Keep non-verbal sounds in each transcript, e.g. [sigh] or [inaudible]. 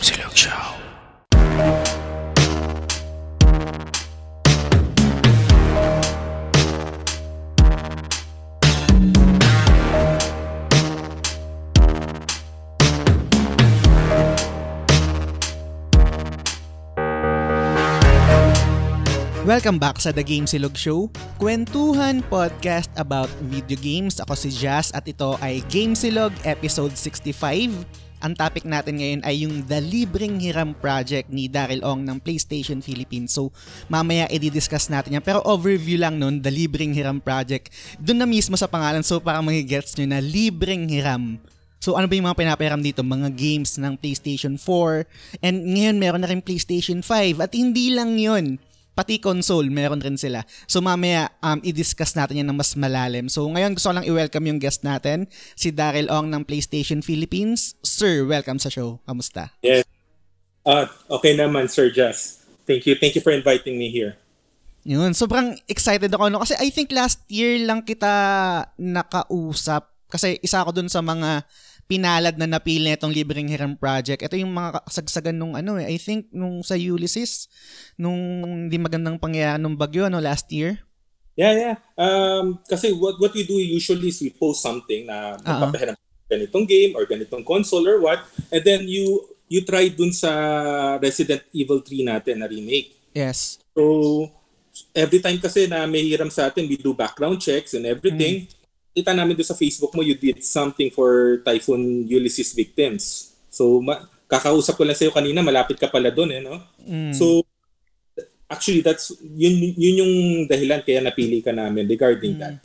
Game Silog Show. Welcome back sa The Game Silog Show, kwentuhan podcast about video games. Ako si Jazz at ito ay Game Silog episode 65. Ang topic natin ngayon ay yung The Libreng Hiram Project ni Daryl Ong ng PlayStation Philippines. So, mamaya i-discuss natin yan. Pero overview lang nun, The Libreng Hiram Project. Doon na mismo sa pangalan, so para magigets nyo na Libreng Hiram. So ano ba yung mga pinapahiram dito? Mga games ng PlayStation 4 and ngayon meron na rin PlayStation 5 at hindi lang yun pati console, meron rin sila. So mamaya, um, i-discuss natin yan ng mas malalim. So ngayon gusto ko lang i-welcome yung guest natin, si Daryl Ong ng PlayStation Philippines. Sir, welcome sa show. Kamusta? Yes. Uh, okay naman, Sir Jazz. Thank you. Thank you for inviting me here. Yun, sobrang excited ako. No? Kasi I think last year lang kita nakausap. Kasi isa ako dun sa mga pinalad na napili nitong Libreng Hiram Project. Ito yung mga kasagsagan nung ano eh, I think nung sa Ulysses, nung hindi magandang pangyayari nung bagyo no last year. Yeah, yeah. Um, kasi what what we do usually is we post something na magpapahiram ganitong game or ganitong console or what, and then you you try dun sa Resident Evil 3 natin na remake. Yes. So, every time kasi na may hiram sa atin, we do background checks and everything. Mm kita namin doon sa Facebook mo, you did something for Typhoon Ulysses victims. So, ma- kakausap ko lang sa'yo kanina, malapit ka pala doon, eh, no? Mm. So, actually, that's, yun, yun yung dahilan kaya napili ka namin regarding mm. that.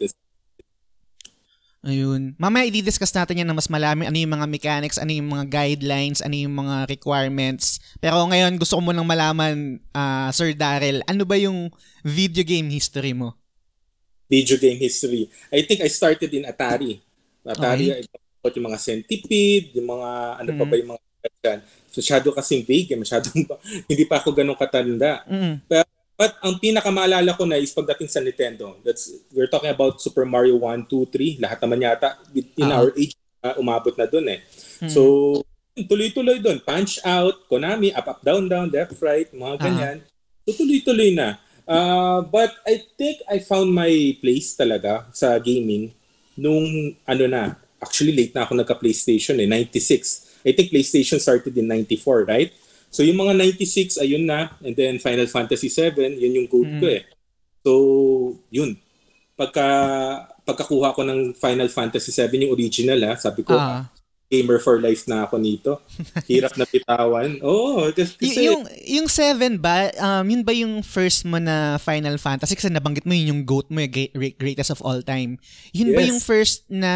Ayun. Mamaya i-discuss natin yan na mas malami. Ano yung mga mechanics, ano yung mga guidelines, ano yung mga requirements. Pero ngayon, gusto ko munang malaman, uh, Sir Daryl, ano ba yung video game history mo? Video game history. I think I started in Atari. Atari, okay. I yung mga Centipede, yung mga, ano mm. pa ba yung mga dyan. Masyado kasing vague, eh. masyado [laughs] hindi pa ako ganun katanda. Mm. But, but ang pinakamaalala ko na is pagdating sa Nintendo. That's, we're talking about Super Mario 1, 2, 3. Lahat naman yata in uh-huh. our age, uh, umabot na dun eh. Mm. So, tuloy-tuloy dun. Punch out, Konami, up, up, down, down, left, right, mga ganyan. Uh-huh. So, tuloy-tuloy na. Uh, but I think I found my place talaga sa gaming nung ano na, actually late na ako nagka-PlayStation eh, 96. I think PlayStation started in 94, right? So yung mga 96, ayun na. And then Final Fantasy 7, yun yung code mm. ko eh. So, yun. Pagka, pagkakuha ko ng Final Fantasy 7, yung original ha, sabi ko, uh gamer for life na ako nito. [laughs] Hirap na bitawan. Oo, oh, kasi... Y- yung, yung 7 ba, um, yun ba yung first mo na Final Fantasy? Kasi nabanggit mo yun yung GOAT mo, yung greatest of all time. Yun yes. ba yung first na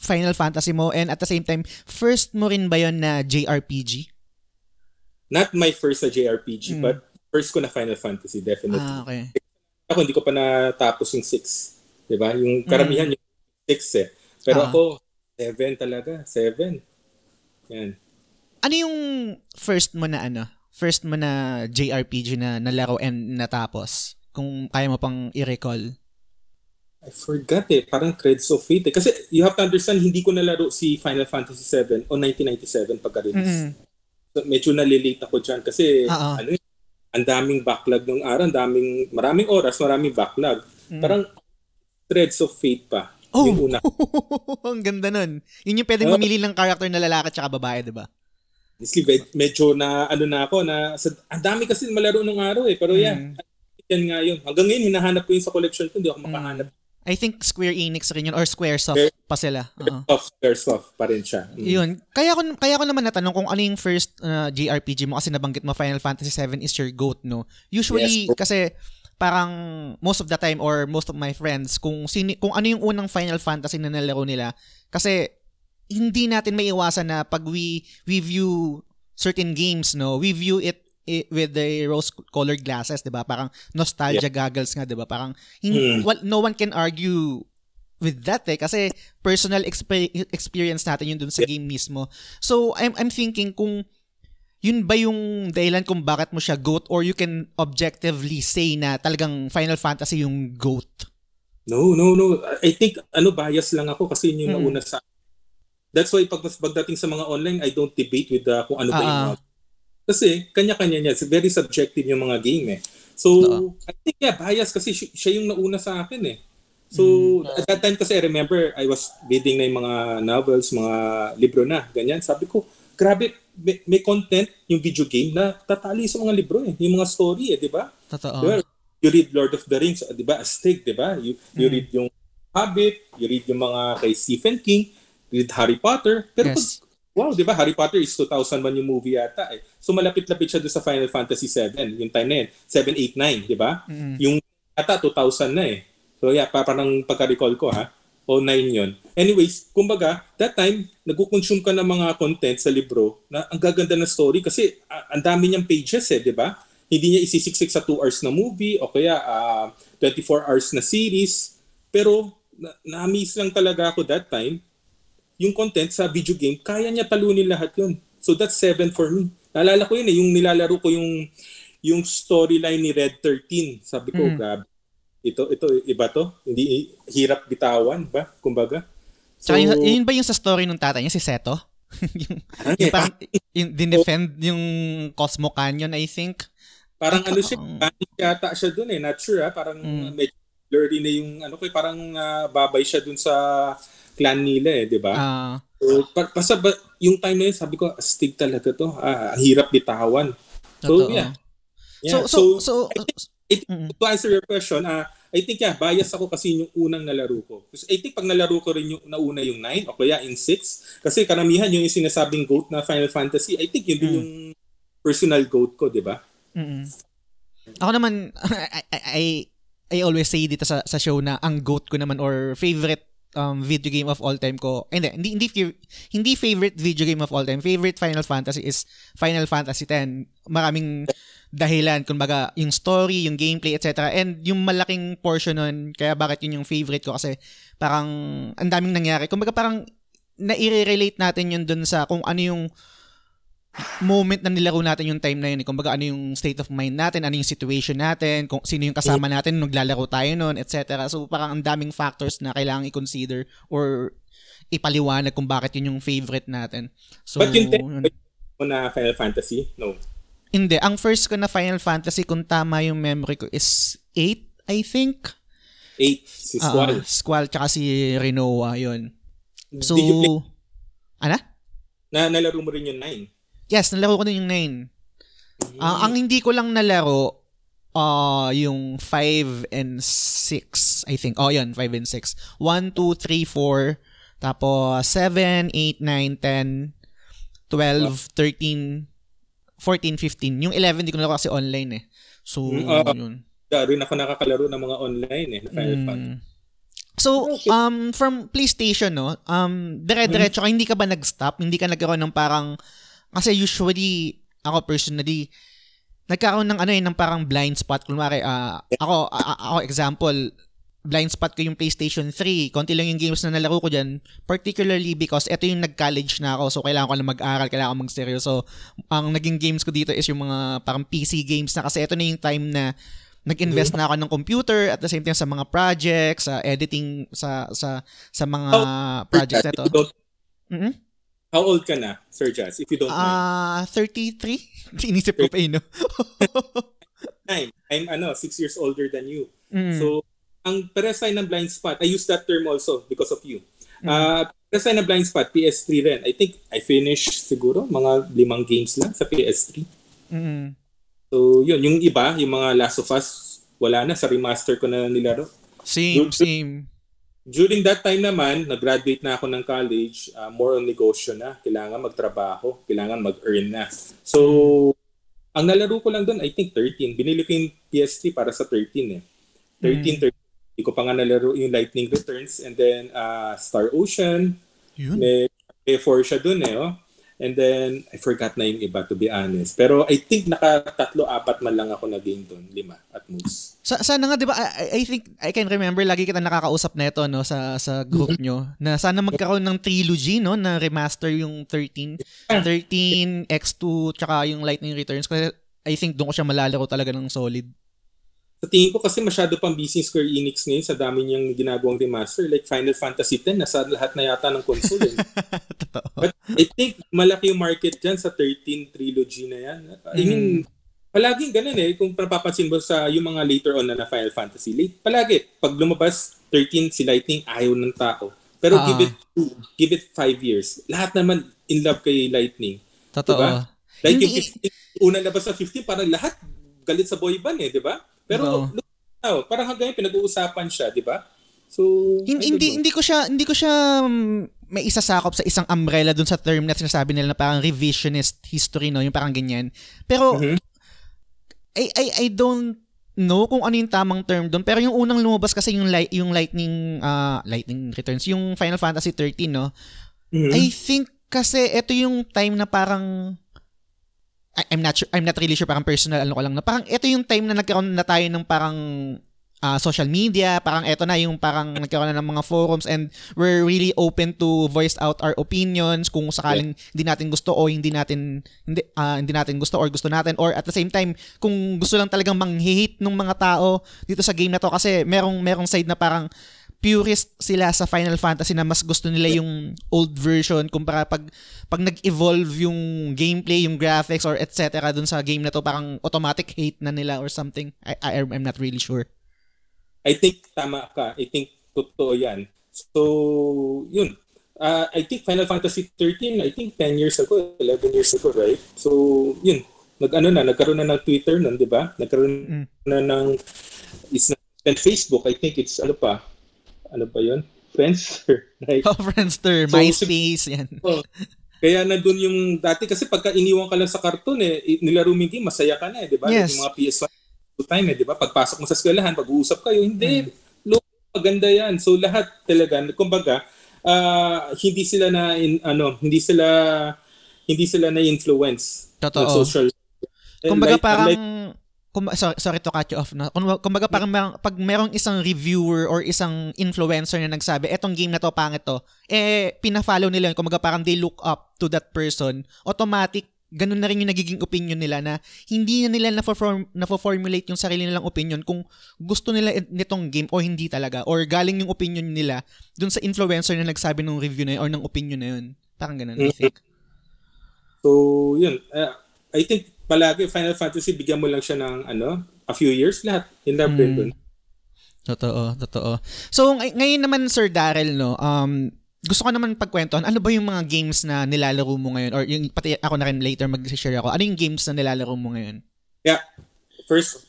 Final Fantasy mo? And at the same time, first mo rin ba yun na JRPG? Not my first na JRPG, mm. but first ko na Final Fantasy, definitely. Ah, okay. Ako, hindi ko pa natapos yung 6. Diba? Yung karamihan mm. yung 6 eh. Pero ah. ako, Seven talaga. Seven. Yan. Ano yung first mo na ano? First mo na JRPG na nalaro and natapos? Kung kaya mo pang i-recall. I forgot eh. Parang Threads of Fate eh. Kasi you have to understand, hindi ko nalaro si Final Fantasy 7 o 1997 pagka-release. Mm-hmm. So, medyo nalilate ako dyan kasi Uh-oh. ano ang daming backlog ng araw, daming, maraming oras, maraming backlog. Mm. Parang Threads of Fate pa. Oh, yung una. [laughs] ang ganda nun. Yun yung pwedeng mamili ng character na lalaki at babae, di ba? Honestly, medyo na ano na ako na sa, ang dami kasi malaro nung araw eh. Pero mm. yan nga yun. Hanggang ngayon, hinahanap ko yun sa collection ko. Hindi ako makahanap. Mm. I think Square Enix rin yun or Squaresoft Square, pa sila. Uh-huh. Squaresoft, Squaresoft pa rin siya. Mm. Yun. Kaya ko, kaya ko naman natanong kung ano yung first uh, JRPG mo kasi nabanggit mo Final Fantasy 7 is your GOAT, no? Usually, yes, kasi parang most of the time or most of my friends kung sini, kung ano yung unang Final Fantasy na nalaro nila kasi hindi natin maiiwasan na pag we we view certain games no we view it, it with the rose colored glasses 'di ba parang nostalgia yeah. goggles nga 'di ba parang hindi, mm. well, no one can argue with that eh kasi personal exp- experience natin yun dun sa yeah. game mismo so I'm I'm thinking kung yun ba yung dahilan kung bakit mo siya GOAT or you can objectively say na talagang Final Fantasy yung GOAT? No, no, no. I think ano bias lang ako kasi yun yung hmm. nauna sa That's why pag mas pagdating sa mga online, I don't debate with uh, kung ano ba uh, yung uh, Kasi kanya-kanya niya. It's very subjective yung mga game eh. So, uh I think yeah, bias kasi siya yung nauna sa akin eh. So, mm. at that time kasi I remember I was reading na yung mga novels, mga libro na, ganyan. Sabi ko, grabe, may, may content yung video game na tatali sa mga libro eh. Yung mga story eh, di ba? Totoo. Diba? You read Lord of the Rings, di ba? Astig, di ba? You, you mm. read yung Hobbit, you read yung mga kay Stephen King, read Harry Potter. Pero yes. pag, wow, di ba? Harry Potter is 2001 yung movie yata eh. So malapit-lapit siya doon sa Final Fantasy 7, yung time na yun. 7, 8, 9, di ba? Mm. Yung yata 2000 na eh. So yeah, parang pagka-recall ko ha. O 9 yon. Anyways, kumbaga, that time, nagko-consume ka ng mga content sa libro na ang gaganda ng story kasi uh, ang dami niyang pages eh, di ba? Hindi niya isisiksik sa 2 hours na movie o kaya uh, ah, 24 hours na series. Pero na- na-miss lang talaga ako that time yung content sa video game, kaya niya talunin lahat yun. So that's 7 for me. Naalala ko yun eh, yung nilalaro ko yung yung storyline ni Red 13. Sabi ko, mm. grabe ito, ito, iba to. Hindi hirap bitawan ba? Kumbaga. So, Tsaka yun, yun ba yung sa story ng tatay niya, si Seto? [laughs] yung, yung parang, yung dinefend yung Cosmo Canyon, I think. Parang ano siya, panic yata siya dun eh. Not sure ha. Parang mm. medyo blurry na yung ano ko, parang uh, babay siya dun sa clan nila eh, di ba? Uh, so, pa, pa, yung time na yun, sabi ko, astig talaga to. Ah, hirap bitawan. So, yeah. yeah. So, so, so, so, it, mm-hmm. to answer your question, uh, I think yeah, bias ako kasi yung unang nalaro ko. Kasi I think pag nalaro ko rin yung nauna yung 9 o kaya in 6, kasi karamihan yung sinasabing GOAT na Final Fantasy, I think yun din mm. yung personal GOAT ko, di ba? Mm-hmm. Ako naman, [laughs] I, I, I always say dito sa, sa show na ang GOAT ko naman or favorite um, video game of all time ko. Hindi, hindi, hindi, hindi favorite video game of all time. Favorite Final Fantasy is Final Fantasy 10. Maraming dahilan, kumbaga, yung story, yung gameplay, etc. And yung malaking portion nun, kaya bakit yun yung favorite ko kasi parang ang daming nangyari. Kumbaga parang na-relate natin yun dun sa kung ano yung moment na nilaro natin yung time na yun. Kumbaga ano yung state of mind natin, ano yung situation natin, kung sino yung kasama natin naglalaro tayo noon, etc. So parang ang daming factors na kailangan i-consider or ipaliwanag kung bakit yun yung favorite natin. So, But yung yun, na Final Fantasy? No. Hindi. Ang first ko na Final Fantasy, kung tama yung memory ko, is 8, I think. 8, si Squall. Uh, Squall, tsaka si Renoa, yun. So, Did you play? Ano? Na, nalaro mo rin yung 9? Yes, nalaro ko din yung 9. Mm. Uh, ang hindi ko lang nalaro, uh, yung 5 and 6, I think. Oh, yun, 5 and 6. 1, 2, 3, 4, tapos 7, 8, 9, 10, 12, wow. 13, 14, 15. Yung 11, di ko na kasi online eh. So, uh, yun. Rin ako nakakalaro ng mga online eh, na Final mm. Fantasy. So, um, from PlayStation, no, um, dire-diretso ka, hindi ka ba nag-stop? Hindi ka nagkaroon ng parang, kasi usually, ako personally, nagkaroon ng ano eh, ng parang blind spot. Kunwari, uh, ako, uh, ako example, blind spot ko yung PlayStation 3. Konti lang yung games na nalaro ko dyan. Particularly because ito yung nag-college na ako. So, kailangan ko na mag-aral. Kailangan ko mag-seryoso. Ang naging games ko dito is yung mga parang PC games na kasi ito na yung time na nag-invest na ako ng computer at the same time sa mga projects, sa editing, sa sa sa mga oh, projects na to. Mm-hmm. How old ka na, Sir Jazz, if you don't mind? Ah, uh, [laughs] 33? Inisip ko pa yun, no? [laughs] I'm, ano, 6 years older than you. Mm. So, ang pares ng blind spot, I use that term also because of you. Mm. Uh, pares tayo ng blind spot, PS3 rin. I think I finished siguro mga limang games lang sa PS3. Mm. So, yun. Yung iba, yung mga Last of Us, wala na. Sa remaster ko na nilaro. Same, during, same. During that time naman, nag-graduate na ako ng college, uh, more on negosyo na. Kailangan magtrabaho. Kailangan mag-earn na. So, ang nalaro ko lang doon, I think 13. Binili ko yung PS3 para sa 13 eh. 13, mm. 13 hindi ko pa nga nalaro yung Lightning Returns and then uh, Star Ocean. Yun. May, may 4 siya dun eh. Oh. And then, I forgot na yung iba to be honest. Pero I think naka tatlo, apat man lang ako na game doon. Lima at most. Sa, sana nga, di ba, I, I think, I can remember, lagi kita nakakausap nito no, sa, sa group nyo, na sana magkaroon ng trilogy, no, na remaster yung 13. 13, X2, tsaka yung Lightning Returns. Kasi I think doon ko siya malalaro talaga ng solid. Sa tingin ko kasi masyado pang busy Square Enix ngayon sa dami niyang ginagawang remaster. Like Final Fantasy X, nasa lahat na yata ng console. Eh. [laughs] But I think malaki yung market dyan sa 13 trilogy na yan. I mean, mm. palaging ganun eh. Kung napapansin mo sa yung mga later on na na Final Fantasy, late, palagi, pag lumabas 13 si Lightning, ayaw ng tao. Pero uh give it two, give it five years. Lahat naman in love kay Lightning. Totoo. Diba? Like yung 15, unang labas sa 15, parang lahat galit sa boy band eh, di ba? Pero no. look now, parang hanggang pinag-uusapan siya, di ba? So, hindi, hindi, hindi ko siya hindi ko siya um, may isasakop sa isang umbrella dun sa term na sinasabi nila na parang revisionist history no, yung parang ganyan. Pero mm-hmm. I I I don't know kung ano yung tamang term doon pero yung unang lumabas kasi yung light yung lightning uh, lightning returns yung Final Fantasy 13 no mm-hmm. I think kasi ito yung time na parang I'm not sure, I'm not really sure parang personal ano ko lang na parang ito yung time na nagkaroon na tayo ng parang uh, social media, parang ito na yung parang nagkaroon na ng mga forums and we're really open to voice out our opinions kung sakaling yeah. hindi natin gusto o hindi natin hindi uh, hindi natin gusto or gusto natin or at the same time kung gusto lang talagang manghihit ng mga tao dito sa game na to kasi merong merong side na parang purist sila sa Final Fantasy na mas gusto nila yung old version kumpara pag pag nag-evolve yung gameplay, yung graphics or etc. dun sa game na to parang automatic hate na nila or something. I, I I'm not really sure. I think tama ka. I think totoo 'yan. So, yun. Uh, I think Final Fantasy 13, I think 10 years ago, 11 years ago, right? So, yun. Nag-ano na, nagkaroon na ng Twitter nun, di ba? Nagkaroon mm. na ng is and Facebook, I think it's ano pa, ano ba yun? Friendster. [laughs] Right? [laughs] Oh, Friendster. So, MySpace, yan. [laughs] Oh, kaya nandun yung, dati kasi pagka iniwan ka lang sa karton eh, nilaro mo game, masaya ka na eh, di ba? Yes. Yung mga PS1 time eh, di ba? Pagpasok mo sa eskwelahan, pag-uusap kayo, hindi, hmm. look, maganda yan. So lahat talaga, kumbaga, uh, hindi sila na, in, ano, hindi sila, hindi sila na influence Totoo. social Kumbaga like, parang like, kum, sorry, sorry to cut you off na. Kung, kumbaga parang merong, pag merong isang reviewer or isang influencer na nagsabi, etong game na to, pangit to, eh, pina-follow nila yun. Kumbaga parang they look up to that person. Automatic, ganun na rin yung nagiging opinion nila na hindi na nila na-form, na-formulate yung sarili nilang opinion kung gusto nila nitong game o hindi talaga. Or galing yung opinion nila dun sa influencer na nagsabi ng review na yun or ng opinion na yun. Parang ganun, mm-hmm. I think. So, yun. Uh, I think palagi Final Fantasy bigyan mo lang siya ng ano, a few years lahat. In love mm. dun. Totoo, totoo. So ngay- ngayon naman Sir Daryl no, um gusto ko naman pagkwentuhan, ano ba yung mga games na nilalaro mo ngayon or yung pati ako na rin later mag-share ako. Ano yung games na nilalaro mo ngayon? Yeah. First,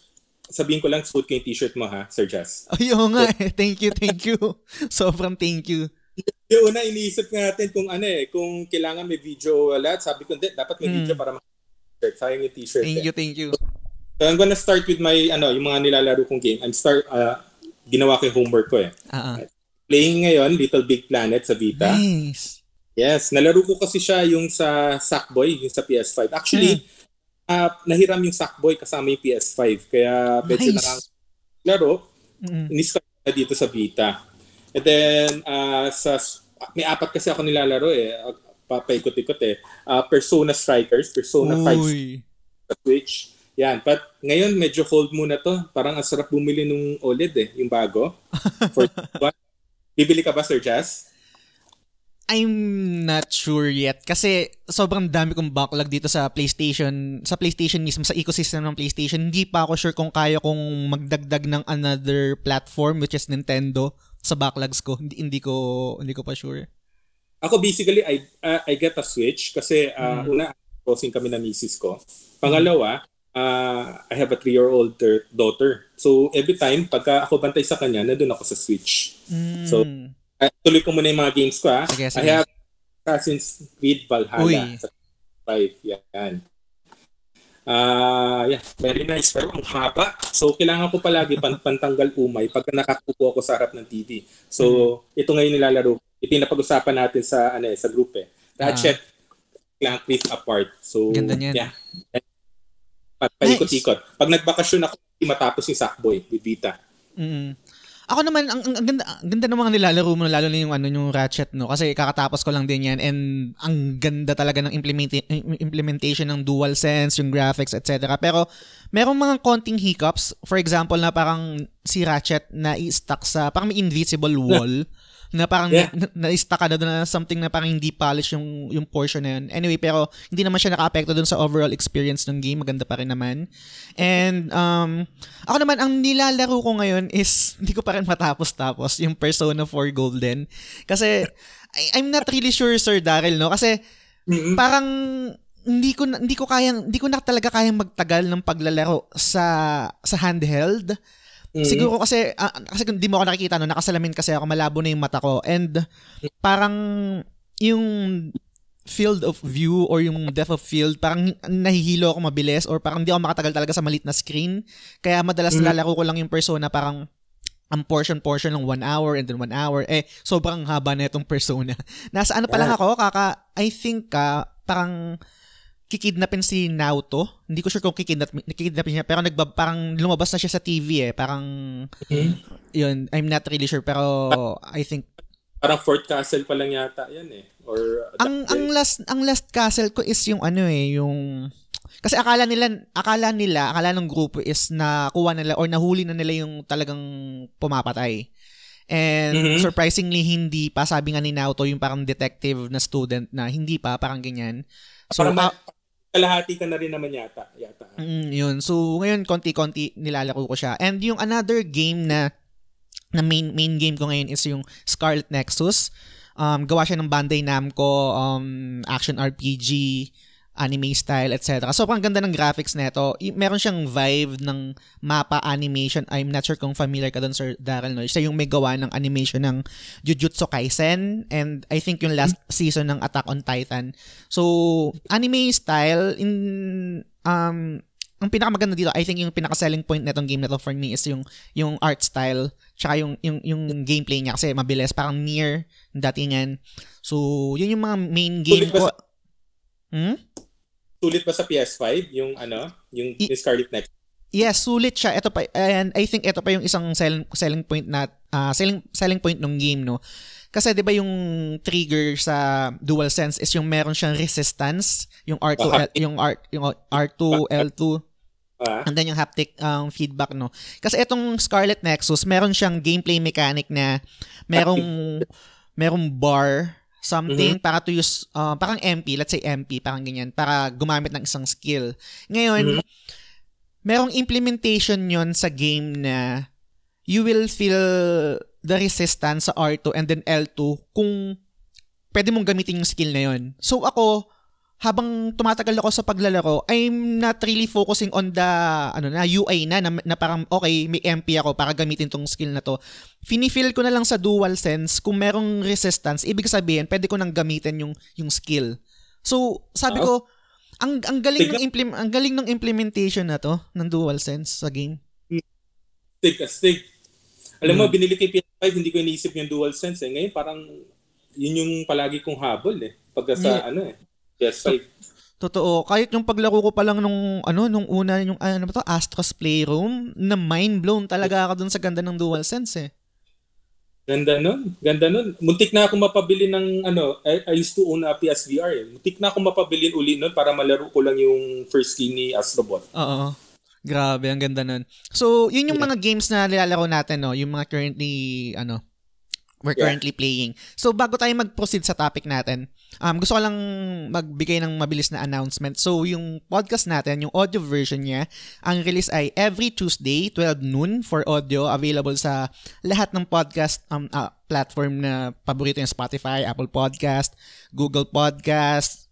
sabihin ko lang suot ko yung t-shirt mo ha, Sir Jazz. Ayun nga eh. Thank you, thank you. [laughs] Sobrang thank you. Yung una, iniisip natin kung ano eh, kung kailangan may video wala. Sabi ko, hindi, dapat may hmm. video para t-shirt. Sayang yung t-shirt. Thank eh. you, thank you. So I'm gonna start with my, ano, yung mga nilalaro kong game. I'm start, uh, ginawa ko yung homework ko eh. Uh-huh. Playing ngayon, Little Big Planet sa Vita. Nice. Yes, nalaro ko kasi siya yung sa Sackboy, yung sa PS5. Actually, mm. uh, nahiram yung Sackboy kasama yung PS5. Kaya medyo nice. nakang laro, mm. inis dito sa Vita. And then, uh, sa, may apat kasi ako nilalaro eh papaikot-ikot eh. Uh, Persona Strikers, Persona Uy. 5 sa Switch. Yan. But ngayon, medyo hold muna to. Parang ang sarap bumili nung OLED eh, yung bago. [laughs] For Bibili ka ba, Sir Jazz? I'm not sure yet kasi sobrang dami kong backlog dito sa PlayStation, sa PlayStation mismo, sa ecosystem ng PlayStation. Hindi pa ako sure kung kaya kong magdagdag ng another platform which is Nintendo sa backlogs ko. Hindi, hindi ko hindi ko pa sure. Ako basically I uh, I get a Switch kasi uh, mm. una crossing kami na misis ko. Pangalawa, uh, I have a three-year-old daughter. So every time pagka ako bantay sa kanya, nandun ako sa Switch. Mm. So uh, tuloy ko muna yung mga games ko ha. Sige, sige. I have Assassin's Creed Valhalla Uy. sa 5. Yan. Ah, uh, yeah, very nice. Pero ang haba. So, kailangan ko palagi pan pantanggal umay pagka nakakupo ako sa harap ng TV. So, mm-hmm. ito ngayon nilalaro ito yung napag-usapan natin sa ano eh, sa group eh. Ratchet, ah. Clank Rift Apart. So, Ganda niyan. yeah. Pa- paikot-ikot. Nice. Pag nagbakasyon ako, matapos yung Sackboy with Vita. Mm. Ako naman, ang, ang, ang, ganda, ang ganda ng mga nilalaro mo, lalo na yung, ano, yung Ratchet, no? Kasi kakatapos ko lang din yan and ang ganda talaga ng implementa- implementation ng DualSense, yung graphics, etc. Pero merong mga konting hiccups. For example, na parang si Ratchet na i-stuck sa, parang may invisible wall [laughs] na parang yeah. na, na-stuck ka na doon na something na parang hindi polish yung, yung portion na yun. Anyway, pero hindi naman siya naka-apekto doon sa overall experience ng game. Maganda pa rin naman. And, um, ako naman, ang nilalaro ko ngayon is, [laughs] hindi ko pa rin matapos-tapos yung Persona 4 Golden. Kasi, I, I'm not really sure, Sir Daryl, no? Kasi, mm-hmm. parang, hindi ko hindi ko kayang hindi ko na talaga kayang magtagal ng paglalaro sa sa handheld Mm-hmm. Siguro kasi, uh, kasi kung di mo ako nakikita, no, nakasalamin kasi ako, malabo na yung mata ko. And parang yung field of view or yung depth of field, parang nahihilo ako mabilis or parang hindi ako makatagal talaga sa malit na screen. Kaya madalas mm-hmm. lalaro ko lang yung persona parang ang portion-portion ng one hour and then one hour. Eh, sobrang haba na itong persona. [laughs] Nasa ano pa lang ako, kaka, I think, uh, parang kikidnapin si Naoto. Hindi ko sure kung kikidnap, kikidnapin niya. Pero nagba, parang lumabas na siya sa TV eh. Parang, mm-hmm. yun, I'm not really sure. Pero I think... Parang Fort Castle pa lang yata yan eh. Or, ang, ang last ang last castle ko is yung ano eh, yung... Kasi akala nila, akala nila, akala ng grupo is na kuha nila or nahuli na nila yung talagang pumapatay. And mm-hmm. surprisingly, hindi pa. Sabi nga ni Naoto, yung parang detective na student na hindi pa, parang ganyan. So, parang, uh, kalahati ka na rin naman yata. yata. Mm, yun. So, ngayon, konti-konti nilalaro ko siya. And yung another game na na main main game ko ngayon is yung Scarlet Nexus. Um, gawa siya ng Bandai Namco um, action RPG anime style, etc. So, ang ganda ng graphics nito. Meron siyang vibe ng mapa animation. I'm not sure kung familiar ka doon, Sir Daryl. No? Siya yung may gawa ng animation ng Jujutsu Kaisen and I think yung last season ng Attack on Titan. So, anime style, in um, ang pinakamaganda dito, I think yung pinaka-selling point nitong game na to for me is yung yung art style tsaka yung yung yung gameplay niya kasi mabilis parang near datingan. So, yun yung mga main game ko. Hmm? Sulit ba sa PS5 yung ano, yung I- Scarlet Nexus? Yes, sulit siya. Ito pa and I think ito pa yung isang selling selling point na uh, selling selling point ng game no. Kasi 'di ba yung trigger sa DualSense is yung meron siyang resistance, yung R2 uh, L, yung R yung R2 L2 uh, and then yung haptic um, feedback no. Kasi itong Scarlet Nexus, meron siyang gameplay mechanic na merong merong bar something mm-hmm. para to use, uh, parang MP, let's say MP, parang ganyan, para gumamit ng isang skill. Ngayon, mm-hmm. merong implementation yon sa game na you will feel the resistance sa R2 and then L2 kung pwede mong gamitin yung skill na yon. So ako, habang tumatagal ako sa paglalaro, I'm not really focusing on the ano na UI na, na, na parang okay, may MP ako para gamitin tong skill na to. Finifeel ko na lang sa dual sense kung merong resistance, ibig sabihin pwede ko nang gamitin yung yung skill. So, sabi ko, ang ang galing ng implement ang galing ng implementation na to ng dual sense sa game. Stick, stick. Alam mo, hmm. binili ko PS5, hindi ko iniisip yung dual sense eh. Ngayon parang yun yung palagi kong habol eh. Pagka sa yeah. ano eh Yes, so, Totoo. Kahit yung paglaro ko pa lang nung ano nung una yung ano ba to Astros Playroom na mind blown talaga ako dun sa ganda ng DualSense eh. Ganda nun. Ganda nun. Muntik na ako mapabili ng ano, I, I used to own a PSVR eh. Muntik na ako mapabili uli nun para malaro ko lang yung first game ni Astrobot. Oo. Grabe, ang ganda nun. So, yun yung yeah. mga games na nilalaro natin, no? Yung mga currently, ano, we're currently yeah. playing. So, bago tayo mag-proceed sa topic natin, Um, gusto ko lang magbigay ng mabilis na announcement. So, yung podcast natin, yung audio version niya, ang release ay every Tuesday, 12 noon for audio, available sa lahat ng podcast um, uh, platform na paborito yung Spotify, Apple Podcast, Google Podcast,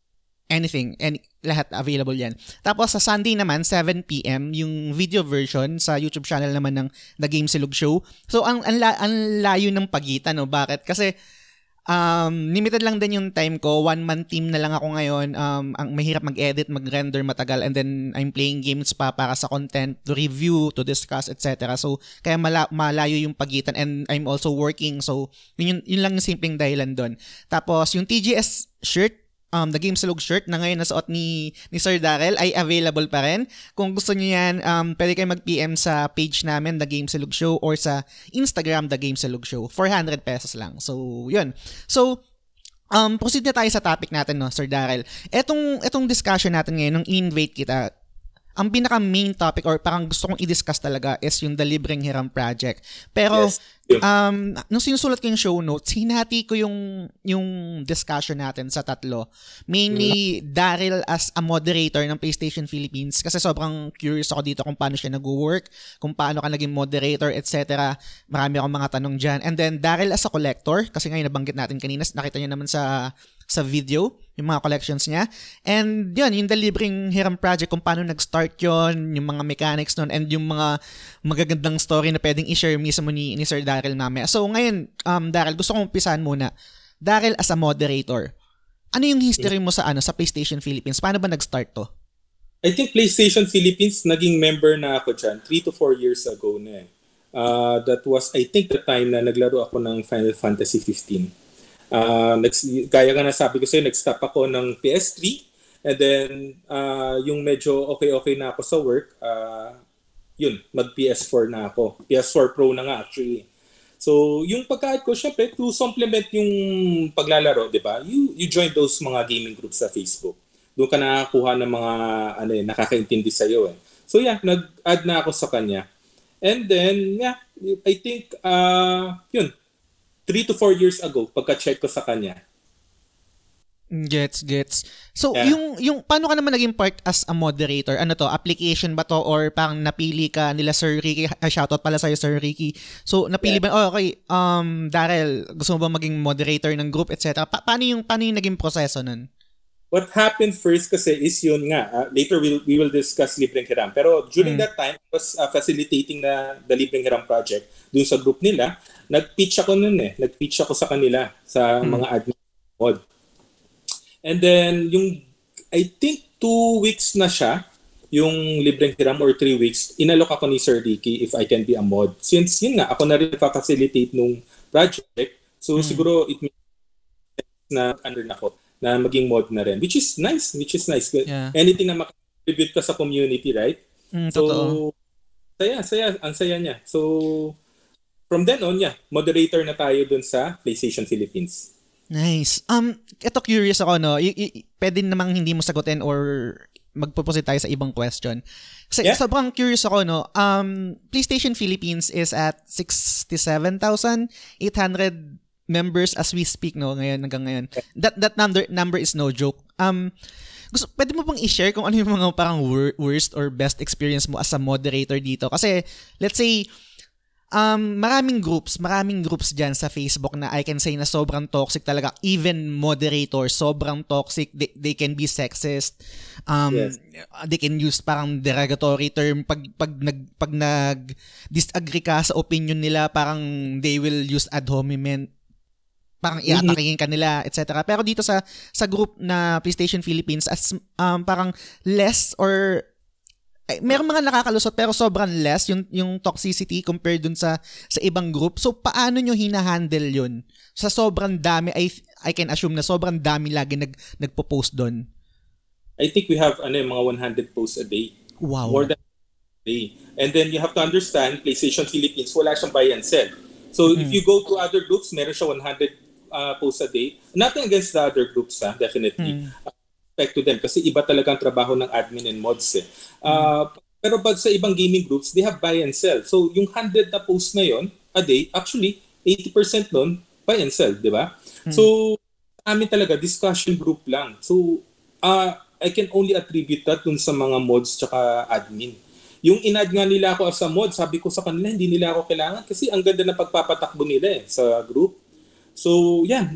anything, any, lahat available yan. Tapos sa Sunday naman, 7pm, yung video version sa YouTube channel naman ng The Game Silog Show. So, ang, ang, ang layo ng pagitan, no? Bakit? Kasi, Um, limited lang din yung time ko. One man team na lang ako ngayon. Um, ang mahirap mag-edit, mag-render matagal and then I'm playing games pa para sa content, to review, to discuss, etc. So, kaya mala- malayo yung pagitan and I'm also working. So, yun, yun lang yung simpleng dahilan doon. Tapos, yung TGS shirt, um, The Game Salog shirt na ngayon nasuot ni, ni Sir Darrell ay available pa rin. Kung gusto niyo yan, um, pwede kayo mag-PM sa page namin, The Game Salog Show, or sa Instagram, The Game Salog Show. 400 pesos lang. So, yun. So, um, proceed na tayo sa topic natin, no, Sir Darrell. Etong, etong discussion natin ngayon, nung in-invite kita, ang pinaka main topic or parang gusto kong i-discuss talaga is yung The Libreng Hiram Project. Pero Yes. um nung sinusulat ko yung show notes, hinati ko yung yung discussion natin sa tatlo. Mainly Daryl as a moderator ng PlayStation Philippines kasi sobrang curious ako dito kung paano siya nag-work, kung paano ka naging moderator, etc. Marami akong mga tanong diyan. And then Daryl as a collector kasi ngayon nabanggit natin kanina, nakita niyo naman sa sa video, yung mga collections niya. And yun, yung The Libreng Hiram Project, kung paano nag-start yon yung mga mechanics nun, and yung mga magagandang story na pwedeng i-share mismo ni, ni Sir Daryl mamaya. So ngayon, um, Daryl, gusto kong umpisahan muna. Daryl as a moderator, ano yung history mo sa ano sa PlayStation Philippines? Paano ba nag-start to? I think PlayStation Philippines, naging member na ako dyan 3 to 4 years ago na eh. Uh, that was, I think, the time na naglaro ako ng Final Fantasy 15. Uh, nags, gaya nga na sabi ko sa'yo, nag-stop ako ng PS3 and then uh, yung medyo okay-okay na ako sa work, uh, yun, mag-PS4 na ako. PS4 Pro na nga actually. So, yung pagkaat ko, syempre, to supplement yung paglalaro, di ba? You, you join those mga gaming groups sa Facebook. Doon ka nakakuha ng mga ano, eh, nakakaintindi sa'yo eh. So yeah, nag-add na ako sa kanya. And then, yeah, I think, uh, yun, 3 to 4 years ago, pagka-check ko sa kanya. Gets, gets. So, Yeah. yung, yung, paano ka naman naging part as a moderator? Ano to, application ba to or parang napili ka nila Sir Ricky? Uh, shoutout pala sa'yo, Sir Ricky. So, napili ba, oh, okay, um, Daryl, gusto mo ba maging moderator ng group, etc. Pa- paano yung, paano yung naging proseso nun? What happened first kasi is yun nga, uh, later we'll, we will discuss Libreng Hiram. Pero during that time, I was uh, facilitating na the Libreng Hiram project dun sa group nila. Nag-pitch ako nun eh. Nag-pitch ako sa kanila sa mga admin mod. And then, yung, I think two weeks na siya, yung Libreng Hiram or three weeks, inalok ako ni Sir Ricky if I can be a mod. Since yun nga, ako na rin facilitate nung project. So siguro it sense na under na ako na maging mod na rin. Which is nice, which is nice. Yeah. Anything na makakontribute ka sa community, right? Mm, So, totoo. saya, saya, ang saya niya. So, from then on, yeah, moderator na tayo dun sa PlayStation Philippines. Nice. Um, ito curious ako, no? Y- y- pwede namang hindi mo sagutin or magpupusit tayo sa ibang question. Kasi Yeah. sobrang curious ako, no? Um, PlayStation Philippines is at 67,800 members as we speak, no? Ngayon, hanggang ngayon. That, that number, number is no joke. Um, gusto, pwede mo bang i-share kung ano yung mga parang wor- worst or best experience mo as a moderator dito? Kasi, let's say, um, maraming groups, maraming groups dyan sa Facebook na I can say na sobrang toxic talaga. Even moderators, sobrang toxic. They, they can be sexist. Um, Yes. They can use parang derogatory term. Pag, pag, nag, pag nag-disagree ka sa opinion nila, parang they will use ad hominem parang iatakihin ka nila, etc. Pero dito sa sa group na PlayStation Philippines as um, parang less or ay, merong mga nakakalusot pero sobrang less yung yung toxicity compared dun sa sa ibang group. So paano nyo hina-handle yun? Sa sobrang dami I I can assume na sobrang dami lagi nag nagpo-post doon. I think we have ano, yung mga 100 posts a day. Wow. More than a day. And then you have to understand, PlayStation Philippines, wala siyang buy and sell. So if you go to other groups, meron siya 100 uh, posts a day. Nothing against the other groups, ha, definitely. Uh, respect to them kasi iba talaga ang trabaho ng admin and mods eh. Uh, Pero pag sa ibang gaming groups, they have buy and sell. So yung 100 na posts na yon a day, actually, 80% nun, buy and sell, di ba? So, amin talaga, discussion group lang. So, uh, I can only attribute that dun sa mga mods tsaka admin. Yung inad nga nila ako as a mod, sabi ko sa kanila, hindi nila ako kailangan kasi ang ganda na pagpapatakbo nila eh, sa group. So, yan.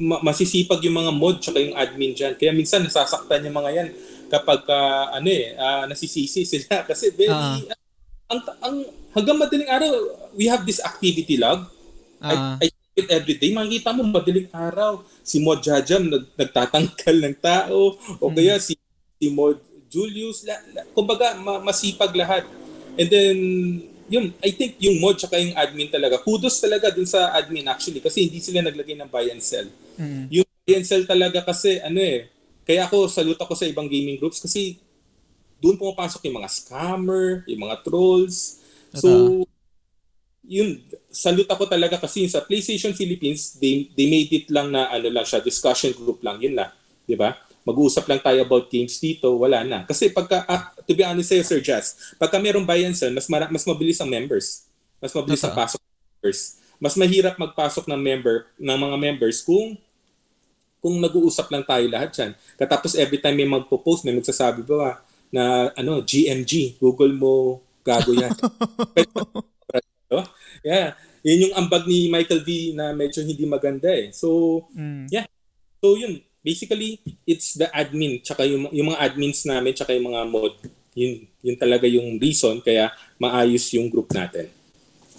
Ma- masisipag yung mga mod tsaka yung admin dyan. Kaya minsan nasasaktan yung mga yan kapag ka, ano eh, ah, nasisisi sila. [laughs] Kasi very, Ah. ang, ang, hanggang madaling araw, we have this activity log. Ah. I, I check it every day. Makikita mo, madaling araw, si Mod Jajam nag, nagtatangkal ng tao, o kaya si, si Mod Julius, la, la, kumbaga, ma, masipag lahat. And then, yun, I think yung mod tsaka yung admin talaga, kudos talaga dun sa admin actually kasi hindi sila naglagay ng buy and sell. Yung PNCL talaga kasi ano eh, kaya ako salute ako sa ibang gaming groups kasi doon pumapasok yung mga scammer, yung mga trolls. So, yun, salute ako talaga kasi sa PlayStation Philippines, they, they made it lang na ano lang siya, discussion group lang, yun na. Di ba? Mag-uusap lang tayo about games dito, wala na. Kasi pagka, uh, to be honest sa'yo, Sir Jazz, pagka merong buy and sell, mas, mara- mas mabilis ang members. Mas mabilis ang pasok ng members. Mas mahirap magpasok ng member, ng mga members kung kung nag-uusap lang tayo lahat yan. Katapos every time may magpo-post, may magsasabi ba na ano, GMG, Google mo, gago yan. [laughs] yeah. Yun yung ambag ni Michael V na medyo hindi maganda eh. So, mm. yeah. So, yun. Basically, it's the admin, tsaka yung, yung mga admins namin, tsaka yung mga mod. Yun, yun talaga yung reason kaya maayos yung group natin.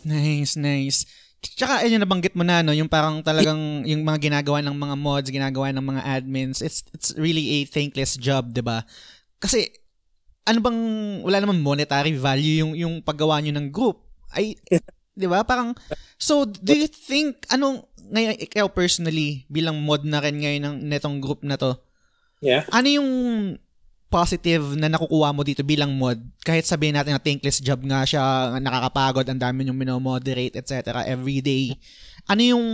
Nice, nice. Tsaka ayun nabanggit mo na no, yung parang talagang yung mga ginagawa ng mga mods, ginagawa ng mga admins, it's it's really a thankless job, 'di ba? Kasi ano bang wala namang monetary value yung yung paggawa niyo ng group. Ay 'di ba? Parang so do you think anong ngayon ikaw personally bilang mod na rin ngayon ng netong group na to? Yeah. Ano yung positive na nakukuha mo dito bilang mod? Kahit sabihin natin na thankless job nga siya, nakakapagod, ang dami yung minomoderate, etc. every day. Ano yung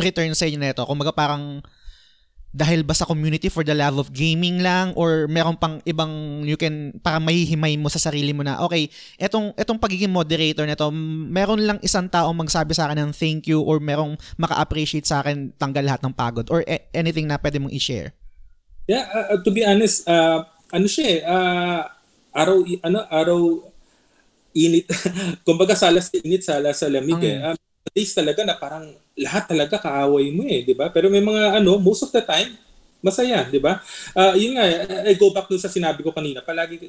return sa inyo nito? Kung parang dahil ba sa community for the love of gaming lang or meron pang ibang you can para mahihimay mo sa sarili mo na okay etong etong pagiging moderator nito meron lang isang tao magsabi sa akin ng thank you or merong maka-appreciate sa akin tanggal lahat ng pagod or e- anything na pwede mong i-share yeah uh, to be honest uh, ano siya eh uh, araw ano araw init [laughs] kumbaga sala sa init sala sa lamig mm. eh um, days talaga na parang lahat talaga kaaway mo eh, 'di ba? Pero may mga ano, most of the time masaya, 'di ba? Uh, yun nga, I go back to sa sinabi ko kanina, palagi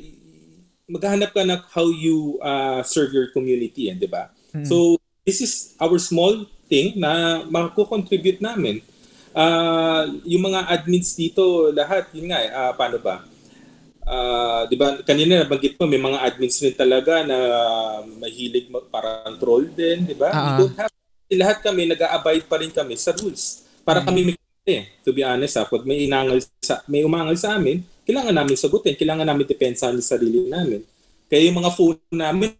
maghahanap ka ng how you uh, serve your community, eh, 'di ba? Hmm. So, this is our small thing na mako-contribute namin. Uh, yung mga admins dito, lahat, yun nga, uh, paano ba? Uh, 'di ba kanina nabanggit mo may mga admins rin talaga na mahilig parang troll din, 'di ba? Uh-huh. We don't have lahat kami nag-a-abide pa rin kami sa rules para mm-hmm. kami eh, to be honest ha, pag may inangal sa may umangal sa amin, kailangan namin sagutin, kailangan namin depensahan sa sarili namin. Kaya yung mga phone namin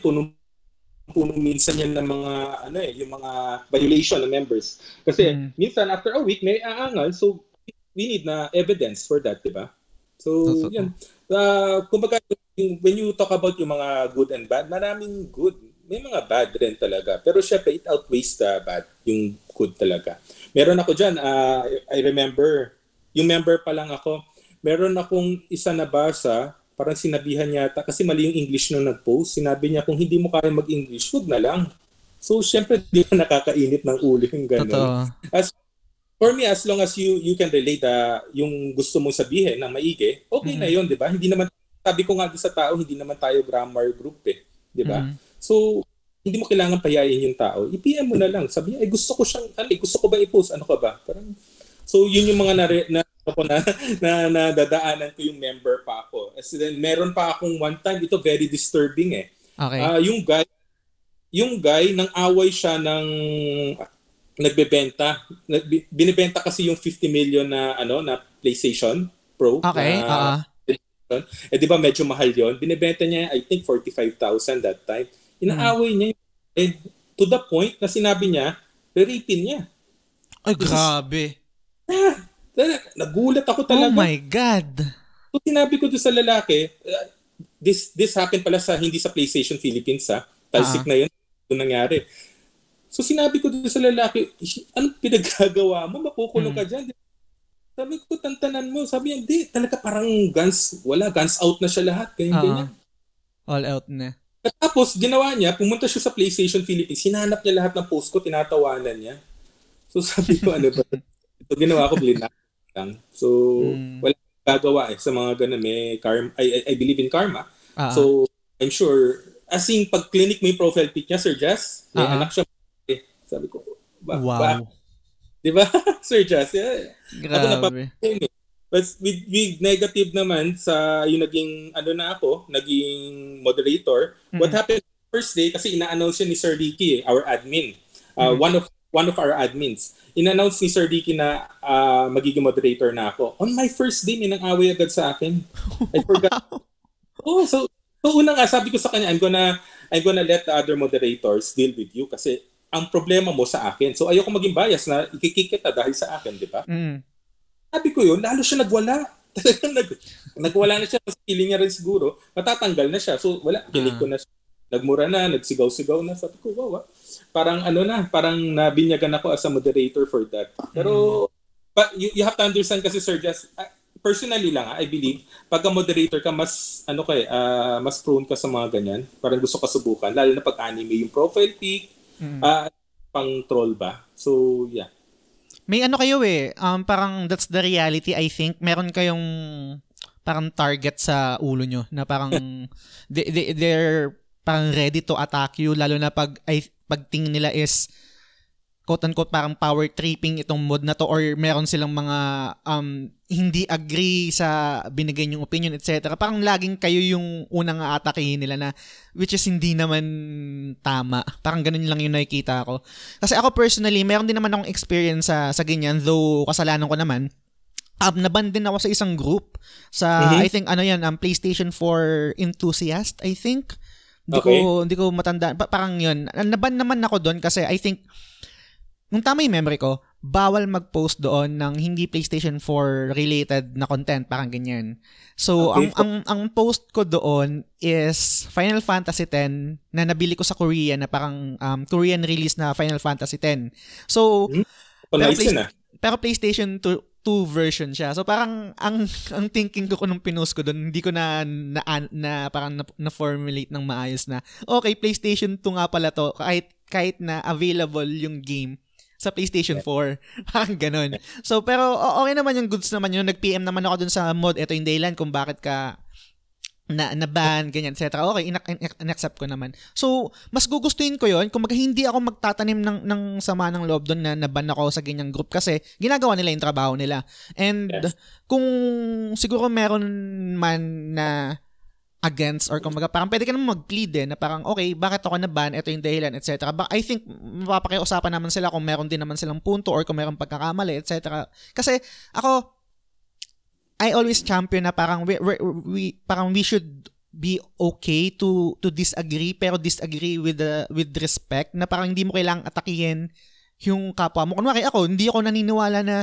puno puno minsan yan ng mga ano eh, yung mga violation ng members. Kasi mm. minsan after a week may aangal so we need na evidence for that, 'di ba? So, Totoo. yan. Uh, kumbaga, when you talk about yung mga good and bad, maraming good. May mga bad rin talaga. Pero syempre, it outweighs the bad, yung good talaga. Meron ako dyan, uh, I remember, yung member pa lang ako, meron akong isa na basa, parang sinabihan yata, kasi mali yung English nung nag-post, sinabi niya, kung hindi mo kaya mag-English, wag na lang. So, syempre, di ka nakakainit ng ulo yung gano'n. As for me as long as you you can relate uh, yung gusto mong sabihin ng maigi, okay mm-hmm. na 'yon, 'di ba? Hindi naman sabi ko nga sa tao, hindi naman tayo grammar group eh, 'di ba? Mm-hmm. So hindi mo kailangan payayin yung tao. I-PM mo na lang. Sabi niya, eh, gusto ko siyang, ano, gusto ko ba i-post? Ano ka ba? Parang, so, yun yung mga nare, na, ako [laughs] na, na, na dadaanan ko yung member pa ako. As then, meron pa akong one time, ito very disturbing eh. Okay. Uh, yung guy, yung guy, nang away siya ng nagbebenta. Binibenta kasi yung 50 million na ano na PlayStation Pro. Okay. Na, uh-huh. Eh di ba medyo mahal 'yon? Binibenta niya I think 45,000 that time. Inaaway hmm. niya eh, to the point na sinabi niya, reripin niya. Ay, grabe. Ah, nagulat ako talaga. Oh my God. So sinabi ko doon sa lalaki, uh, this this happened pala sa hindi sa PlayStation Philippines ha. Talsik uh-huh. na 'yun. Ito nangyari. So sinabi ko doon sa lalaki, anong pinagagawa mo? Makukulong ka hmm. dyan. Sabi ko, tantanan mo. Sabi niya, hindi, talaga parang guns, wala, guns out na siya lahat. Kaya uh-huh. ganyan. All out na. At tapos, ginawa niya, pumunta siya sa PlayStation Philippines, hinanap niya lahat ng post ko, tinatawanan niya. So [laughs] sabi ko, ano ba? Ito ginawa ko, blinak lang. So, mm. wala gagawa eh sa mga ganun. May karma, I, I believe in karma. Uh-huh. So, I'm sure, as in, pag clinic mo yung profile pic niya, Sir Jess, may uh-huh. anak siya sabi ko, ba, wow. Ba? Di ba? [laughs] Sir Jazz, yeah. Grabe. Ako napapahin eh. But with, with negative naman sa yung naging ano na ako, naging moderator. Mm-hmm. What happened first day kasi ina-announce ni Sir Ricky, our admin. Uh, mm-hmm. One of one of our admins. In-announce ni Sir Ricky na uh, magiging moderator na ako. On my first day, may nang away agad sa akin. I [laughs] forgot. oh, so, so una nga, sabi ko sa kanya, I'm gonna, I'm gonna let the other moderators deal with you kasi ang problema mo sa akin. So ayoko maging bias na ikikik kita dahil sa akin, di ba? Mm. Sabi ko yun, lalo siya nagwala. [laughs] Talagang nag, nagwala na siya. Tapos feeling niya rin siguro, matatanggal na siya. So wala, kilig ko na siya. Nagmura na, nagsigaw-sigaw na. Sabi ko, wow, ah parang ano na, parang nabinyagan ako as a moderator for that. Pero, mm. but you, you have to understand kasi Sir Just, uh, personally lang, I believe, pag moderator ka, mas, ano kay, uh, mas prone ka sa mga ganyan. Parang gusto ka subukan. Lalo na pag anime, yung profile pic, mm. uh, pang troll ba? So, yeah. May ano kayo eh, um, parang that's the reality, I think. Meron kayong parang target sa ulo nyo na parang [laughs] they, they, they're parang ready to attack you lalo na pag I, pagtingin nila is quote-unquote parang power tripping itong mod na to or meron silang mga um, hindi agree sa binigay yung opinion, etc. Parang laging kayo yung unang aatakihin nila na which is hindi naman tama. Parang ganun lang yung nakikita ko. Kasi ako personally, meron din naman akong experience sa, sa ganyan, though kasalanan ko naman. Um, naban din ako sa isang group sa, mm-hmm. I think, ano yan, um, PlayStation 4 enthusiast, I think. Hindi okay. ko hindi ko matanda. Pa- parang 'yun. Naban naman ako doon kasi I think nung tama yung memory ko, bawal mag-post doon ng hindi PlayStation 4 related na content, parang ganyan. So, okay. ang, ang ang post ko doon is Final Fantasy 10 na nabili ko sa Korea na parang um, Korean release na Final Fantasy 10. So, hmm? pero, play, na. pero PlayStation 2 two version siya. So parang ang ang thinking ko nung pinost ko doon, hindi ko na na, na parang na, na formulate ng maayos na okay, PlayStation 2 nga pala to kahit kahit na available yung game sa PlayStation 4. Parang [laughs] ganun. So, pero okay naman yung goods naman yun. Nag-PM naman ako dun sa mod. Ito yung dayland kung bakit ka na, na ban, ganyan, etc. Okay, in-accept ko naman. So, mas gugustuhin ko yon kung mag, hindi ako magtatanim ng, ng sama ng loob doon na naban ako sa ganyang group kasi ginagawa nila yung trabaho nila. And yes. kung siguro meron man na against or kumbaga parang pwede ka naman mag-plead eh na parang okay, bakit ako na-ban, ito yung dahilan, etc. But I think mapapakiusapan naman sila kung meron din naman silang punto or kung meron pagkakamali, etc. Kasi ako, I always champion na parang we, we, we parang we should be okay to to disagree pero disagree with the with respect na parang hindi mo kailangang atakihin yung kapwa mo. Kunwari ako, hindi ako naniniwala na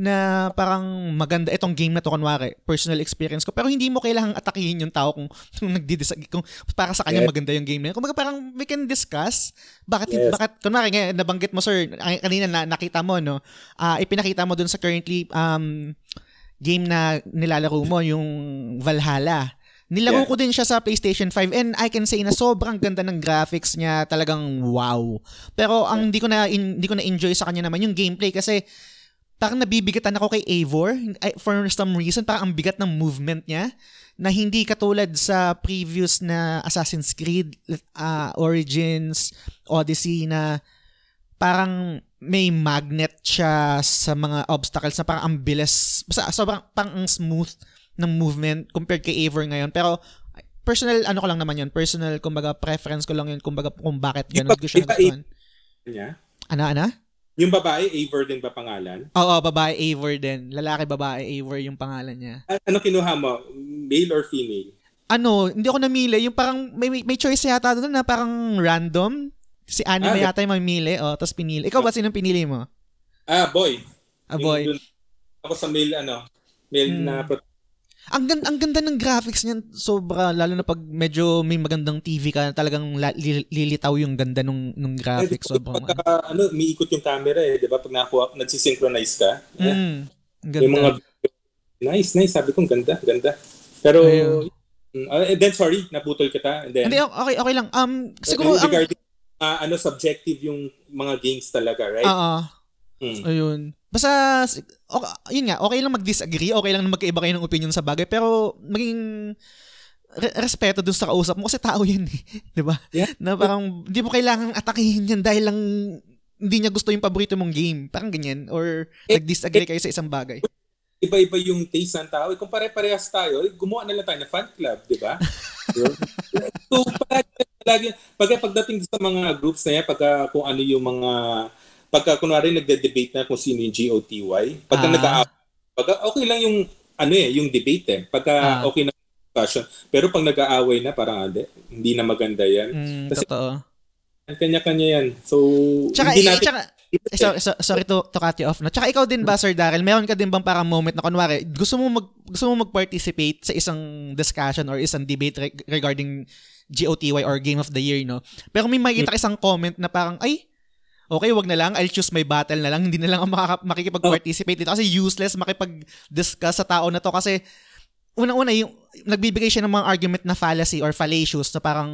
na parang maganda itong game na to kunwari, personal experience ko. Pero hindi mo kailangang atakihin yung tao kung, [laughs] kung nagdi-disagree kung para sa kanya maganda yung game na yun. Kung parang we can discuss bakit yes. bakit kunwari ngayon nabanggit mo sir kanina na nakita mo no. Uh, ipinakita mo dun sa currently um game na nilalaro mo, yung Valhalla. Nilaro yeah. ko din siya sa PlayStation 5 and I can say na sobrang ganda ng graphics niya, talagang wow. Pero ang hindi ko na in, hindi ko na enjoy sa kanya naman yung gameplay kasi parang nabibigatan ako kay Eivor for some reason parang ang bigat ng movement niya na hindi katulad sa previous na Assassin's Creed uh, Origins, Odyssey na parang may magnet siya sa mga obstacles na parang ang bilis. Basta sobrang pang ang smooth ng movement compared kay Eivor ngayon. Pero personal ano ko lang naman yun. Personal kumbaga preference ko lang yun kumbaga kung bakit ganun ko siya nagustuhan. Niya? Ano, ano? Yung babae, Eivor din ba pangalan? Oo, babae, Eivor din. Lalaki, babae, Eivor yung pangalan niya. Ano kinuha mo? Male or female? Ano, hindi ako namili. Yung parang, may, may choice yata doon na parang random. Si anime ah, yata yung mamili, oh, tapos pinili. Ikaw ba sinong pinili mo? Ah, boy. Ah, boy. Yung, ako sa male, ano, male hmm. na ang ganda, ang ganda ng graphics niyan, sobra lalo na pag medyo may magandang TV ka, talagang lilitaw yung ganda nung nung graphics eh, sobrang. Pag, uh, ano, umiikot yung camera eh, 'di ba? Pag nakuha, nagsisynchronize ka. Mm, ganda. Yung mga Nice, nice. Sabi ko, ganda, ganda. Pero Ayun. Uh, then sorry, naputol kita. And then, Hindi, okay, okay lang. Um, siguro, ang, regarding uh, ano subjective yung mga games talaga, right? Oo. Hmm. Ayun. Basta, okay, yun nga, okay lang mag-disagree, okay lang magkaiba kayo ng opinion sa bagay, pero maging re- respeto dun sa kausap mo kasi tao yan eh. [laughs] Di ba? Yeah. Na parang, hindi mo kailangan atakihin yan dahil lang hindi niya gusto yung paborito mong game. Parang ganyan. Or eh, nag-disagree kayo sa isang bagay. Iba-iba yung taste ng tao. Kung pare-parehas tayo, gumawa na lang tayo ng fan club, di ba? [laughs] so, palagi, palagi, pag pagdating sa mga groups na yan, pag kung ano yung mga pagka kunwari nagde-debate na kung sino yung GOTY, pagka Ah. nag pagka okay lang yung ano eh, yung debate eh. Pagka Ah. okay na discussion. Pero pag nag-aaway na, parang hindi, hindi na maganda yan. Mm, Kasi- totoo. Kanya-kanya yan. So, Tsaka, hindi natin... tsaka, eh, sorry, so- sorry to, to cut you off. No? Tsaka ikaw din ba, Sir Daryl, meron ka din bang parang moment na kunwari, gusto mo mag gusto mo mag-participate sa isang discussion or isang debate re- regarding GOTY or Game of the Year, no? Pero may makikita ka isang comment na parang, ay, okay, wag na lang, I'll choose my battle na lang, hindi na lang ako makaka- makikipag-participate dito kasi useless makipag-discuss sa tao na to kasi unang-una yung nagbibigay siya ng mga argument na fallacy or fallacious na parang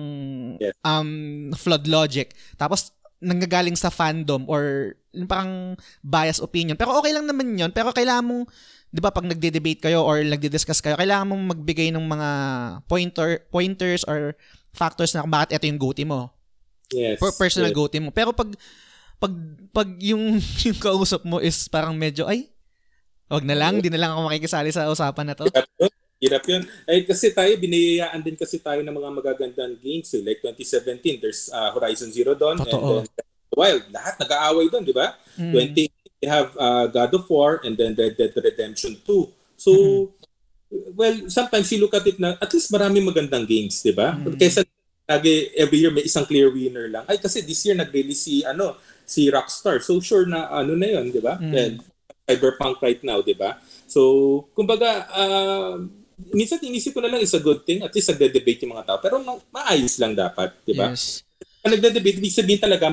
Yes. um flawed logic. Tapos nanggagaling sa fandom or parang bias opinion. Pero okay lang naman 'yon. Pero kailangan mong 'di ba pag nagde-debate kayo or nagdi-discuss kayo, kailangan mong magbigay ng mga pointer pointers or factors na kung bakit ito yung goatee mo. Yes. Per personal yes. goatee mo. Pero pag pag pag yung [laughs] yung kausap mo is parang medyo ay wag na lang, di na lang ako makikisali sa usapan na to. Hirap yun. Hirap yun. Eh, kasi tayo, biniyayaan din kasi tayo ng mga magagandang games. Eh. Like 2017, there's uh, Horizon Zero Dawn. Totoo. And then Wild. Lahat nag-aaway doon, di ba? Mm. 20, we have uh, God of War and then Red Dead Redemption 2. So, well, sometimes you look at it na at least marami magandang games, di ba? Mm. Kaysa lagi every year may isang clear winner lang. Ay, kasi this year nag-release si, ano, si Rockstar. So, sure na ano na yun, di ba? Mm. And cyberpunk right now, di ba? So, kumbaga, uh, minsan inisip ko na lang is a good thing. At least nagde-debate yung mga tao. Pero ma- maayos lang dapat, di ba? Yes. Pag nagde-debate, ibig sabihin talaga,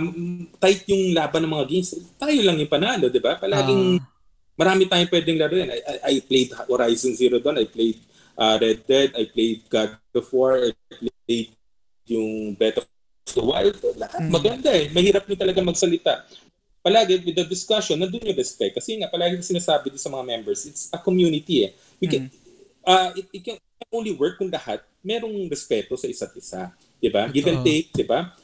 tight yung laban ng mga games. Tayo lang yung panalo, di ba? Palaging Ah. marami tayong pwedeng laruin. I, I, I played Horizon Zero Dawn, I played uh, Red Dead, I played God of War, I played yung Breath of the Wild. Lahat Mm. maganda eh. Mahirap nyo talaga magsalita. Palagi with the discussion, nandun yung respect. Kasi nga, palagi sinasabi din sa mga members, it's a community eh. We can, uh, it, it can only work kung lahat merong respeto sa isa't isa. Di ba? Give and take, di ba?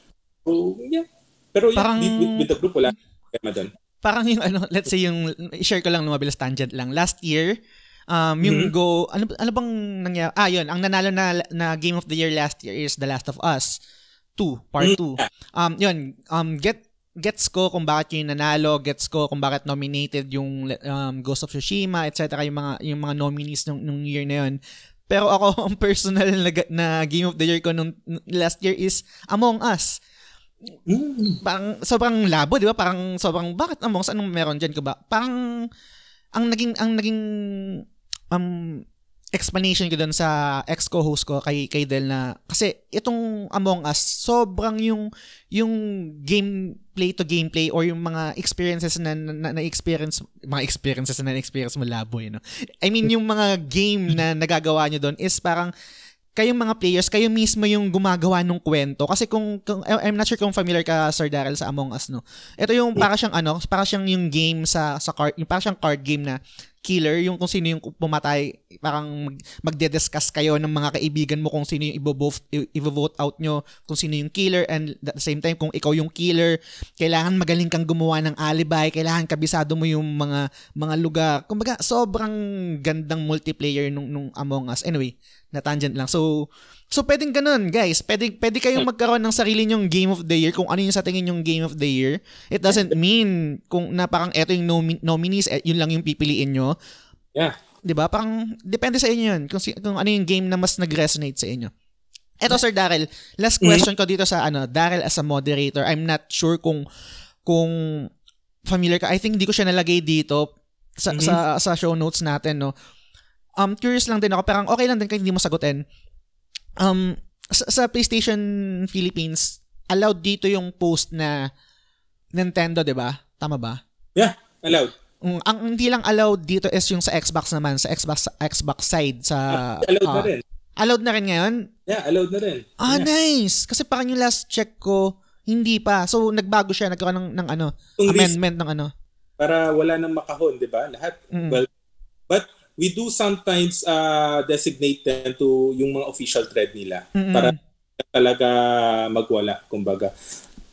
So, yeah. Pero Parang- with, with, with the group, wala problema doon. parang yung ano, let's say yung i-share ko lang ng mabilis tangent lang. Last year, um yung Mhm. go ano ano bang nangyari? Ah, yun, ang nanalo na na game of the year last year is The Last of Us 2, part 2. Mm. Um yun, um get gets ko kung bakit yung nanalo, gets ko kung bakit nominated yung um, Ghost of Tsushima, etc. yung mga yung mga nominees nung, nung year na yun. Pero ako, [laughs] ang personal na, na game of the year ko nung nung last year is Among Us Mm. parang sobrang labo, 'di ba? Parang sobrang bakit Among Us anong meron diyan ko ba? Parang ang naging ang naging um explanation ko doon sa ex co-host ko kay kay Del na kasi itong Among Us sobrang yung yung gameplay to gameplay or yung mga experiences na na, na experience mga experiences na na-experience mo labo you know. I mean yung mga game na nagagawa nyo doon is parang kayong mga players, kayo mismo yung gumagawa ng kwento. Kasi kung, kung I'm not sure kung familiar ka Sir Daryl sa Among Us, no. Ito yung para siyang ano, para siyang yung game sa sa card, yung para siyang card game na killer, yung kung sino yung pumatay, parang mag, magde-discuss kayo ng mga kaibigan mo kung sino yung ibo-vote, out nyo, kung sino yung killer, and at the same time, kung ikaw yung killer, kailangan magaling kang gumawa ng alibi, kailangan kabisado mo yung mga mga lugar. Kumbaga, sobrang gandang multiplayer nung, nung Among Us. Anyway, na tangent lang. So, so pwedeng ganun, guys. Pwede, pwede kayong magkaroon ng sarili nyong game of the year kung ano yung sa tingin yung game of the year. It doesn't [laughs] mean kung na parang eto yung nomi- nominees, eh, yun lang yung pipiliin nyo. Yeah. 'Di ba? Parang depende sa inyo 'yun kung, si- kung ano yung game na mas nag-resonate sa inyo. Eto Sir Daryl, last question ko dito sa ano, Daryl as a moderator. I'm not sure kung kung familiar ka. I think hindi ko siya nalagay dito sa Mhm. sa sa show notes natin, no. Um curious lang din ako, parang okay lang din kahit hindi mo sagutin. Um sa, sa PlayStation Philippines, allowed dito yung post na Nintendo, 'di ba? Tama ba? Yeah, allowed. Mm, ang hindi lang allowed dito is yung sa Xbox naman, sa Xbox Xbox side sa allowed na ah, rin. Allowed na rin ngayon? Yeah, allowed na rin. Ah, Yeah. nice. Kasi parang yung last check ko, hindi pa. So nagbago siya, nagkaroon ng, ng ano, Kung amendment ng ano. para wala nang makahon, di ba? Lahat. Mm. Well, but we do sometimes uh, designate them to yung mga official thread nila Mm-mm. para talaga magwala, kumbaga.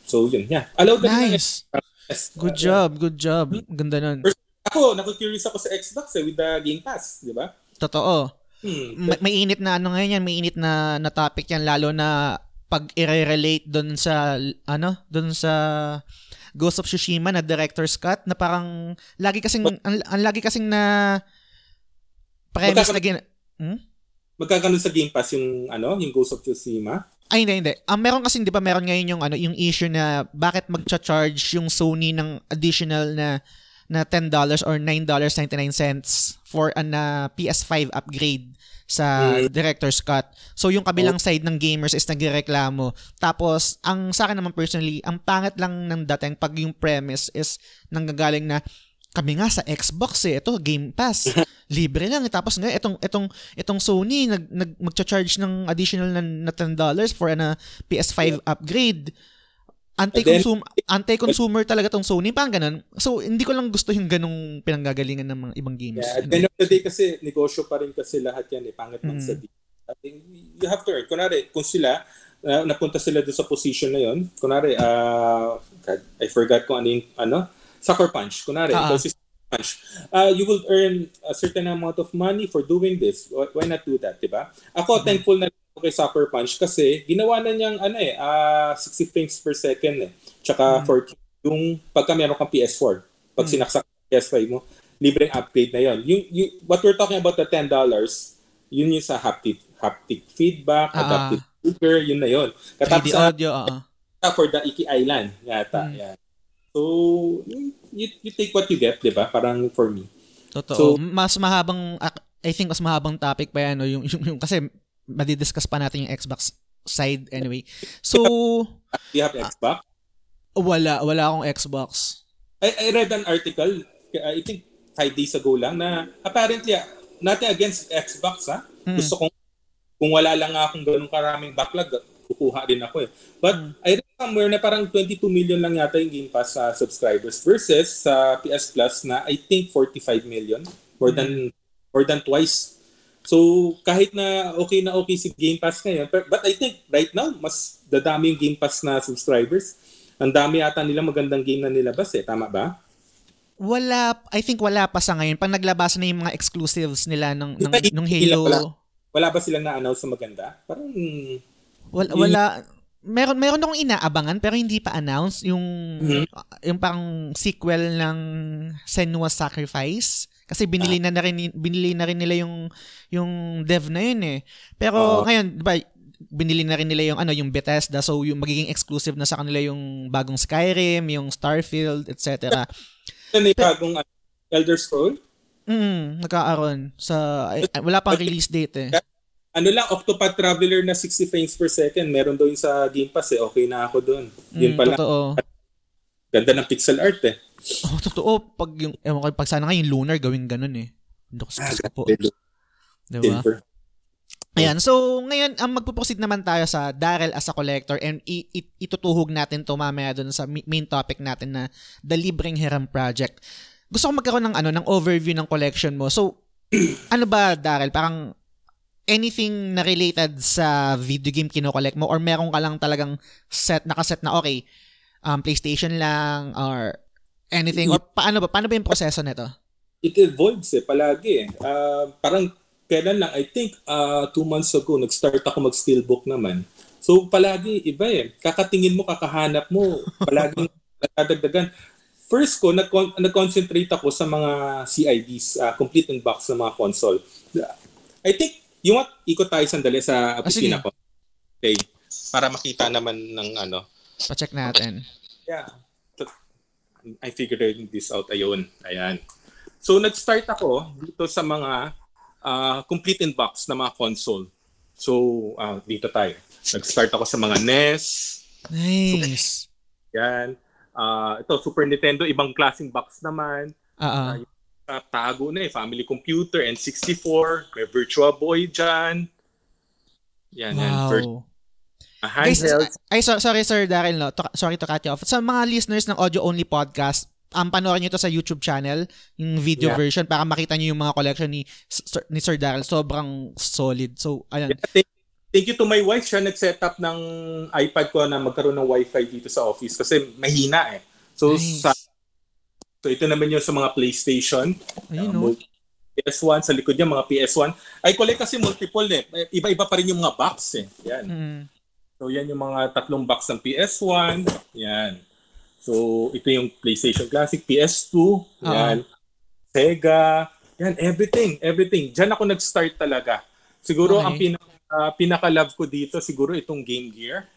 So, yun. Yeah. Allowed na. Nice. Yes. Good Uh, job, good job. Ganda nun. Ako, naku-curious ako sa Xbox eh, with the Game Pass, di ba? Totoo. Hmm. May, may init na ano ngayon yan, may init na, na topic yan lalo na pag i-relate doon sa ano, doon sa Ghost of Tsushima na director's cut na parang lagi kasing ang, ang lagi kasing na premise na gina- hmm? Magkakaroon sa Game Pass yung ano, yung Ghost of Tsushima? Ay, hindi, hindi. Ang um, meron kasi, di ba, meron ngayon yung, ano, yung issue na bakit magcha-charge yung Sony ng additional na na $10 or $9.99 for a uh, PS5 upgrade sa mm. director's cut. So yung kabilang oh. side ng gamers is nagrereklamo. Tapos ang sa akin naman personally, ang pangit lang ng dating pag yung premise is nanggagaling na kami nga sa Xbox eh, ito Game Pass. [laughs] Libre lang. Eh. Tapos nga itong itong itong Sony nag, nag magcha-charge ng additional na, na $10 for a PS5 upgrade anti-consum anti-consumer talaga tong Sony, parang ganun. So, hindi ko lang gusto yung ganung pinanggagalingan ng mga ibang games. Yeah, at the end of the day kasi, negosyo pa rin kasi lahat yan eh. Pangit man mm. sa di. You have to earn. Kunwari, kung sila, uh, napunta sila doon sa position na yon kunwari, uh, God, I forgot kung ano yung, ano, sucker punch. Kunwari, uh-huh. ito si punch. Uh, you will earn a certain amount of money for doing this. Why not do that, di ba? Ako, mm-hmm. thankful na kay Sucker Punch kasi ginawa na niyang ano eh, uh, ah, 60 frames per second eh. Tsaka mm. 40 yung pagka meron kang PS4, pag mm. sinaksak PS5 mo, libreng upgrade na yon. Yung, yung what we're talking about the $10, yun yung sa haptic haptic feedback, uh-huh. adaptive speaker, yun na yun. Katapos sa audio, uh-huh. for the Iki Island, yata. Mm. Yeah. So, you, you take what you get, di ba? Parang for me. Totoo. So, mas mahabang, I think mas mahabang topic pa yan, no? yung, yung, yung kasi madidiscuss pa natin yung Xbox side anyway. So, do [laughs] you have Xbox? Uh, wala, wala akong Xbox. I, I read an article, uh, I think five days ago lang, na apparently, uh, nothing against Xbox ha. Hmm. Gusto kong, kung wala lang akong ganun karaming backlog, kukuha din ako eh. But hmm. I read somewhere na parang 22 million lang yata yung Game Pass sa uh, subscribers versus sa uh, PS Plus na I think 45 million. More hmm. than more than twice So, kahit na okay na okay si Game Pass ngayon, but I think right now, mas dadami yung Game Pass na subscribers. Ang dami ata nila magandang game na nilabas eh. Tama ba? Wala, I think wala pa sa ngayon. Pag naglabas na yung mga exclusives nila ng, ng, ng Halo. Wala, wala ba silang na-announce na maganda? Parang... Wala, wala meron meron akong inaabangan pero hindi pa announce yung mm-hmm. yung parang sequel ng Senua's Sacrifice kasi binili ah. na, na rin binili na rin nila yung yung dev na yun eh. Pero uh, ngayon, 'di ba, binili na rin nila yung ano yung Bethesda so yung magiging exclusive na sa kanila yung bagong Skyrim, yung Starfield, etc. Ano yung bagong uh, Elder Scroll? Mm, nagkaaroon sa ay, wala pang release date eh. Ano lang, Octopath Traveler na 60 frames per second, meron daw yung sa Game Pass eh. Okay na ako doon. Yun mm, pala. Totoo. Ganda ng pixel art eh. Oh, totoo. Pag yung, ewan ko, pag sana nga yung lunar gawin ganun eh. Hindi ko sa po. Diba? Ayan, so ngayon, ang magpo-proceed naman tayo sa Daryl as a collector and i- i- itutuhog natin to mamaya doon sa main topic natin na The Libreng Hiram Project. Gusto ko magkaroon ng ano ng overview ng collection mo. So, [clears throat] ano ba Daryl? Parang anything na related sa video game kino-collect mo or meron ka lang talagang set nakaset na okay, um, PlayStation lang or anything or paano ba paano ba yung proseso nito? It evolves eh palagi eh. Uh, parang kailan lang I think uh, two months ago nag-start ako mag-steelbook naman. So palagi iba eh. Kakatingin mo, kakahanap mo, palaging [laughs] nadagdagan. First ko, nag- nag-concentrate ako sa mga CIDs, uh, complete in box ng mga console. I think, yung what, ikot tayo sandali sa opisina ah, ko. Okay. Para makita naman ng ano. Pa-check natin. Yeah. I figured this out ayun. Ayan. So nag-start ako dito sa mga uh, complete in box na mga console. So uh, dito tayo. Nag-start ako sa mga NES. Nice. So, yan. Uh, ito Super Nintendo ibang klaseng box naman. Uh-uh. Uh, tago na eh. Family Computer, N64, may Virtual Boy dyan. Yan, wow. yan. Vir- Guys, ay, so, sorry Sir Daryl, no? To, sorry to cut you off. Sa mga listeners ng audio-only podcast, ang um, panoorin nyo to sa YouTube channel, yung video yeah. version, para makita nyo yung mga collection ni, ni Sir Daryl. Sobrang solid. So, ayan. Yeah, thank, thank you to my wife. Siya nag-set up ng iPad ko na magkaroon ng wifi dito sa office kasi mahina eh. So, nice. sa, so ito naman yung sa mga PlayStation. Ayun, no? PS1, sa likod niya mga PS1. I collect kasi multiple eh. Iba-iba pa rin yung mga box eh. Yan. Mm. So yan yung mga tatlong box ng PS1. Yan. So, ito yung PlayStation Classic, PS2, yan, Sega, yan, everything, everything. Diyan ako nag-start talaga. Siguro Okay. ang pinaka, uh, pinaka-love ko dito, siguro itong Game Gear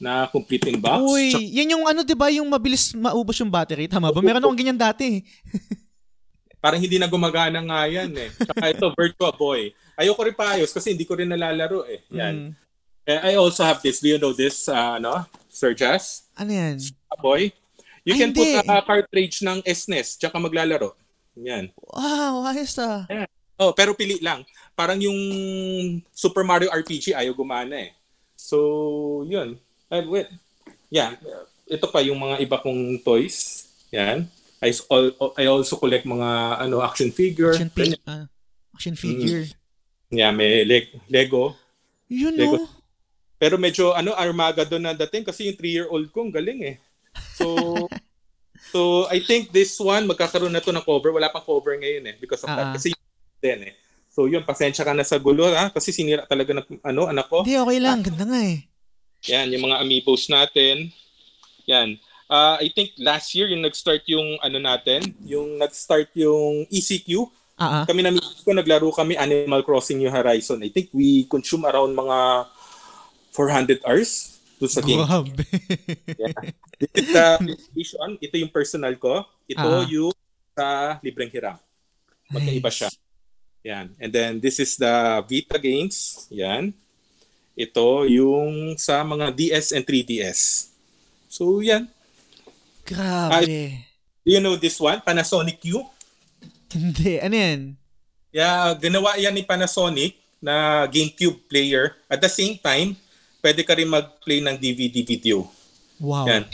na complete in box. Uy, Tsaka- yan yung ano 'di ba yung mabilis maubos yung battery, tama ba? Meron akong ganyan dati. [laughs] parang hindi na gumagana nga yan eh. Tsaka ito, Virtua Boy. Ayoko rin paayos kasi hindi ko rin nalalaro eh. Yan. Mm. Eh, I also have this. Do you know this, uh, ano, Sir Jazz? Ano yan? Boy? You Ay, can put hindi. a cartridge ng SNES tsaka maglalaro. Yan. Wow, ayos ah. Oh, pero pili lang. Parang yung Super Mario RPG ayaw gumana eh. So, yun. Uh, wait. Yeah. Ito pa yung mga iba kong toys. Yan. I, I also collect mga ano action figure. Action, fi- ah, action figure. Yeah, may leg- Lego. Yun Lego. no. Pero medyo ano Armageddon na dating kasi yung 3-year-old ko ang galing eh. So [laughs] So I think this one magkakaroon na to ng cover. Wala pang cover ngayon eh because of Ah. that. Kasi din eh. So yun, pasensya ka na sa gulo ha kasi sinira talaga ng ano anak ko. Hindi, okay lang. Ganda nga eh. Yan, yung mga amiibos natin. Yan. Ah, I think last year yung nag-start yung ano natin, yung nag-start yung ECQ. Ah, ah. Kami na mismo ko naglaro kami Animal Crossing New Horizon. I think we consume around mga 400 hours doon sa game. Grabe. Yeah. This is the PlayStation. Ito yung personal ko. Ito Ah. yung sa libreng hiram. Magkaiba siya. Yan. And then this is the Vita games. Yan. Ito yung sa mga DS and 3DS. So yan. Grabe. Do you know this one? Panasonic Q. Hindi. Ano yan? Yeah, ginawa yan ni Panasonic na GameCube player. At the same time, pwede ka rin mag-play ng DVD video. Wow. Yan.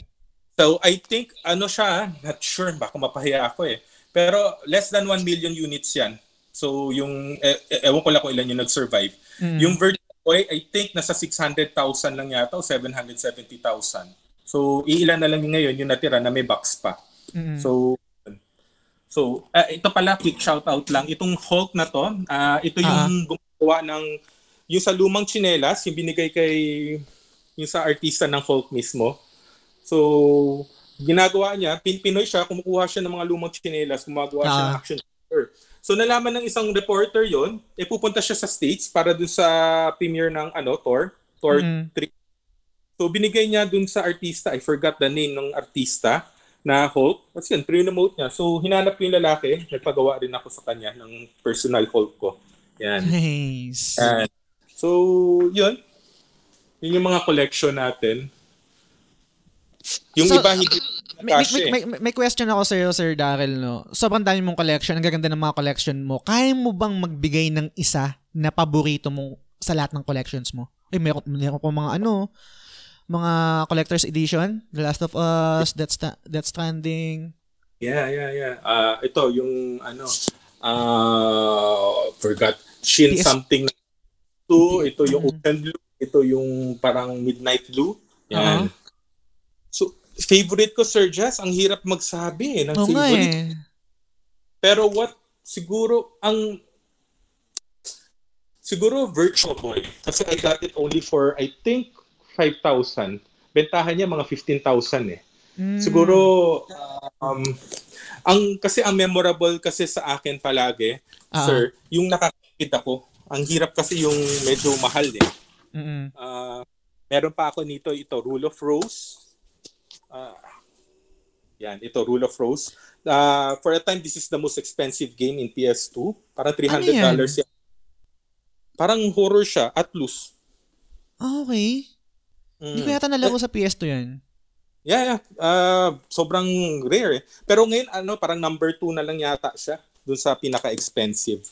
So I think ano siya, not sure baka mapahiya ako eh. Pero less than 1 million units 'yan. So yung eh, ewan ko lang kung ilan yung nag-survive. Mm. Yung Virtua Boy I think nasa 600,000 lang yata o 770,000. So iilan na lang yung ngayon yung natira na may box pa. Mm. So So ah, ito pala quick shout out lang itong Hulk na to, ah, ito yung gumawa ng yung sa lumang tsinelas, yung binigay kay yung sa artista ng Hulk mismo. So, ginagawa niya, pin Pinoy siya, kumukuha siya ng mga lumang tsinelas, gumagawa siya ng Ah. action figure. So, nalaman ng isang reporter yon eh pupunta siya sa States para dun sa premiere ng ano, Thor, Thor Mm. 3. So, binigay niya dun sa artista, I forgot the name ng artista, na Hulk. Kasi yun, pre-note niya. So, hinanap ko yung lalaki, nagpagawa rin ako sa kanya ng personal Hulk ko. Yan. Nice. Yan. So, yun. Yun yung mga collection natin. Yung So, iba hindi May, may, may, may, may question ako sa iyo, Sir Daryl, no? Sobrang dami mong collection, ang gaganda ng mga collection mo. Kaya mo bang magbigay ng isa na paborito mo sa lahat ng collections mo? Ay, meron, meron ko mga ano, mga collector's edition, The Last of Us, Death, Sta- Death Stranding. Yeah, yeah, yeah. Ah, ito yung ano ah forgot Shin PS something 2, ito yung. Ocean Blue, ito yung parang Midnight Blue. Yan. Uh-huh. Favorite ko Sir Jazz, ang hirap magsabi eh, ng nga favorite. eh. Pero what siguro ang siguro Virtual Boy kasi I got it only for I think 5,000. Bentahan niya mga 15,000 eh. Mm. Siguro um ang kasi ang memorable kasi sa akin palagi, Ah. sir, yung nakakakit ako. Ang hirap kasi yung medyo mahal eh. Mm-mm. Ah, meron pa ako nito ito Rule of Rose. Ah, yan, ito Rule of Rose. Ah, for a time this is the most expensive game in PS2. Parang 300 dollars yan. Parang horror siya at loose. Ah, okay. Hindi ko yata nalaro sa PS2 yan. Yeah, yeah. Ah, sobrang rare eh. Pero ngayon ano, parang number 2 na lang yata siya dun sa pinaka-expensive.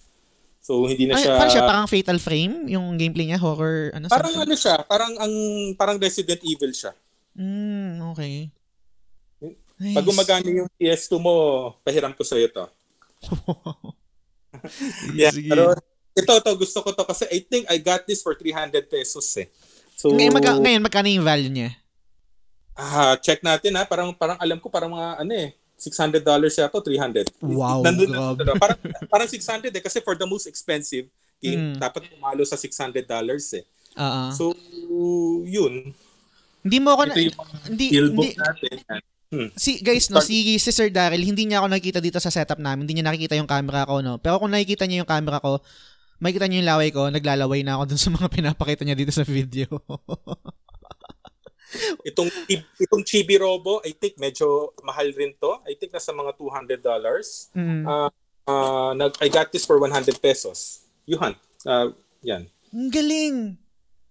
So hindi na Ay, siya parang siya, parang Fatal Frame, yung gameplay niya, horror, ano, Parang something? ano siya, parang ang parang Resident Evil siya. Mm, okay. Nice. Pag gumagana yung PS2 mo, pahiram ko sa iyo to. [laughs] Yeah, Sige. pero ito to gusto ko to kasi I think I got this for 300 pesos eh. So ngayon, magka, ngayon, magkano yung value niya? ah, check natin ha, parang parang alam ko parang mga ano eh 600 dollars yata, 300. Wow, Nandun, grabe. nandun, parang parang 600 eh kasi for the most expensive game Mm. dapat pumalo sa 600 dollars eh. Oo. So yun, hindi mo ako, na, hindi, hindi, natin. Hmm. Si guys no, si, si Sir Daryl, hindi niya ako nakikita dito sa setup namin. Hindi niya nakikita yung camera ko no. Pero kung nakikita niya yung camera ko, makikita niyo yung laway ko, naglalaway na ako [laughs] dun sa mga pinapakita niya dito sa video. [laughs] itong itong Chibi Robo, I think medyo mahal rin to. I think nasa mga $200. Mm. Uh, uh, nag I got this for 100 pesos. Yuhan. Uh, yan. Ang galing.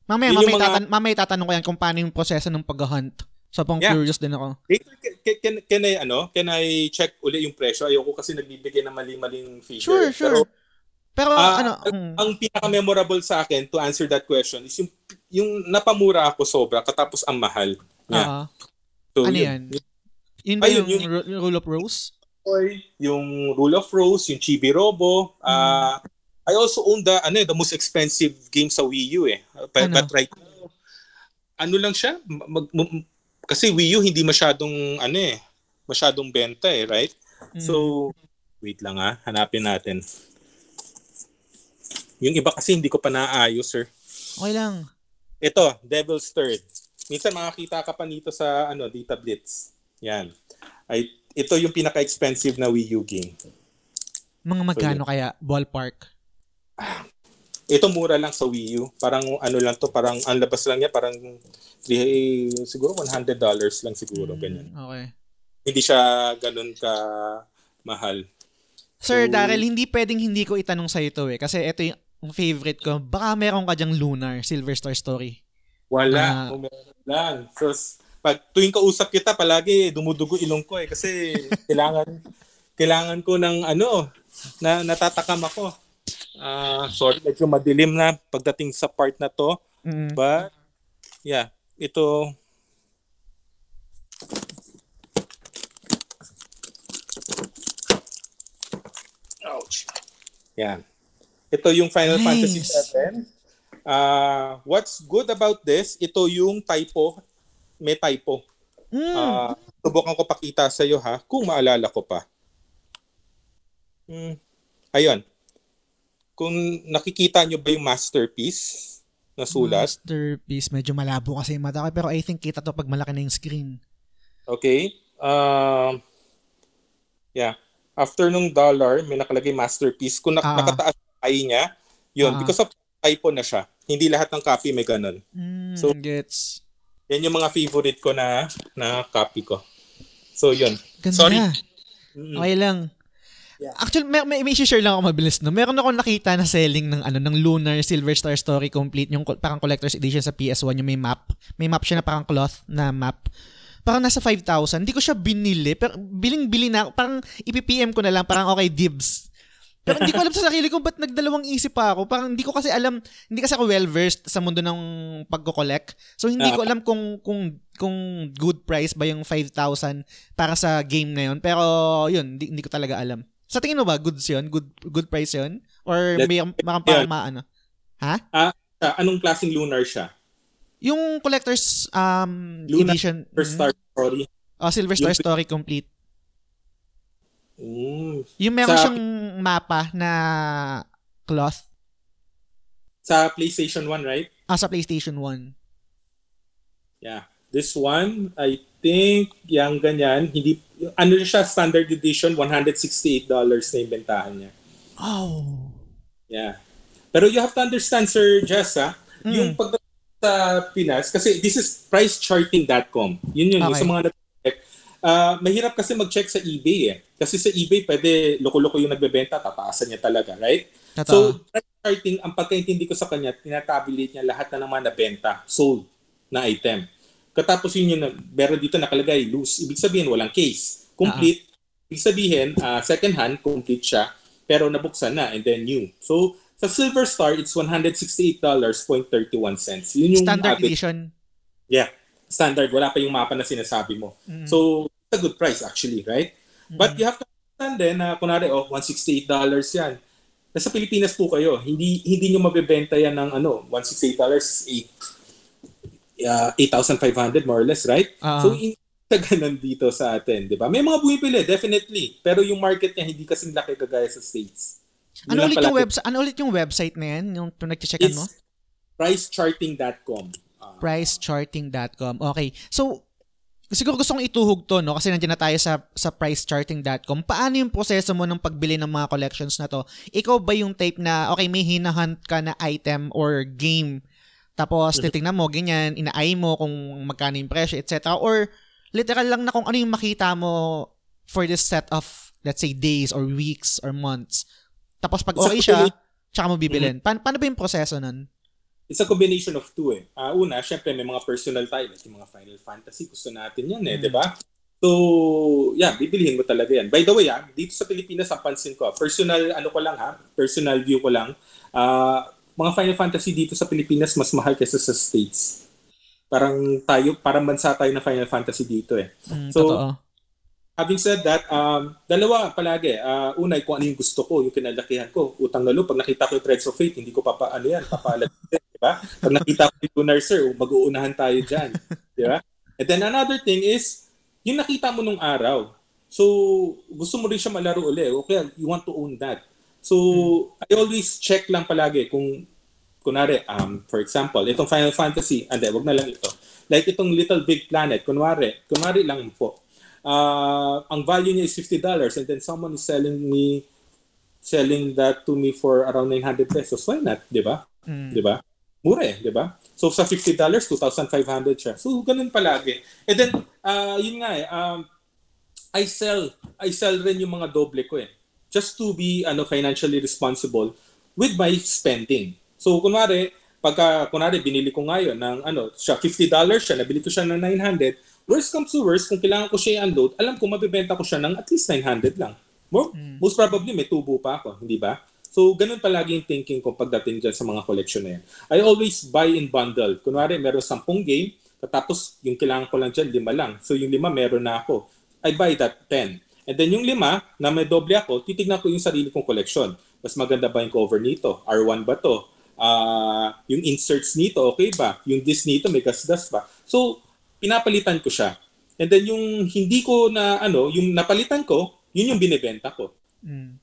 Mamaya, Yun mamaya, yung mga- tatan- mamaya tatanong ko yan kung paano yung proseso ng pag-hunt. So, pang Yeah. curious din ako. Can, can, can, can I, ano, can I check uli yung presyo? Ayoko kasi nagbibigay ng mali-maling Sure, figure. sure. Pero Pero, Ah, ano, ang- mm, ang pinaka-memorable sa akin to answer that question is yung yung napamura ako sobra katapos ang mahal niya. ah, So, ano yun. yan? Yun ba Ayun, yung, yung- ru- rule of rose? Toy, yung Rule of Rose, yung Chibi Robo. ah I also own the ano eh, the most expensive game sa Wii U eh. But, Ano? but right now, ano lang siya? Mag, mag- kasi Wii U hindi masyadong ano eh, masyadong benta eh, right? Mm. So, wait lang ah, hanapin natin. Yung iba kasi hindi ko pa naayos, sir. okay lang. Ito, Devil's Third. Minsan makakita ka pa nito sa ano, Data Blitz. Yan. Ay, ito yung pinaka-expensive na Wii U game. Mga magkano kaya? Ballpark? Ito mura lang sa Wii U. Parang ano lang to, parang ang labas lang niya parang three- siguro $100 lang siguro ganyan. Mm, Okay. Hindi siya ganun ka mahal. Sir So- Daryl, hindi pwedeng hindi ko itanong sa ito eh. Kasi ito yung favorite ko. Baka meron ka dyang Lunar, Silver Star Story. Wala. Meron lang. So, pag tuwing kausap kita, palagi dumudugo ilong ko eh. Kasi [laughs] kailangan, kailangan ko ng ano, na natatakam ako. Ah, sorry, medyo madilim na pagdating sa part na to. Mm. But, yeah, ito, Ouch. Yan. Ito yung Final Nice. Fantasy 7. Uh, what's good about this, ito yung typo, may typo. Mm. Ah, subukan ko pakita sa iyo ha, kung maalala ko pa. Hmm. Ayun. Kung nakikita nyo ba yung masterpiece na sulat, Masterpiece. Medyo malabo kasi yung mata ko. Pero I think kita to pag malaki na yung screen. Okay? Um, yeah. After nung dollar, may nakalagay masterpiece. Kung nak- Ah. nakataas yung eye niya, yun, Ah. because of typo na siya. Hindi lahat ng copy may ganun. Mm, So- gets. Yan yung mga favorite ko na na copy ko. So, yun. Ganda. Sorry. Mm. Okay lang. Yeah. Actually, may, may, may share lang ako mabilis no. Meron ako nakita na selling ng ano ng Lunar Silver Star Story complete yung parang collector's edition sa PS1 yung may map. May map siya na parang cloth na map. Parang nasa 5,000. Hindi ko siya binili. Pero biling-bili na ako. Parang ipipm ko na lang. Parang okay, dibs. Pero hindi ko alam sa sarili ko ba't nagdalawang isip pa ako. Parang hindi ko kasi alam, hindi kasi ako well-versed sa mundo ng pagko-collect. So hindi ko alam kung kung kung good price ba yung 5,000 para sa game na yun. Pero yun, hindi, hindi ko talaga alam. Sa tingin mo ba, goods yun? Good, good price yun? Or may makang para maano? Ha? Ah, anong klaseng lunar siya? Yung collector's um, Lunar edition. First Mhm. Star Story. Oh, Silver Star Yung- Story complete. Mm. Yung meron Sa- siyang mapa na cloth Sa PlayStation 1, right? ah, sa PlayStation 1. Yeah. This one, I think, yung ganyan, hindi, ano siya, standard edition, $168 na yung bentahan niya. Oh. Yeah. Pero you have to understand, Sir Jess, ha? Mm. Yung pagdating sa Pinas, kasi this is pricecharting.com. Yun yun, yung Okay. sa mga nag-check. Ah, mahirap kasi mag-check sa eBay eh. Kasi sa eBay, pwede loko-loko yung nagbebenta, tataasan niya talaga, right? Totoo. So, price charting, ang pagkaintindi ko sa kanya, tinatabulate niya lahat na naman na benta, sold na item. Katapos yun yung, meron dito nakalagay, loose. Ibig sabihin, walang case. Complete. Ibig sabihin, ah, second hand, complete siya, pero nabuksan na, and then new. So, sa Silver Star, it's $168.31. Yun yung Standard average. edition. Yeah. Standard. Wala pa yung mapa na sinasabi mo. Mm. So, it's a good price actually, right? But you have to understand din na kunwari, oh, $168 yan. Nasa Pilipinas po kayo. Hindi hindi nyo mabebenta yan ng ano, $168 is 8, uh, 8,500 more or less, right? Ah. So, ka ganun dito sa atin, di ba? May mga bumibili, definitely. Pero yung market niya hindi kasing laki kagaya sa States. Yun Ano ulit yung palagi. website? Ano ulit yung website na yan? Yung pinag-checkan mo? It's pricecharting.com. Ah, Pricecharting.com. Okay. So, siguro gusto kong ituhog to, no? Kasi nandiyan na tayo sa, sa pricecharting.com. Paano yung proseso mo ng pagbili ng mga collections na to? Ikaw ba yung type na, okay, may hinahunt ka na item or game, tapos titignan mo, ganyan, ina-eye mo kung magkano yung presyo, etc. Or literal lang na kung ano yung makita mo for this set of, let's say, days or weeks or months. Tapos pag okay siya, tsaka mo bibilin. Mm-hmm. Pa- paano ba yung proseso nun? it's a combination of two eh. Uh, una, syempre may mga personal titles, yung mga Final Fantasy, gusto natin yan eh, mm. di ba? So, yeah, bibilihin mo talaga yan. By the way, ah, dito sa Pilipinas, ang pansin ko, personal, ano ko lang ha, personal view ko lang, uh, mga Final Fantasy dito sa Pilipinas, mas mahal kaysa sa States. Parang tayo, parang bansa tayo na Final Fantasy dito eh. Mm, so, totoo having said that, um, dalawa palagi. Uh, una, kung ano yung gusto ko, yung kinalakihan ko. Utang na loob, pag nakita ko yung Threads of Fate, hindi ko papa, ano yan, papaalag. [laughs] di ba? Pag nakita ko yung Lunar Sir, mag-uunahan tayo dyan. [laughs] Di ba? And then another thing is, yung nakita mo nung araw. So, gusto mo rin siya malaro uli. Okay, you want to own that. So, hmm. I always check lang palagi kung, kunwari, um, for example, itong Final Fantasy, ande, wag na lang ito. Like itong Little Big Planet, kunwari, kunwari lang po, uh, ang value niya is $50 and then someone is selling me selling that to me for around 900 pesos. Why not? Di ba? Mm. Di ba? Mura eh, di ba? So sa $50, 2,500 siya. So ganun palagi. And then, uh, yun nga eh, um, I sell, I sell rin yung mga doble ko eh. Just to be ano financially responsible with my spending. So kunwari, pagka kunwari binili ko ngayon ng ano, siya $50 siya, nabili ko siya ng 900, worst comes to worst, kung kailangan ko siya i-unload, alam ko mabibenta ko siya ng at least 900 lang. More, mm. Most probably may tubo pa ako, hindi ba? So, ganun palagi yung thinking ko pagdating dyan sa mga collection na yan. I always buy in bundle. Kunwari, meron 10 game, tapos yung kailangan ko lang dyan, lima lang. So, yung lima meron na ako. I buy that 10. And then yung lima, na may doble ako, titignan ko yung sarili kong collection. Mas maganda ba yung cover nito? R1 ba to? Uh, yung inserts nito, okay ba? Yung disc nito, may gas-gas ba? So, pinapalitan ko siya. And then yung hindi ko na ano, yung napalitan ko, yun yung binebenta ko. Mm.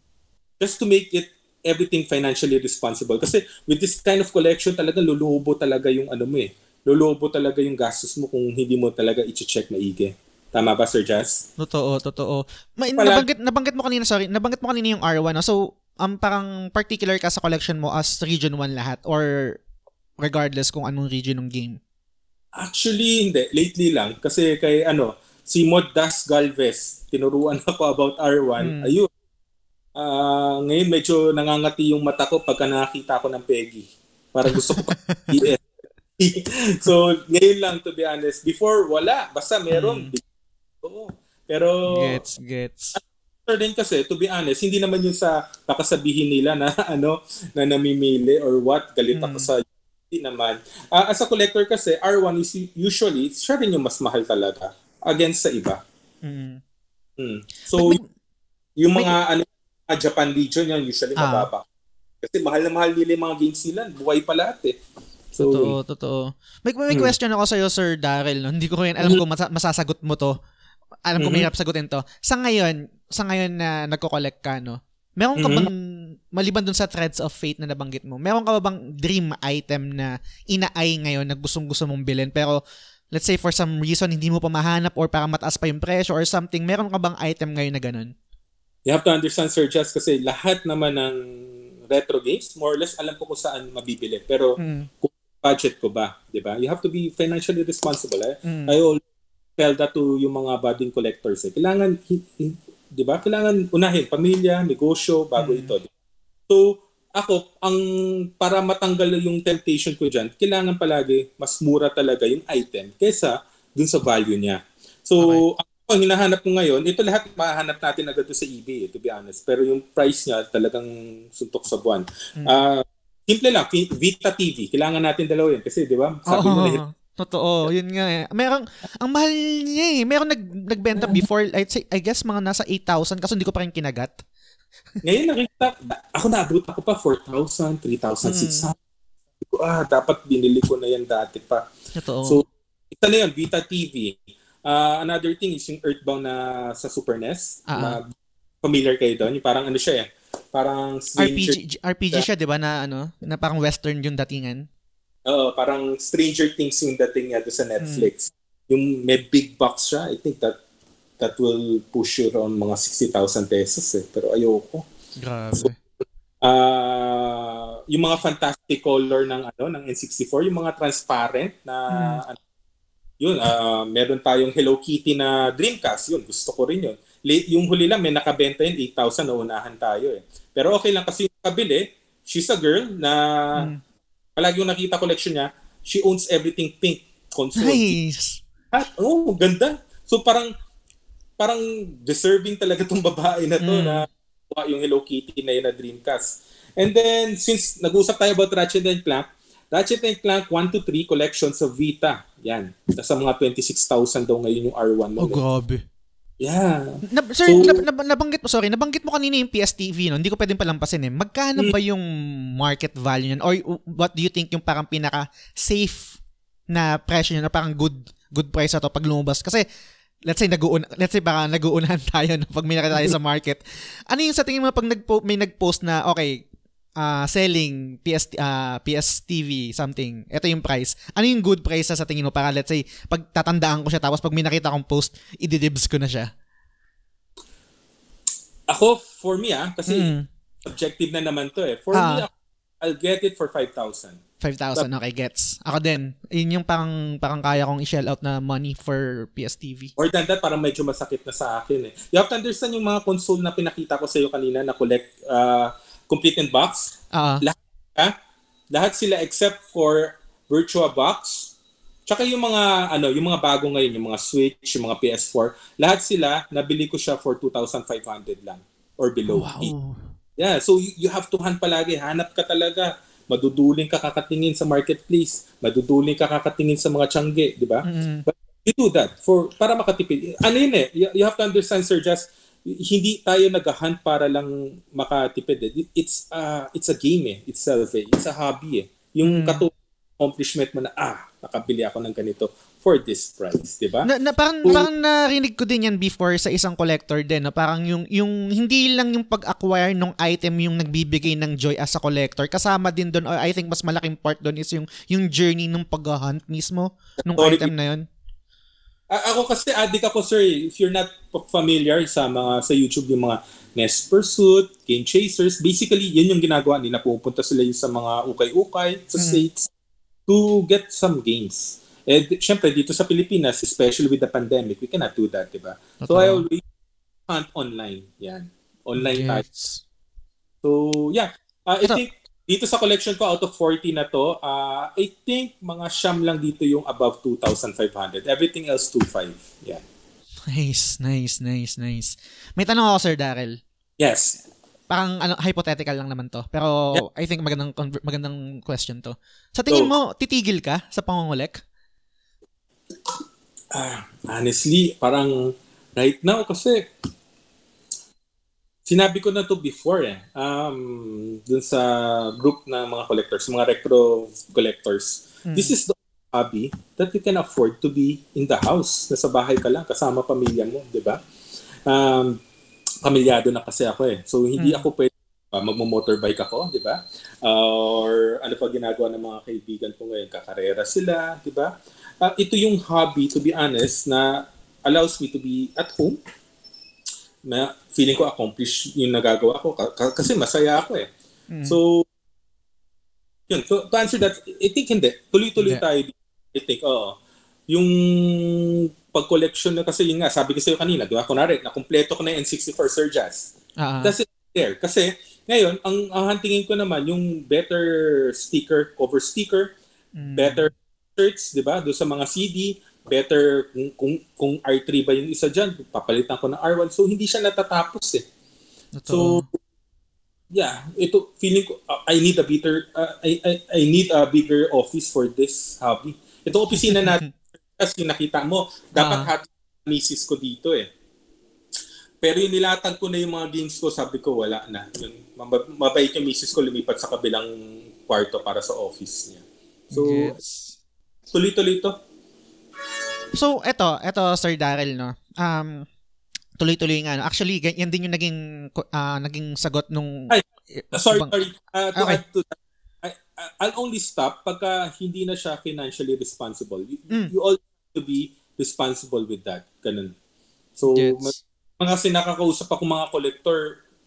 Just to make it everything financially responsible. Kasi with this kind of collection, talaga lulubo talaga yung ano mo eh. Lulubo talaga yung gastos mo kung hindi mo talaga i-check maigi. Tama ba, Sir Jazz? Totoo, totoo. Ma- Pala- nabanggit, nabanggit mo kanina, sorry, nabanggit mo kanina yung R1. No? So, um, parang particular ka sa collection mo as region 1 lahat or regardless kung anong region ng game? Actually, hindi. Lately lang. Kasi kay ano, si Mod Das Galvez, tinuruan [laughs] ako about R1. Hmm. Ayun. Uh, ngayon medyo nangangati yung mata ko pagka nakakita ko ng Peggy. Para gusto ko pa [laughs] [laughs] so, ngayon lang to be honest. Before, wala. Basta meron. Hmm. Oo. Pero... Gets, gets. din kasi, to be honest, hindi naman yun sa kakasabihin nila na [laughs] ano, na namimili or what, galit ako hmm. sa hindi naman. Uh, as a collector kasi, R1 is usually, siya rin yung mas mahal talaga against sa iba. Mm. Mm. So, may, yung mga may, ano, Japan region yan, usually ah. mababa. Kasi mahal na mahal nila yung mga games nila. Buhay pa lahat eh. So, totoo, totoo. May, may hmm. question ako sa'yo, Sir Daryl. No? Hindi ko rin alam kung masa- masasagot mo to. Alam ko mm-hmm. mahirap sagutin to. Sa ngayon, sa ngayon na nagko-collect ka, no? Meron ka mm-hmm. bang maliban dun sa threads of fate na nabanggit mo, meron ka ba bang dream item na inaay ngayon na gustong-gusto mong bilhin pero let's say for some reason hindi mo pa mahanap or para mataas pa yung presyo or something, meron ka bang item ngayon na ganun? You have to understand Sir Jess kasi lahat naman ng retro games, more or less alam ko kung saan mabibili. Pero mm. kung budget ko ba, 'di ba? You have to be financially responsible. Eh? Mm. I always tell that to yung mga budding collectors. Eh. Kailangan 'di ba? Kailangan unahin pamilya, negosyo bago mm. ito. So, ako, ang para matanggal yung temptation ko dyan, kailangan palagi mas mura talaga yung item kesa dun sa value niya. So, okay. ako, ang hinahanap ko ngayon, ito lahat mahanap natin agad sa eBay, to be honest. Pero yung price niya talagang suntok sa buwan. Hmm. Uh, simple lang, Vita TV. Kailangan natin dalawa yan. Kasi, di ba? Sabi oh, mo na Totoo, yun nga eh. Merong, ang mahal niya eh. Meron nag, nagbenta before, I'd say, I guess mga nasa 8,000 kasi hindi ko pa rin kinagat. [laughs] Ngayon nakita, ako naabot ako pa 4,000, 3,600. Hmm. Ah, dapat binili ko na yan dati pa. Totoo. So, ito na yun, Vita TV. Uh, ah, another thing is yung Earthbound na sa Super NES. Uh-huh. Na familiar kayo doon. Yung parang ano siya eh. Parang. RPG, RPG siya, di ba, na ano? Na parang western yung datingan. Oo, uh, parang Stranger Things yung dating niya sa Netflix. Hmm. yung may big box siya, I think that that will push you around mga 60,000 pesos eh. Pero ayoko. Grabe. So, uh, yung mga fantastic color ng ano ng N64, yung mga transparent na hmm. ano, yun, uh, meron tayong Hello Kitty na Dreamcast, yun, gusto ko rin yun. Late, yung huli lang, may nakabenta yun, 8,000 na unahan tayo eh. Pero okay lang kasi yung kabili, she's a girl na hmm. Palagi yung nakita collection niya, she owns everything pink console. Nice. At, oh, ganda. So parang parang deserving talaga tong babae na to mm. na yung Hello Kitty na yun na Dreamcast. And then, since nag-usap tayo about Ratchet and Clank, Ratchet and Clank 1 to 3 collection sa Vita. Yan. Nasa mga 26,000 daw ngayon yung R1. Oh, grabe. Yeah. Na, sir, so, nab, nab, nabanggit mo, sorry, nabanggit mo kanina yung PSTV, no? Hindi ko pwedeng palampasin eh. Magkano mm. ba yung market value niyan? Or what do you think yung parang pinaka-safe na presyo niya na parang good good price na to pag lumabas? Kasi let's say nag let's say baka nag-uunahan [laughs] tayo no, pag may nakita tayo sa market. Ano yung sa tingin mo pag nagpo, may nag-post na okay, uh, selling PS uh, PS TV something. Ito yung price. Ano yung good price sa tingin mo para let's say pag tatandaan ko siya tapos pag may nakita akong post, ididibs ko na siya. Ako for me ah kasi mm. subjective na naman to eh. For ah. me I'll get it for 5,000. 5,000, okay, gets. Ako din. Yun yung parang, parang kaya kong i-shell out na money for PSTV. Or than that, parang medyo masakit na sa akin eh. You have to understand yung mga console na pinakita ko sa iyo kanina na collect uh, complete in box. Uh-huh. Lahat, ha? lahat sila except for Virtua Box. Tsaka yung mga ano, yung mga bago ngayon, yung mga Switch, yung mga PS4, lahat sila nabili ko siya for 2,500 lang or below. Wow. Yeah, so you, you have to hunt palagi. Hanap ka talaga maduduling ka kakatingin sa marketplace, maduduling ka kakatingin sa mga tiyangge, di ba? Mm-hmm. But you do that for para makatipid. Ano yun eh, you, you have to understand sir just hindi tayo nag-hunt para lang makatipid. Eh. It's uh, it's a game eh, itself eh. It's a hobby eh. Yung mm. katulad accomplishment mo na ah, nakabili ako ng ganito for this price, 'di ba? Na, na parang so, parang narinig ko din 'yan before sa isang collector din, no? parang yung yung hindi lang yung pag-acquire ng item yung nagbibigay ng joy as a collector. Kasama din doon, I think mas malaking part doon is yung yung journey ng pag-hunt mismo ng item na 'yon. Ako kasi addict ako sir, if you're not familiar sa mga sa YouTube yung mga Nest Pursuit, Game Chasers, basically yun yung ginagawa nila. Pupunta sila yung sa mga ukay-ukay, sa hmm. states to get some games. Eh, syempre, dito sa Pilipinas, especially with the pandemic, we cannot do that, di ba? So, I always hunt online. Yan. Online yes. types. So, yeah. Uh, I think, dito sa collection ko, out of 40 na to, uh, I think mga siyam lang dito yung above 2,500. Everything else, 2,500. Yeah. Nice, nice, nice, nice. May tanong ako, Sir Daryl. Yes. Parang ano, hypothetical lang naman to. Pero yeah. I think magandang magandang question to. Sa tingin so, mo, titigil ka sa pangungulek? Ah, honestly, parang right now kasi sinabi ko na to before eh. Um, dun sa group ng mga collectors, mga retro collectors. Hmm. This is the hobby that you can afford to be in the house. Nasa bahay ka lang, kasama pamilya mo, di ba? Um, pamilyado na kasi ako eh. So, hindi hmm. ako pwede uh, magmo-motorbike ako, di ba? Uh, or ano pa ginagawa ng mga kaibigan ko ngayon, kakarera sila, di ba? uh, ito yung hobby, to be honest, na allows me to be at home. Na feeling ko accomplish yung nagagawa ko kasi masaya ako eh. Mm. So, yun. To, to answer that, I think hindi. Tuloy-tuloy yeah. tayo. I think, oo. Yung pag-collection na kasi yun nga, sabi ko sa'yo kanina, di ba? Kunwari, nakumpleto ko na yung N64 Sir Jazz. Uh-huh. That's it there. Kasi, ngayon, ang, ang huntingin ko naman, yung better sticker, cover sticker, mm. better shirts, di ba? Doon sa mga CD, better kung, kung, kung R3 ba yung isa dyan, papalitan ko ng R1. So, hindi siya natatapos eh. Ito. So, yeah, ito, feeling ko, uh, I need a bigger, uh, I, I, I need a bigger office for this hobby. Ito opisina natin, [laughs] kasi nakita mo, dapat uh. hati misis ko dito eh. Pero yung nilatag ko na yung mga games ko, sabi ko, wala na. Yung, mabait yung misis ko lumipat sa kabilang kwarto para sa office niya. So, yes tuloy-tuloy to. So, eto, eto Sir Daryl, no. Um, tuloy-tuloy nga. No? Actually, yan din yung naging uh, naging sagot nung Ay, sorry, ibang... sorry. Uh, to okay. add to that, I, I'll only stop pagka hindi na siya financially responsible. You, mm. you all to be responsible with that. Ganun. So, Gets. mga sinakakausap ako mga collector,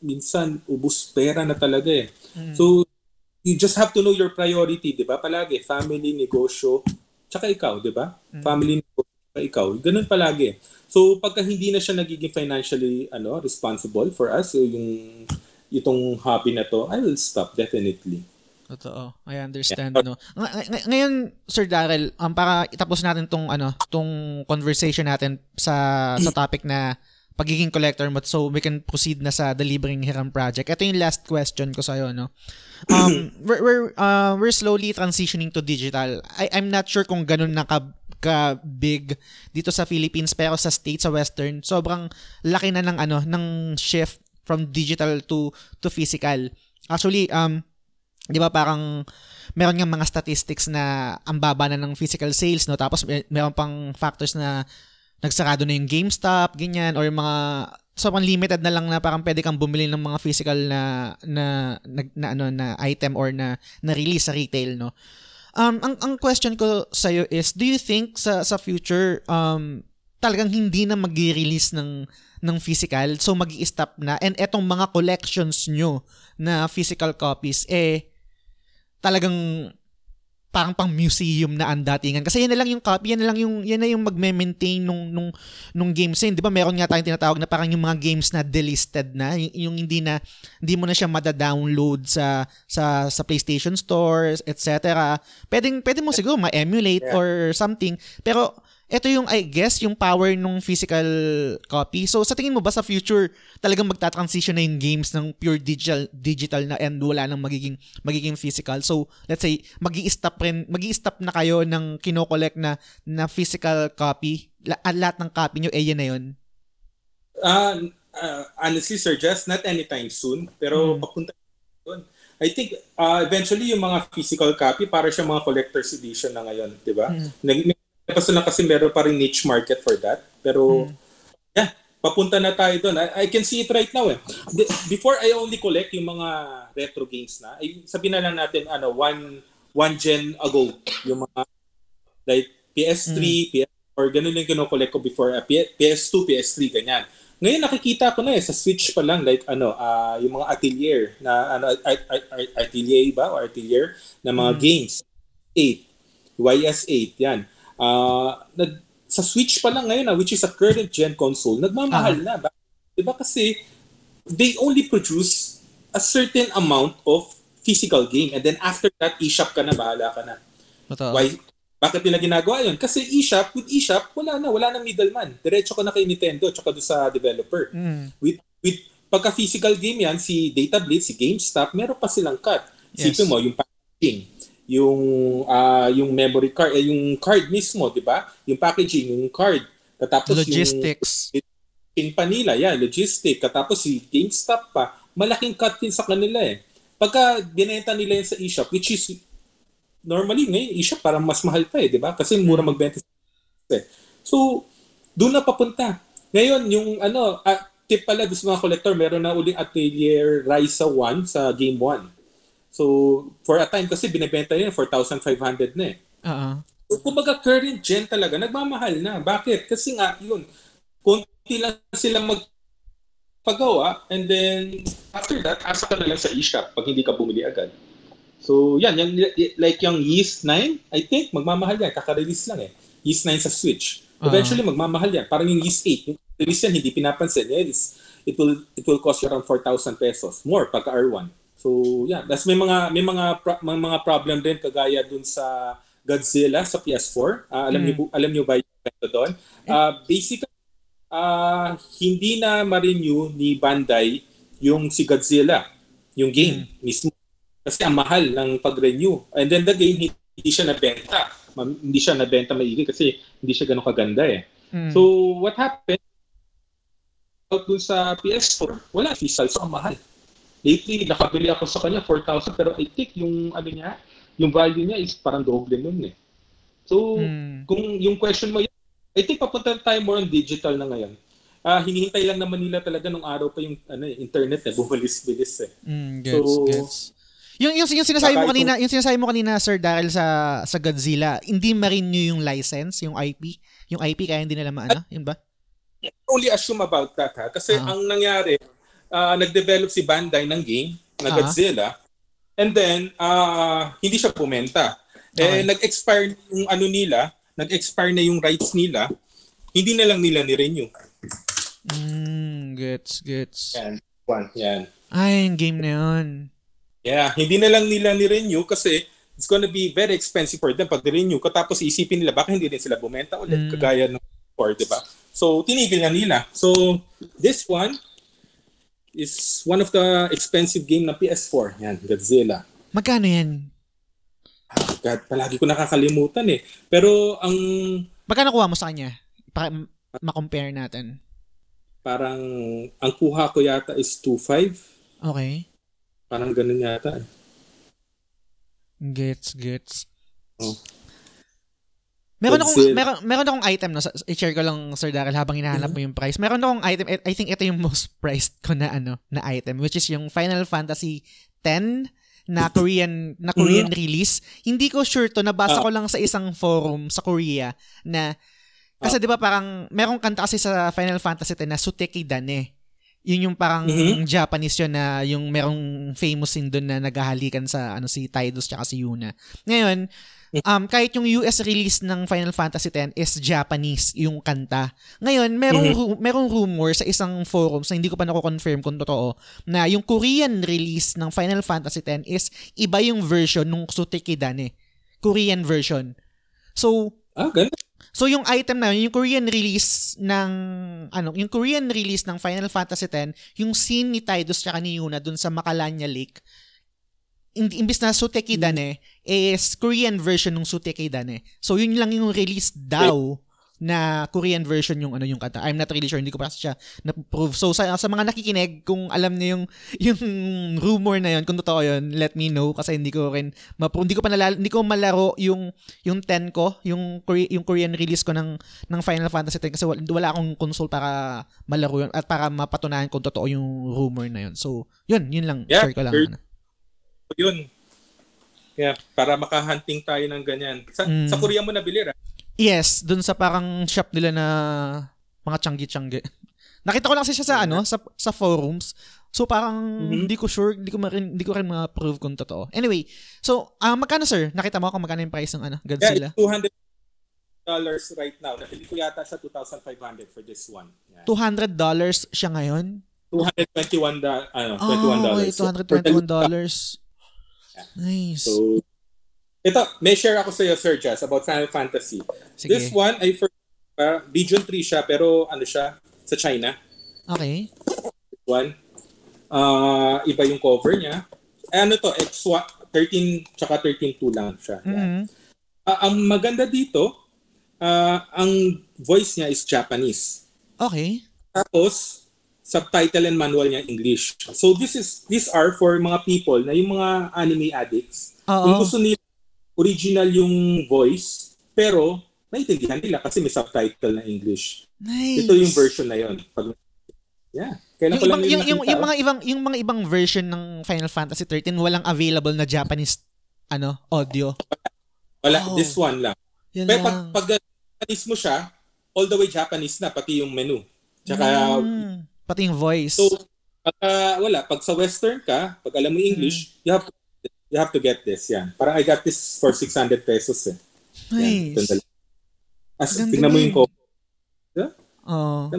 minsan ubus pera na talaga eh. Mm. So, you just have to know your priority, di ba? Palagi, family, negosyo, tsaka ikaw, di ba? Mm. Family, negosyo, ikaw. Ganun palagi. So, pagka hindi na siya nagiging financially ano responsible for us, so yung itong hobby na to, I will stop definitely. Totoo. I understand no. Ng- ng- ngayon Sir Darrell, um, para itapos natin tong ano, tong conversation natin sa sa [clears throat] topic na pagiging collector mo so we can proceed na sa delivering Hiram project. Ito yung last question ko sa iyo no. Um [clears throat] we're we're, uh, we're slowly transitioning to digital. I I'm not sure kung ganun na ka ka big dito sa Philippines pero sa states sa western sobrang laki na ng ano ng shift from digital to to physical. Actually um 'di ba parang meron nga mga statistics na ang baba na ng physical sales no tapos may, meron pang factors na nagsarado na yung GameStop ganyan or yung mga sobrang limited na lang na parang pwede kang bumili ng mga physical na na na, na ano na item or na na release sa retail no um ang ang question ko sa iyo is do you think sa sa future um talagang hindi na magi-release ng ng physical? So magi-stop na? And etong mga collections nyo na physical copies eh talagang parang pang museum na ang datingan. Kasi yan na lang yung copy yan na lang yung yan na yung magme-maintain nung nung nung games yun. 'di ba meron nga tayong tinatawag na parang yung mga games na delisted na. Yung, yung hindi na hindi mo na siya mada-download sa sa sa PlayStation stores etc pwedeng pwede mo siguro ma-emulate Yeah. or something. Pero ito yung I guess yung power nung physical copy. So sa tingin mo ba sa future talagang magta-transition na yung games ng pure digital digital na and wala nang magiging magiging physical. So let's say magi-stop rin magi-stop na kayo ng kino-collect na na physical copy. La, ah, lahat ng copy nyo eh yan na yun. Uh, uh, honestly, sir, just not anytime soon. Pero papunta doon. I think uh, eventually yung mga physical copy para siya mga collector's edition na ngayon, di ba? Nag- Tapos lang kasi meron pa rin niche market for that. Pero, yeah, papunta na tayo doon. I, I can see it right now eh. The- before I only collect yung mga retro games na, ay, sabihin na lang natin, ano, one, one gen ago, yung mga, like, PS3, PS4, ganun yung kinokollect ko before, uh, P- PS2, PS3, ganyan. Ngayon nakikita ko na eh, sa Switch pa lang, like, ano, ah, yung mga atelier, na, ano, art, art, atelier ba, or atelier, na mga games. 8, YS8, yan. Ah, nag, sa Switch pa lang ngayon, ah, which is a current gen console, nagmamahal na. Ba? Diba kasi they only produce a certain amount of physical game and then after that, eShop ka na, bahala ka na. Totoo. Why? Bakit nila ginagawa yun? Kasi eShop, with eShop, wala na, wala nang middleman. Diretso ka na kay Nintendo tsaka doon sa developer. Mm. With, with, pagka physical game yan, si Data Blitz, si GameStop, meron pa silang cut. Yes. Sipin mo, yung packaging, yung ah yung memory card, eh, yung card mismo, di ba? Yung packaging, yung card. Katapos Logistics. yung pa nila, yeah, logistic. Katapos si GameStop pa, malaking cut din sa kanila eh. Pagka binenta nila yan sa eShop, which is normally ngayon eShop parang mas mahal pa eh, di ba? Kasi mura magbenta sa eh. So, doon na papunta. Ngayon, yung ano, ah, tip pala sa mga collector, meron na uling Atelier Ryza 1 sa Game 1. So, for a time kasi binebenta yun 4,500 na eh. Oo. So, kumbaga current gen talaga, nagmamahal na. Bakit? Kasi nga, yun, konti lang sila magpagawa and then after that, asa ka na lang sa eShop pag hindi ka bumili agad. So, yan, yan, like yung Yeast 9, I think, magmamahal yan. Kaka-release lang eh. Yeast 9 sa Switch. Eventually, magmamahal yan. Parang yung Yeast 8, yung release yan, hindi pinapansin. Yeah, it will it will cost you around 4,000 pesos. More pagka R1. So, yeah. That's may mga may mga pro- may mga problem din kagaya dun sa Godzilla sa PS4. Ah, alam niyo alam niyo ba yung doon? Ah, basically ah hindi na ma-renew ni Bandai yung si Godzilla, yung game mismo. Kasi ang mahal ng pag-renew. And then the game hindi siya nabenta. Ma- Hindi siya nabenta maigi kasi hindi siya ganun kaganda eh. Mm. So, what happened? Out dun sa PS4, wala fiscal, so ang mahal. Lately, nakabili ako sa kanya 4,000 pero I think yung ano niya, yung value niya is parang doble nun eh. So, Mm. kung yung question mo, I think papunta tayo more on digital na ngayon. Ah, hinihintay lang naman nila talaga nung araw pa yung ano, eh, internet eh, [laughs] bumalis-bilis eh. Mm, gets, So, gets. Yung, yung, yung sinasabi mo kanina, yung sinasabi mo kanina, Sir Daryl, sa, sa Godzilla, hindi ma-renew yung license, yung IP? Yung IP kaya hindi nila maano? Yun ba? only assume about that ha. Kasi Ah. ang nangyari, ah, nag-develop si Bandai ng game na Ah. Godzilla and then ah, hindi siya bumenta. Okay. Eh nag-expire yung ano nila, nag-expire na yung rights nila, hindi na lang nila ni-renew. Mm, gets, gets. Yan. One, yan. Ay, yung game na yun. Yeah, hindi na lang nila ni-renew kasi it's gonna be very expensive for them pag renew ko tapos isipin nila baka hindi din sila bumenta ulit Mm. kagaya ng before, di ba? So, tinigil na nila. So, this one is one of the expensive game ng PS4. Yan, Godzilla. Magkano yan? Ah, God, palagi ko nakakalimutan eh. Pero ang Magkano kuha mo sa kanya? Para ma-compare natin. parang ang kuha ko yata is 2.5. Okay. Parang ganun yata. eh. Gets, gets. Oh. Meron akong Godzilla. meron meron akong item no, i-share ko lang Sir Daryl habang hinahanap mo yung price. Meron akong item, I think ito yung [laughs] most priced ko na ano, na item which is yung Final Fantasy 10 na Korean na Korean release. Hindi ko sure to, nabasa ko lang sa isang forum sa Korea na kasi 'di ba parang merong kanta kasi sa Final Fantasy 10 na Suteki Dane. Yun yung parang Mhm. Japanese yun na yung merong famous scene doon na naghahalikan sa ano si Tidus tsaka si Yuna. Ngayon, um, kahit yung US release ng Final Fantasy X is Japanese yung kanta. Ngayon, merong, Mhm. ru- merong rumor sa isang forum sa hindi ko pa nako-confirm kung totoo na yung Korean release ng Final Fantasy X is iba yung version nung Suteki Dane. Korean version. So, Ah, ganun. So yung item na yun, yung Korean release ng ano, yung Korean release ng Final Fantasy X, yung scene ni Tidus tsaka ni Yuna dun sa Makalanya Lake, imbis na Suteki Dane, is Korean version ng Suteki Dane. So yun lang yung release daw na Korean version yung ano yung kanta. I'm not really sure, hindi ko pa siya na-prove. So sa, sa mga nakikinig, kung alam niyo yung [laughs] yung rumor na yun, kung totoo yun, let me know kasi hindi ko rin ma-prove. Hindi ko pa nalala, hindi ko malaro yung yung 10 ko, yung Kore- yung Korean release ko ng ng Final Fantasy 10 kasi wala, wala akong console para malaro yun at para mapatunayan kung totoo yung rumor na yun. So, yun, yun lang. Yeah, share ko lang. sure. ano. Yun. Yeah, para makahunting tayo ng ganyan. Sa, Mm. sa Korea mo nabili, ra? Yes, dun sa parang shop nila na mga tiyanggi-tiyanggi. [laughs] Nakita ko lang siya sa ano, sa sa forums. So parang Mhm. hindi ko sure, hindi ko marin, hindi ko rin ma-prove kung totoo. Anyway, so ah magkano sir? Nakita mo kung magkano yung price ng ano, Yeah, Godzilla? it's 200 dollars right now. Nabili ko yata siya 2,500 for this one. Yeah. $200 siya ngayon? 221 da, ano, Oh, 21 dollars. okay, $221. Nice. So, ito, may share ako sa iyo, Sir Jazz, about Final Fantasy. Sige. This one, ay for uh, Region 3 siya, pero ano siya, sa China. Okay. This one. Uh, iba yung cover niya. Eh, ano to, X1, 13, tsaka 13.2 lang siya. Mhm. Ah, ang maganda dito, ah, ang voice niya is Japanese. Okay. Tapos, subtitle and manual niya English. So this is these are for mga people na yung mga anime addicts. Oo. gusto nila original yung voice, pero naiintindihan nila kasi may subtitle na English. Nice. Ito yung version na yon. Pag Yeah. Kailan Yung, ibang, yun yung, yung, yung mga ibang yung mga ibang version ng Final Fantasy 13 walang available na Japanese ano audio. Wala, Oh. this one lang. Yan Pero pag, lang. pag Japanese mo siya, all the way Japanese na, pati yung menu. Tsaka, Mm, pati yung voice. so, pag, ah, wala, pag sa Western ka, pag alam mo Mm. English, you have to you have to get this, yan. Parang I got this for 600 pesos eh. Yan, nice. lang. As, Ganda tingnan mo yung cover. Oh,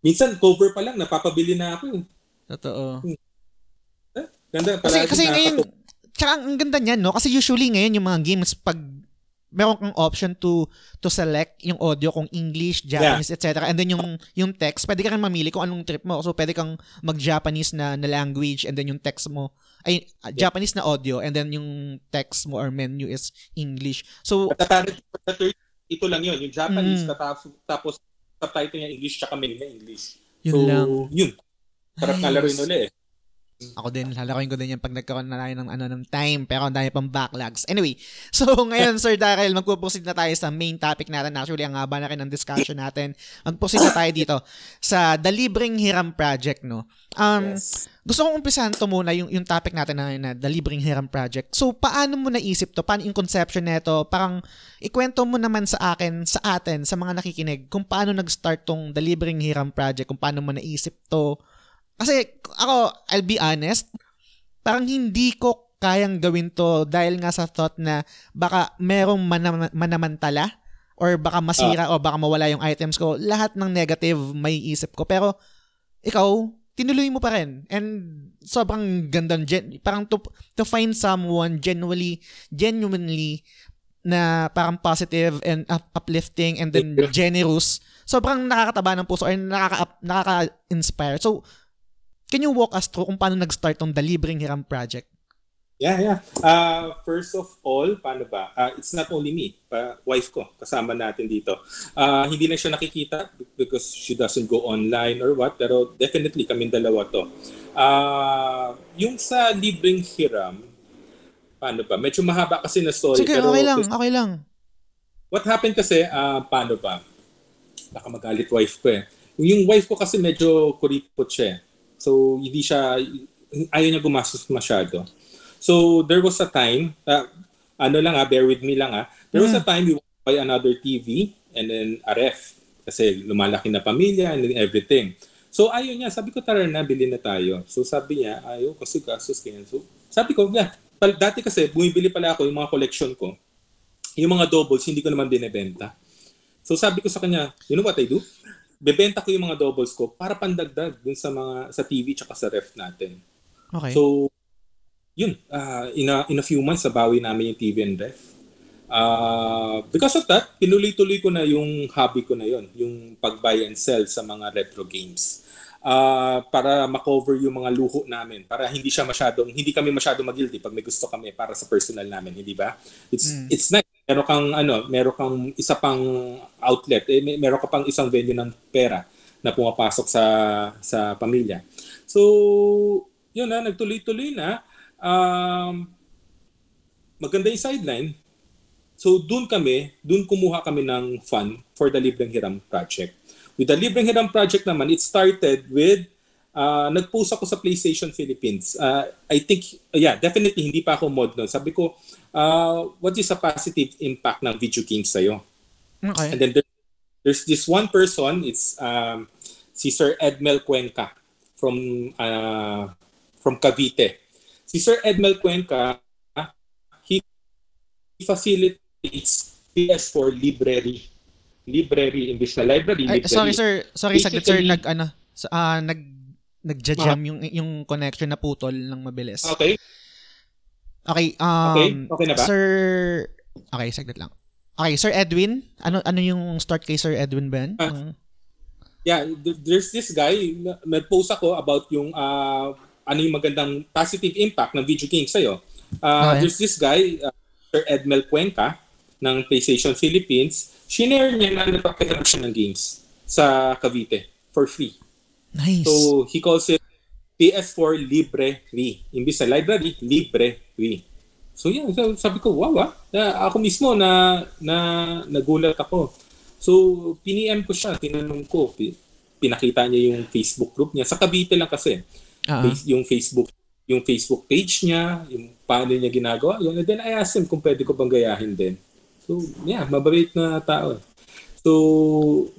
Minsan, cover pa lang, napapabili na ako. eh. totoo. Ganda, Kasi kasi ngayon tsaka ang ganda niyan, no? Kasi usually ngayon yung mga games pag meron kang option to to select yung audio kung English, Japanese, etc. And then yung yung text, pwede ka rin mamili kung anong trip mo. So pwede kang mag-Japanese na, na language and then yung text mo ay uh, Japanese na audio and then yung text mo or menu is English. So third, ito lang yun, yung Japanese, Mm. tapos, tapos subtitle niya English, tsaka menu niya English. yun so, lang. yun. Sarap Nice. na laruin ulit eh. Ako din, lalakoin ko din yan pag nagkaroon na tayo ng, ano, ng time, pero ang dami pang backlogs. Anyway, so [laughs] ngayon, Sir Daryl, magpo-proceed na tayo sa main topic natin. Actually, ang haba na rin ng discussion natin. Mag-proceed na tayo dito sa The Libreng Hiram Project, no? Um, yes. Gusto kong umpisahan to muna, yung, yung topic natin na, na The Libreng Hiram Project. So, paano mo naisip to? Paano yung conception nito? Parang, ikwento mo naman sa akin, sa atin, sa mga nakikinig, kung paano nag-start tong The Libreng Hiram Project, kung paano mo naisip to, kasi ako, I'll be honest, parang hindi ko kayang gawin to dahil nga sa thought na baka merong manam- manamantala or baka masira uh, o baka mawala yung items ko. Lahat ng negative may isip ko. Pero ikaw, tinuloy mo pa rin. And sobrang ganda. Gen- parang to, to find someone genuinely, genuinely na parang positive and up- uplifting and then generous. Sobrang nakakataba ng puso or nakaka- nakaka-inspire. So, Can you walk us through kung paano nag-start tong The Libreng Hiram Project? Yeah, yeah. Uh, first of all, paano ba? Uh, it's not only me, pa, wife ko, kasama natin dito. Uh, hindi na siya nakikita because she doesn't go online or what, pero definitely kami dalawa to. Uh, yung sa libreng hiram, paano ba? Medyo mahaba kasi na story. Sige, pero okay lang, okay lang. What happened kasi, uh, paano ba? Baka magalit wife ko eh. Yung wife ko kasi medyo kuripot siya eh. So, hindi siya, ayaw niya gumastos masyado. So, there was a time, uh, ano lang ah, bear with me lang ah, there was a mm. time we wanted to buy another TV and then a ref. Kasi lumalaki na pamilya and everything. So, ayaw niya. Sabi ko, tara na, bilhin na tayo. So, sabi niya, ayaw kasi gastos kanya. So, sabi ko, yeah. Dati kasi, bumibili pala ako yung mga collection ko. Yung mga doubles, hindi ko naman binebenta. So, sabi ko sa kanya, you know what I do? Bebenta ko yung mga doubles ko para pandagdag dun sa mga sa TV tsaka sa ref natin. Okay. So yun, uh, in, a, in a few months nabawi namin yung TV and ref. Uh, because of that, pinuloy-tuloy ko na yung hobby ko na yon, yung pag-buy and sell sa mga retro games. Uh, para makover yung mga luho namin para hindi siya masyadong hindi kami masyadong magilty pag may gusto kami para sa personal namin hindi ba it's mm. it's nice meron kang ano, meron kang isa pang outlet, eh, meron ka pang isang venue ng pera na pumapasok sa sa pamilya. So, yun na, nagtuloy-tuloy na. Um, maganda yung sideline. So, doon kami, doon kumuha kami ng fund for the Libreng Hiram Project. With the Libreng Hiram Project naman, it started with uh, nag-post ako sa PlayStation Philippines. Uh, I think, yeah, definitely hindi pa ako mod noon. Sabi ko, uh, what is a positive impact ng video games sa'yo? Okay. And then there, there's this one person, it's um, si Sir Edmel Cuenca from uh, from Cavite. Si Sir Edmel Cuenca, he facilitates PS4 library. Library, imbis na library, Ay, Sorry sir, sorry saglit sir, nag, ano, uh, nag nagja-jam yung yung connection na putol ng mabilis. Okay. Okay, um okay, okay na ba? Sir Okay, saglit lang. Okay, Sir Edwin, ano ano yung start kay Sir Edwin Ben? Uh, yeah, there's this guy, nag-post ako about yung uh, ano yung magandang positive impact ng video games sa'yo. Uh, okay. There's this guy, uh, Sir Edmel Cuenca, ng PlayStation Philippines. Shinare niya na nagpapahiram siya ng games sa Cavite for free. Nice. So, he calls it PS4 Libre V. Imbis na library, Libre V. So, yeah, sabi ko, wow ah. Na, ako mismo na, na nagulat ako. So, piniem ko siya, tinanong ko, pinakita niya yung Facebook group niya. Sa Cavite lang kasi. Uh-huh. Yung Facebook yung Facebook page niya, yung paano niya ginagawa, yun. And then I asked him kung pwede ko bang gayahin din. So, yeah, mabait na tao. So,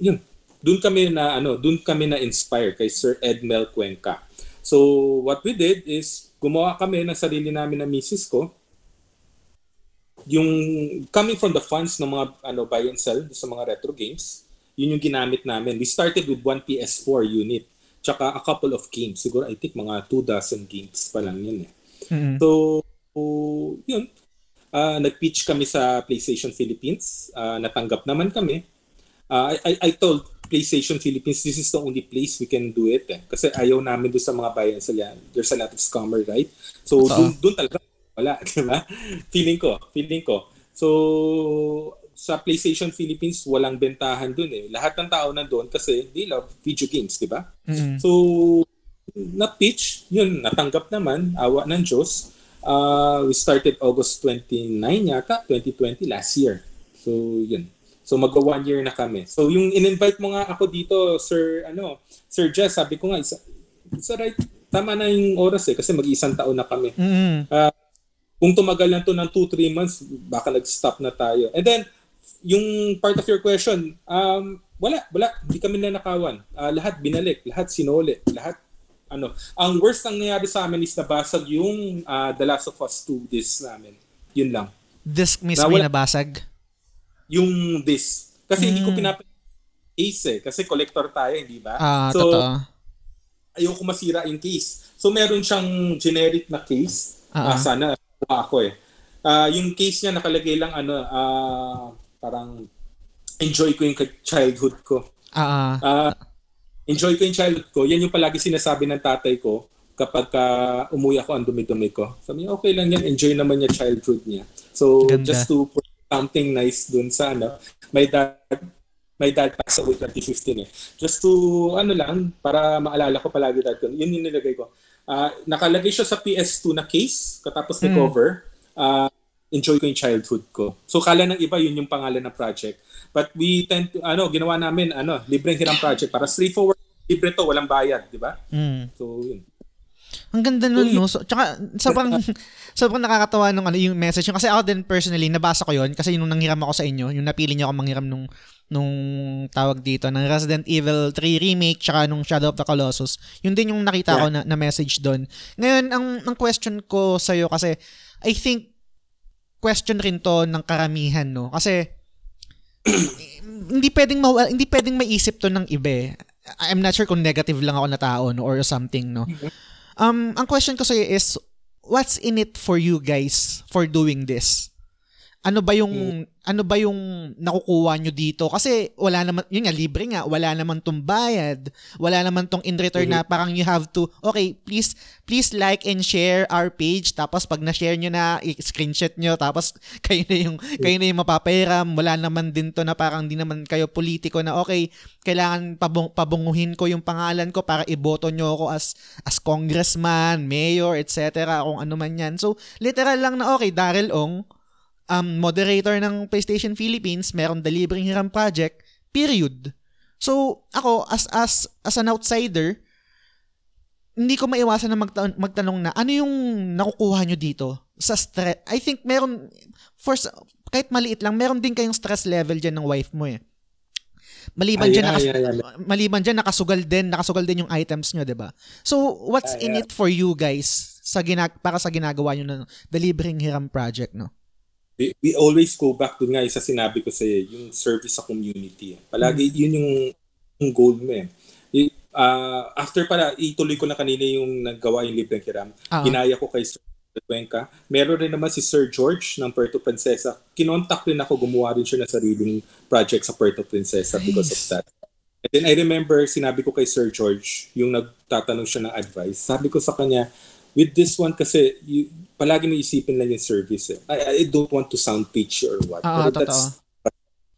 yun doon kami na ano, doon kami na inspire kay Sir Edmel Cuenca. So what we did is gumawa kami ng sarili namin na misis ko. Yung coming from the funds ng mga ano buy and sell sa mga retro games, yun yung ginamit namin. We started with one PS4 unit tsaka a couple of games. Siguro I think mga two dozen games pa lang yun eh. Mm-hmm. So, yun. Uh, nag-pitch kami sa PlayStation Philippines. Uh, natanggap naman kami. Uh, I, I, I told PlayStation Philippines, this is the only place we can do it. Eh. Kasi ayaw namin doon sa mga bayan sa yan. There's a lot of scammer, right? So, doon, doon talaga wala. [laughs] Diba? Feeling ko, feeling ko. So, sa PlayStation Philippines, walang bentahan doon eh. Lahat ng tao nandoon kasi they love video games, di ba? Mm-hmm. So, na-pitch, yun, natanggap naman, awa ng Diyos. Uh, we started August 29 yata, 2020, last year. So, yun. So magwa one year na kami. So yung in-invite mo nga ako dito, Sir ano, Sir Jess, sabi ko nga isa, isa right tama na yung oras eh kasi mag-isang taon na kami. Mm-hmm. Uh, kung tumagal lang to ng 2-3 months, baka nag-stop na tayo. And then, yung part of your question, um, wala, wala. Hindi kami nanakawan. Uh, lahat binalik, lahat sinole, lahat ano. Ang worst ang nangyari sa amin is nabasag yung uh, The Last of Us 2 disc namin. Yun lang. Disc mismo na, nabasag? Yung disc. Kasi mm. hindi ko hmm. pinap case eh. Kasi collector tayo, hindi ba? Ah, so, totoo. ayoko masira yung case. So meron siyang generic na case. Uh-huh. Uh, sana ako eh. Uh, yung case niya nakalagay lang ano, uh, parang enjoy ko yung childhood ko. Uh-huh. Uh, enjoy ko yung childhood ko. Yan yung palagi sinasabi ng tatay ko kapag ka umuwi ako ang dumi-dumi ko. Sabi niya, okay lang yan. Enjoy naman niya childhood niya. So, Ganda. just to something nice dun sa ano, my dad my dad passed away 2015 eh. Just to, ano lang, para maalala ko palagi dad ko. Yun yung nilagay ko. Uh, nakalagay siya sa PS2 na case, katapos ni mm. cover. Uh, enjoy ko yung childhood ko. So, kala ng iba, yun yung pangalan ng project. But we tend to, ano, ginawa namin, ano, libreng hiram project. Para straightforward, libre to, walang bayad, di ba? Mm. So, yun. Ang ganda nun, no? So, tsaka, sobrang, [laughs] sobrang nakakatawa nung ano, yung message. Yung, kasi ako din personally, nabasa ko yon kasi yung nanghiram ako sa inyo, yung napili niyo ako manghiram nung, nung tawag dito, ng Resident Evil 3 Remake, tsaka nung Shadow of the Colossus. Yun din yung nakita yeah. ko na, na message doon. Ngayon, ang, ang question ko sa'yo, kasi, I think, question rin to ng karamihan, no? Kasi, [clears throat] hindi pwedeng ma- hindi pwedeng maiisip to ng iba eh. I'm not sure kung negative lang ako na tao no, or something no. Mm-hmm. Um, ang question ko sa is, what's in it for you guys for doing this? Ano ba yung hmm. ano ba yung nakukuha nyo dito? Kasi wala naman yun nga libre nga, wala naman tong bayad. Wala naman tong in return mm-hmm. na parang you have to okay, please please like and share our page tapos pag na-share nyo na i-screenshot nyo tapos [laughs] kayo na yung kayo na yung mapapairam. Wala naman din to na parang di naman kayo politiko na okay, kailangan pabung, pabunguhin ko yung pangalan ko para iboto nyo ako as as congressman, mayor, etc. kung ano man yan. So literal lang na okay, Daryl Ong um, moderator ng PlayStation Philippines, meron the Libreng Hiram Project, period. So, ako, as, as, as an outsider, hindi ko maiwasan na magta- magtanong na, ano yung nakukuha nyo dito? Sa stress, I think meron, first, kahit maliit lang, meron din kayong stress level dyan ng wife mo eh. Maliban ay, dyan, ay, nakas- ay, maliban dyan, nakasugal din, nakasugal din yung items nyo, di ba? So, what's in it for you guys sa ginag para sa ginagawa nyo ng The Libreng Hiram Project, no? We, we always go back to nga isa sinabi ko sa yung service sa community. Palagi mm-hmm. yun yung, yung goal mo eh. Uh, after para ituloy ko na kanina yung naggawa yung libreng hiram. Uh-huh. Ginaya ko kay Sir Cuenca. Meron rin naman si Sir George ng Puerto Princesa. Kinontak rin ako, gumawa rin siya ng sariling project sa Puerto Princesa nice. because of that. And then I remember, sinabi ko kay Sir George, yung nagtatanong siya ng advice, sabi ko sa kanya, with this one kasi, you, palagi mo isipin lang yung service eh. I, I don't want to sound pitchy or what. Ah, Pero that's,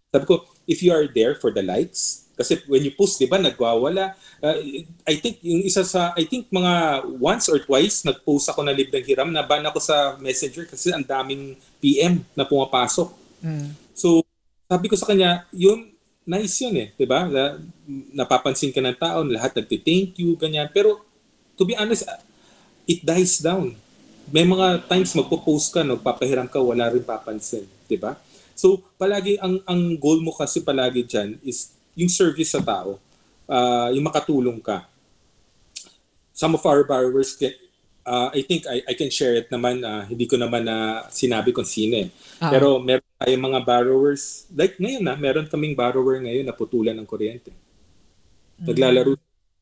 sabi ko, if you are there for the likes, kasi when you post, di ba, nagwawala. Uh, I think, yung isa sa, I think mga once or twice, nag-post ako na libreng hiram, naban ako sa messenger kasi ang daming PM na pumapasok. Mm. So, sabi ko sa kanya, yun, nice yun eh, di ba? Na, napapansin ka ng tao, lahat nagti-thank you, ganyan. Pero, to be honest, it dies down may mga times magpo-post ka, nagpapahiram ka, wala rin papansin, 'di ba? So, palagi ang ang goal mo kasi palagi diyan is yung service sa tao. Uh, yung makatulong ka. Some of our borrowers get uh, I think I, I can share it naman uh, hindi ko naman na uh, sinabi kung sino eh. Ah. Pero meron tayong mga borrowers like ngayon na meron kaming borrower ngayon na putulan ng kuryente. Mm-hmm. Naglalaro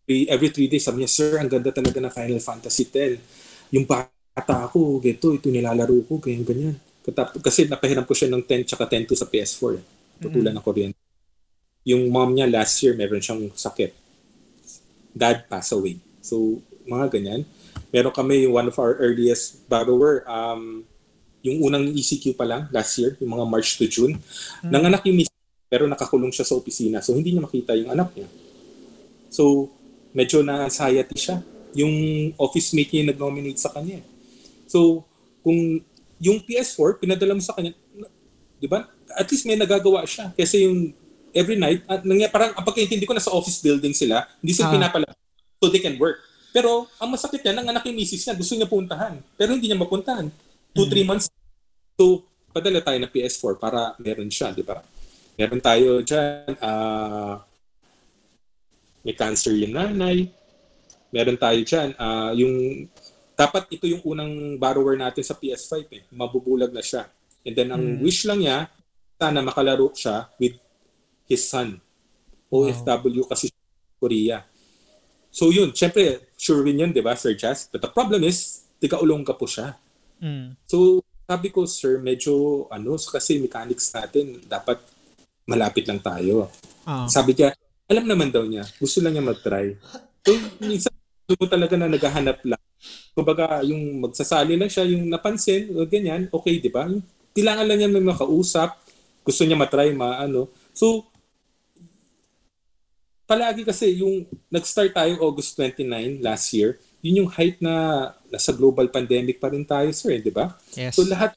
every three days sabi niya, Sir, ang ganda talaga ng Final Fantasy 10. Yung ata ako, geto, ito nilalaro ko, ganyan, ganyan. Kasi napahiram ko siya ng 10 tsaka 10 to sa PS4. Eh. Putulan mm-hmm. ng kuryente. Yung mom niya last year, meron siyang sakit. Dad passed away. So, mga ganyan. Meron kami yung one of our earliest borrower, um, yung unang ECQ pa lang last year, yung mga March to June. Mm-hmm. Nanganak yung miss, pero nakakulong siya sa opisina. So, hindi niya makita yung anak niya. So, medyo na-anxiety siya Yung office mate niya yung nag-nominate sa kanya. So, kung yung PS4, pinadala mo sa kanya, di ba? At least may nagagawa siya. Kasi yung every night, at nangyay, parang ang pagkaintindi ko, nasa office building sila, hindi sila Ah. pinapala so they can work. Pero ang masakit niya, ng anak yung misis niya, gusto niya puntahan. Pero hindi niya mapuntahan. Two, three months. So, padala tayo ng PS4 para meron siya, di ba? Meron tayo dyan, ah, may cancer yung nanay. Meron tayo dyan, ah, yung, dapat ito yung unang borrower natin sa PS5 eh. Mabubulag na siya. And then, ang Hmm. wish lang niya, sana makalaro siya with his son. OFW kasi siya sa Korea. So yun, syempre, sure win yun, di ba, Sir Jazz? But the problem is, tiga-ulong ka po siya. Mm. So, sabi ko, sir, medyo, ano, kasi mechanics natin, dapat malapit lang tayo. Ah. Sabi niya, alam naman daw niya, gusto lang niya mag-try. So, minsan, mo talaga na naghahanap lang. Kumbaga, yung magsasali lang siya, yung napansin, o ganyan, okay, di ba? Kailangan lang niya may makausap, gusto niya matry, maano. So, palagi kasi yung nag-start tayo August 29 last year, yun yung height na nasa global pandemic pa rin tayo, sir, eh, di ba? Yes. So lahat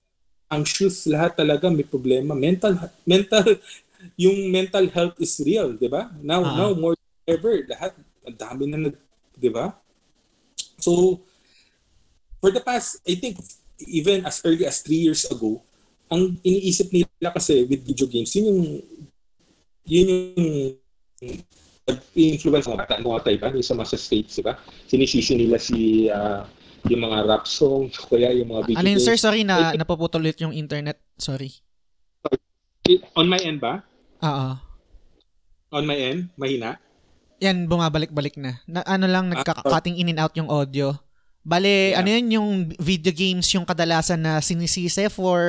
anxious, lahat talaga may problema. Mental mental [laughs] yung mental health is real, 'di ba? Now Ah. now more than ever, lahat ang dami na nag, 'di ba? So for the past I think even as early as three years ago, ang iniisip nila kasi with video games, yun yung yun yung influence ng mga mga Taiwan, yung sa mga States, di ba? Sinisisi nila si ah, yung mga rap song, kaya yung mga video yun, games. sir? Sorry na napuputol ulit yung internet. Sorry. On my end ba? Oo. On my end? Mahina? Yan, bumabalik-balik na. na ano lang, nagka-cutting in and out yung audio. Bale, Yeah. ano yun yung video games yung kadalasan na sinisisi for...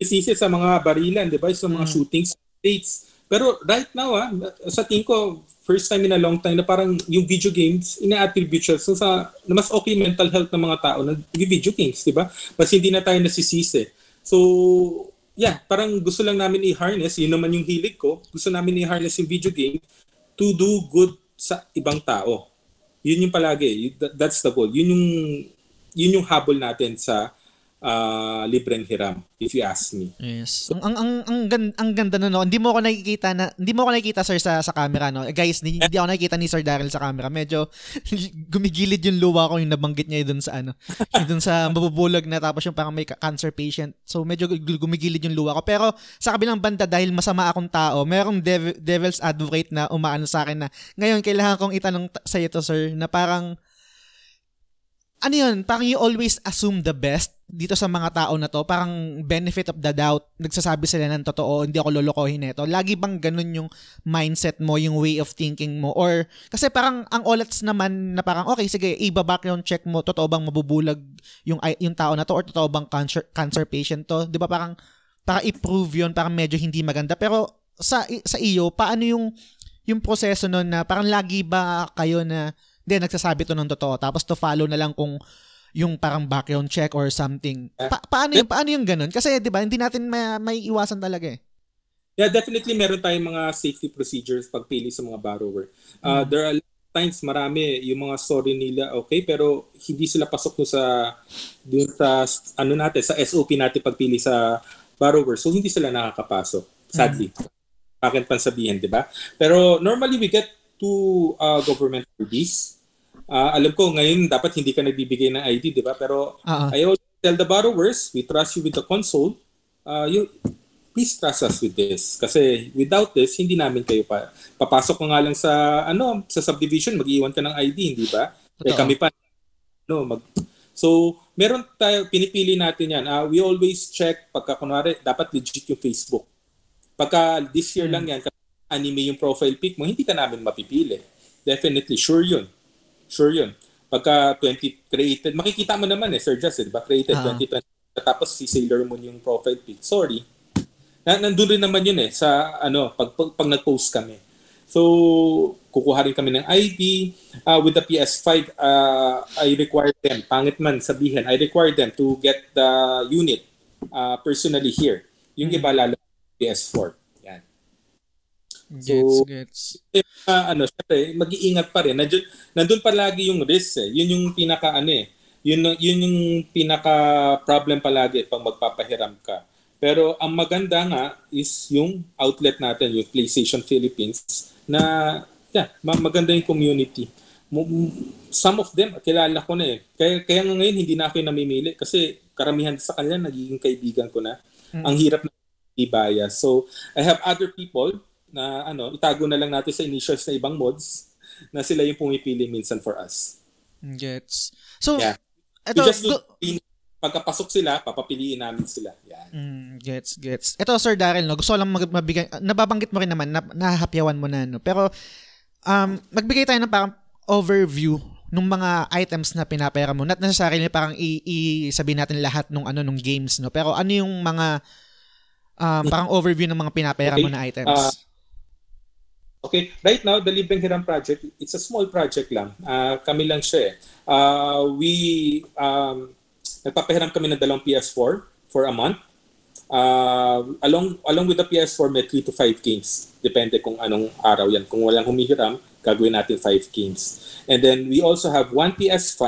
Isisi sa mga barilan, di ba? Sa mga Mm. shootings states. Pero right now, ah, sa tingin ko, first time in a long time na parang yung video games, ina-attribute siya so sa, na mas okay mental health ng mga tao na video games, di ba? Mas hindi na tayo nasisisi. So, yeah, parang gusto lang namin i-harness, yun naman yung hilig ko, gusto namin i-harness yung video game to do good sa ibang tao. Yun yung palagi, That- that's the goal. Yun yung yun yung habol natin sa ah, libreng hiram, if you ask me. Yes. Ang ang ang ang, gan- ang ganda no, no. Hindi mo ako nakikita na hindi mo ako nakikita sir sa sa camera no. Guys, hindi, hindi ako nakikita ni Sir Daryl sa camera. Medyo [laughs] gumigilid yung luwa ko yung nabanggit niya doon sa ano. [laughs] Doon sa mabubulag na tapos yung parang may ca- cancer patient. So medyo gu- gumigilid yung luwa ko. Pero sa kabilang banda dahil masama akong tao, merong dev- devil's advocate na umaano sa akin na ngayon kailangan kong itanong ta- sa ito sir na parang ano yun, parang you always assume the best dito sa mga tao na to, parang benefit of the doubt, nagsasabi sila ng totoo, hindi ako lolokohin nito. Lagi bang ganun yung mindset mo, yung way of thinking mo? Or, kasi parang ang olats naman na parang, okay, sige, iba-background check mo, totoo bang mabubulag yung, yung tao na to or totoo bang cancer, cancer patient to? Di ba parang, para i-prove yun, parang medyo hindi maganda. Pero sa sa iyo, paano yung yung proseso nun na parang lagi ba kayo na hindi, nagsasabi to ng totoo. Tapos to follow na lang kung yung parang background check or something. Pa- paano yung paano yung ganun? Kasi 'di ba, hindi natin may, may iwasan talaga eh. Yeah, definitely meron tayong mga safety procedures pagpili sa mga borrower. Uh, There are times marami yung mga story nila okay pero hindi sila pasok dun sa dun sa ano natin sa SOP natin pagpili sa borrower. So hindi sila nakakapasok. Sadly. Akin pansabihin, 'di ba? Pero normally we get two uh, government IDs. Uh, alam ko ngayon dapat hindi ka nagbibigay ng ID, 'di ba? Pero Oo. I always tell the borrowers, we trust you with the console. Uh, you, please trust us with this. Kasi without this, hindi namin kayo pa. Papasok ko nga lang sa, ano, sa subdivision, mag-iwan ka ng ID, hindi ba? Eh kami pa, no, mag, so, meron tayo, pinipili natin yan. Uh, we always check, pagka kunwari, dapat legit yung Facebook. Pagka this year lang yan, anime yung profile pic mo, hindi ka namin mapipili. Definitely, sure yun. Sure yun. Pagka 20 created, makikita mo naman eh, Sir eh, di ba? Created Ah. 2020. Tapos si Sailor Moon yung profile pic. Sorry. Na, nandun rin naman yun eh, sa ano, pag, pag, pag nag-post kami. So, kukuha rin kami ng ID. Uh, with the PS5, uh, I require them, pangit man sabihin, I require them to get the unit uh, personally here. Yung iba lalo PS4. So, gets, gets. Eh, uh, ano, syempre, mag-iingat pa rin. Nandun, nandun palagi yung risk eh. Yun yung pinaka ano eh. Yun, yun yung pinaka problem palagi pag magpapahiram ka. Pero ang maganda nga is yung outlet natin, yung PlayStation Philippines, na yeah, maganda yung community. Some of them, kilala ko na eh. Kaya, kaya ngayon hindi na ako yung namimili kasi karamihan sa kanila nagiging kaibigan ko na. Mm. Ang hirap na i-bias. So, I have other people na ano, itago na lang natin sa initials na ibang mods na sila yung pumipili minsan for us. Gets. So, yeah. ito, just go, pagkapasok sila, papapiliin namin sila. Yan. Mm, gets, gets. Ito, Sir Daryl, no, gusto lang mag- mabigay, nababanggit mo rin naman, na, nahahapyawan mo na, no? Pero, um, magbigay tayo ng parang overview ng mga items na pinapera mo. Not necessarily parang i, i sabihin natin lahat ng ano nung games, no? Pero ano yung mga um, parang overview ng mga pinapera okay. mo na items? Uh, okay, right now, the Libreng Hiram Project, it's a small project lang. Uh, kami lang siya eh. Uh, we, um, nagpapahiram kami ng dalawang PS4 for a month. Uh, along along with the PS4, may 3 to 5 games. Depende kung anong araw yan. Kung walang humihiram, gagawin natin 5 games. And then we also have one PS5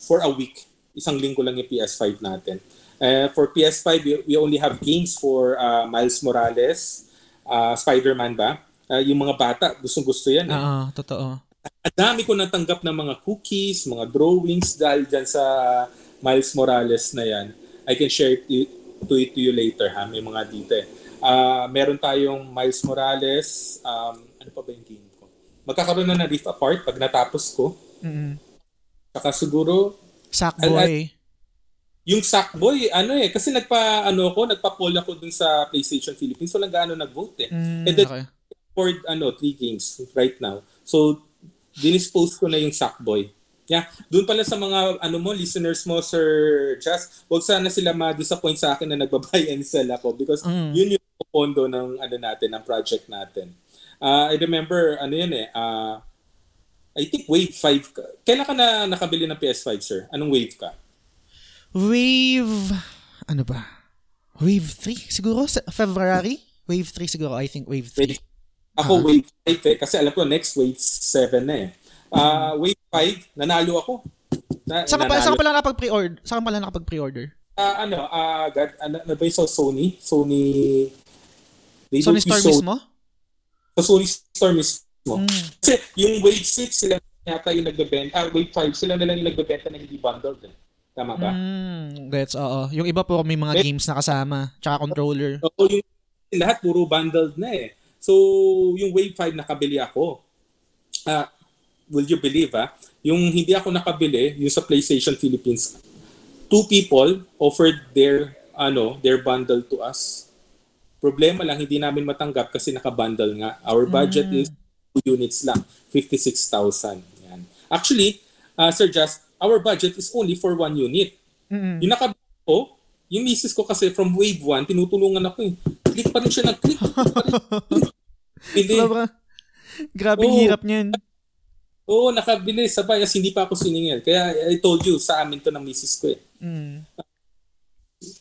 for a week. Isang linggo lang yung PS5 natin. Uh, for PS5, we, we only have games for uh, Miles Morales, uh, Spider-Man ba? Uh, yung mga bata, gustong-gusto yan. Eh. Oo, totoo. Ang dami ko natanggap ng mga cookies, mga drawings dahil dyan sa Miles Morales na yan. I can share it to, it to you later ha, may mga dito eh. Uh, meron tayong Miles Morales, um, ano pa ba yung game ko? Magkakaroon na ng Rift Apart pag natapos ko. Mm-hmm. Saka siguro... Sackboy. Yung Sackboy, ano eh, kasi nagpa, ano ko, nagpa-poll ako dun sa PlayStation Philippines, so lang gaano nag-vote eh. Mm, And then, okay. For, ano, three games right now. So, dinispose ko na yung Sackboy. Yeah, doon pala sa mga ano mo listeners mo Sir Just, wag sana sila ma-disappoint sa akin na nagba-buy and sell ako because mm. yun yung pondo ng ano natin, ng project natin. Uh, I remember ano yan eh, uh, I think Wave 5 ka. Kailan ka na nakabili ng PS5, sir? Anong Wave ka? Wave ano ba? Wave 3 siguro February? Wave 3 siguro, I think Wave 3. Wave, ako uh-huh. Wave 5 eh kasi alam ko next Wave 7 na eh. Uh, wave 5, nanalo ako. Na, saan pa, saan pa lang nakapag-pre-order? Saan pa lang nakapag-pre-order? Uh, ano, uh, God, ano, ano ba sa Sony? Sony... They Sony Store so, mismo? Sa Sony Store mismo. Mm. Kasi yung Wave 6, sila yata yung nagbebenta. Ah, Wave 5, sila na lang yung nagbebenta na hindi bundled. Eh. Tama ba? Mm, gets, oo. Yung iba po may mga games na kasama, tsaka controller. Oo, yung lahat puro bundled na eh. So, yung Wave 5 nakabili ako. Uh, will you believe ah, yung hindi ako nakabili, yung sa PlayStation Philippines, two people offered their ano, their bundle to us. Problema lang hindi namin matanggap kasi naka-bundle nga. Our budget mm. is two units lang, 56,000. Yan. Actually, uh, Sir Just, our budget is only for one unit. Mm-hmm. Yung nakabili ko, yung misis ko kasi from wave 1, tinutulungan ako eh. Click pa rin siya nag-click. [laughs] Hindi. Grabe oh, hirap niyan. Oo, nakabili sa bias, hindi pa ako siningil. Kaya I told you, sa amin to ng misis ko eh. Mm.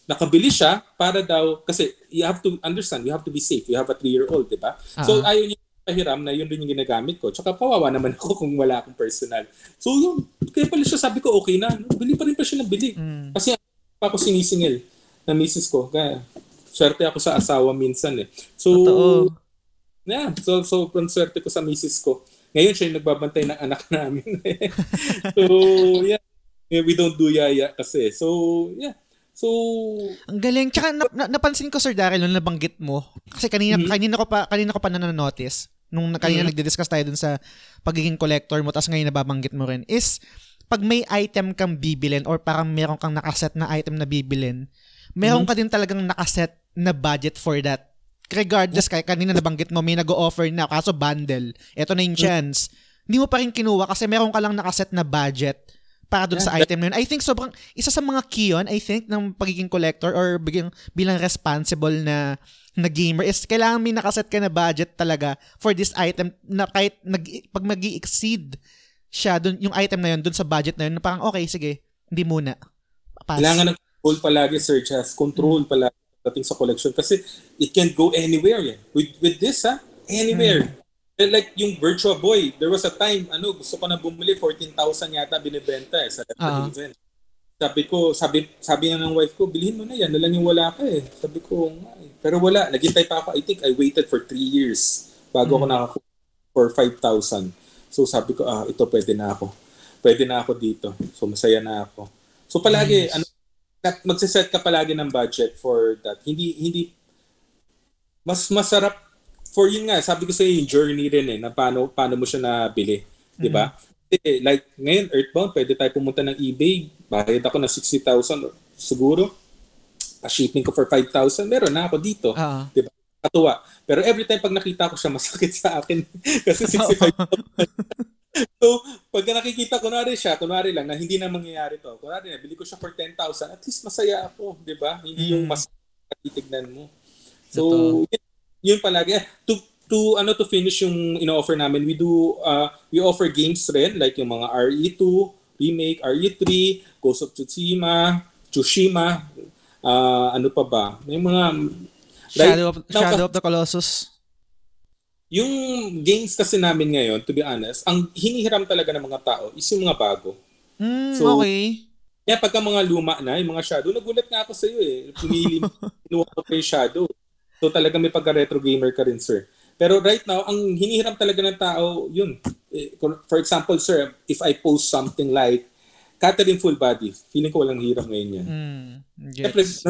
Nakabili siya para daw, kasi you have to understand, you have to be safe. You have a three-year-old, di ba? Uh-huh. So ayaw niya pahiram na yun rin yung ginagamit ko. Tsaka kawawa naman [laughs] ako kung wala akong personal. So yun, kaya pala siya sabi ko, okay na. Bili pa rin pa siya ng bili. Mm. Kasi pa ako sinisingil ng misis ko. Kaya swerte ako sa asawa minsan eh. So, Totoo. yeah, so, so, swerte ko sa misis ko. Ngayon siya yung nagbabantay ng anak [laughs] namin. so, yeah. We don't do yaya kasi. So, yeah. So, ang galing. Tsaka na, na, napansin ko Sir Daryl nung nabanggit mo kasi kanina mm-hmm. kanina ko pa kanina ko pa na-notice nung kanina mm-hmm. nagdi-discuss tayo dun sa pagiging collector mo tapos ngayon nababanggit mo rin is pag may item kang bibilin or parang meron kang nakaset na item na bibilin, meron mm-hmm. ka din talagang nakaset na budget for that regardless, kaya kanina nabanggit mo, may nag-offer na, kaso bundle. Ito na yung chance. Hindi mo pa rin kinuha kasi meron ka lang nakaset na budget para dun sa item na yun. I think sobrang, isa sa mga key yun, I think, ng pagiging collector or bilang, bilang responsible na na gamer is kailangan may nakaset ka na budget talaga for this item na kahit nag, pag mag exceed siya dun, yung item na yun dun sa budget na yun, parang okay, sige, hindi muna. Pass. Kailangan ng control palagi, Sir Chas. Control palagi dating sa collection kasi it can go anywhere eh. With, with this ha, Anywhere. Mm. Like yung Virtua Boy, there was a time, ano, gusto ko na bumili, 14,000 yata binibenta eh, sa uh-huh. event. Sabi ko, sabi, sabi nga ng wife ko, bilhin mo na yan, na lang yung wala ka eh. Sabi ko, eh. pero wala, naghintay pa ako. I think I waited for 3 years bago mm. ako nakakuha for 5,000. So sabi ko, ah, ito pwede na ako. Pwede na ako dito. So masaya na ako. So palagi, nice. ano, magsiset ka palagi ng budget for that. Hindi, hindi, mas masarap for yun nga, sabi ko sa yung journey rin eh, na paano, paano mo siya nabili. Di ba? Mm-hmm. like, ngayon, Earthbound, pwede tayo pumunta ng eBay. Bayad ako ng 60,000 siguro. A-shipping ko for 5,000. Meron na ako dito. Uh-huh. Di ba? Katuwa. Pero every time pag nakita ko siya, [laughs] masakit sa akin. Kasi [laughs] 65,000. So, pag nakikita, kunwari siya, kunwari lang, na hindi na mangyayari to. Kunwari na, bili ko siya for 10,000. At least masaya ako. Di ba? Hindi mm. yung mas titignan mo. So, yun, yun palagi. Eh, to, to, ano, to finish yung ino-offer namin, we do, uh, we offer games rin, like yung mga RE2, Remake, RE3, Ghost of Tsushima, Tsushima, uh, ano pa ba? May mga... Like, Shadow, of, Shadow of the Colossus. Yung games kasi namin ngayon, to be honest, ang hinihiram talaga ng mga tao is yung mga bago. Mm, so, okay. Kaya pagka mga luma na, yung mga shadow, nagulat nga ako sa iyo eh. Pumili, [laughs] kinuha ko pa yung shadow. So talaga may pagka-retro gamer ka rin, sir. Pero right now, ang hinihiram talaga ng tao, yun. Eh, for example, sir, if I post something like Catherine Full Body, feeling ko walang hiram ngayon yan. Mm, yes.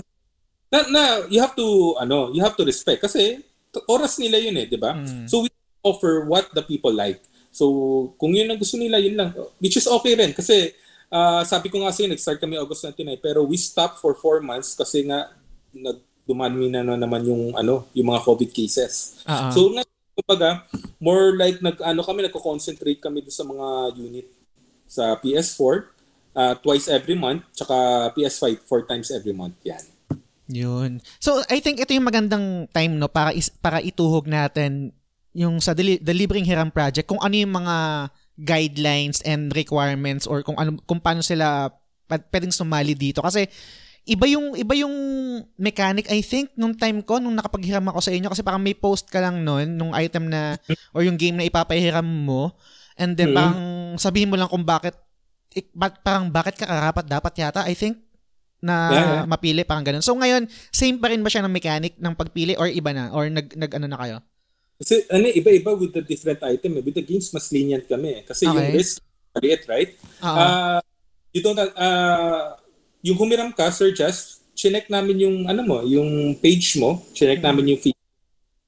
na, na, you have to, ano, you have to respect. Kasi oras nila yun eh, di ba? Mm. So we offer what the people like. So kung yun ang gusto nila, yun lang. Which is okay rin. Kasi uh, sabi ko nga sa'yo, nag-start kami August 29, pero we stopped for 4 months kasi nga nag dumami na, na naman yung ano, yung mga COVID cases. Uh-huh. So nga kumbaga, more like nag ano kami nagko-concentrate kami sa mga unit sa PS4 uh, twice every month tsaka PS5 four times every month. Yan. Yun. So I think ito yung magandang time no para is, para ituhog natin yung sa deli- the Libreng Hiram project kung ano yung mga guidelines and requirements or kung ano kung paano sila pwedeng sumali dito kasi iba yung iba yung mechanic I think nung time ko nung nakapaghiram ako sa inyo kasi parang may post ka lang noon nung item na or yung game na ipapahiram mo and then mm-hmm. parang sabihin mo lang kung bakit ik, parang bakit ka karapat dapat yata I think na yeah, mapili parang ganun. So ngayon same pa rin ba siya ng mechanic ng pagpili or iba na or nag nag ano na kayo? Kasi ano iba-iba with the different item. Eh. With the games mas lenient kami eh. kasi okay. yung risk maliit, right? Uh-huh. Uh, you don't uh, yung humiram ka, Sir Just, chinek namin yung ano mo, yung page mo, chinek mm-hmm. namin yung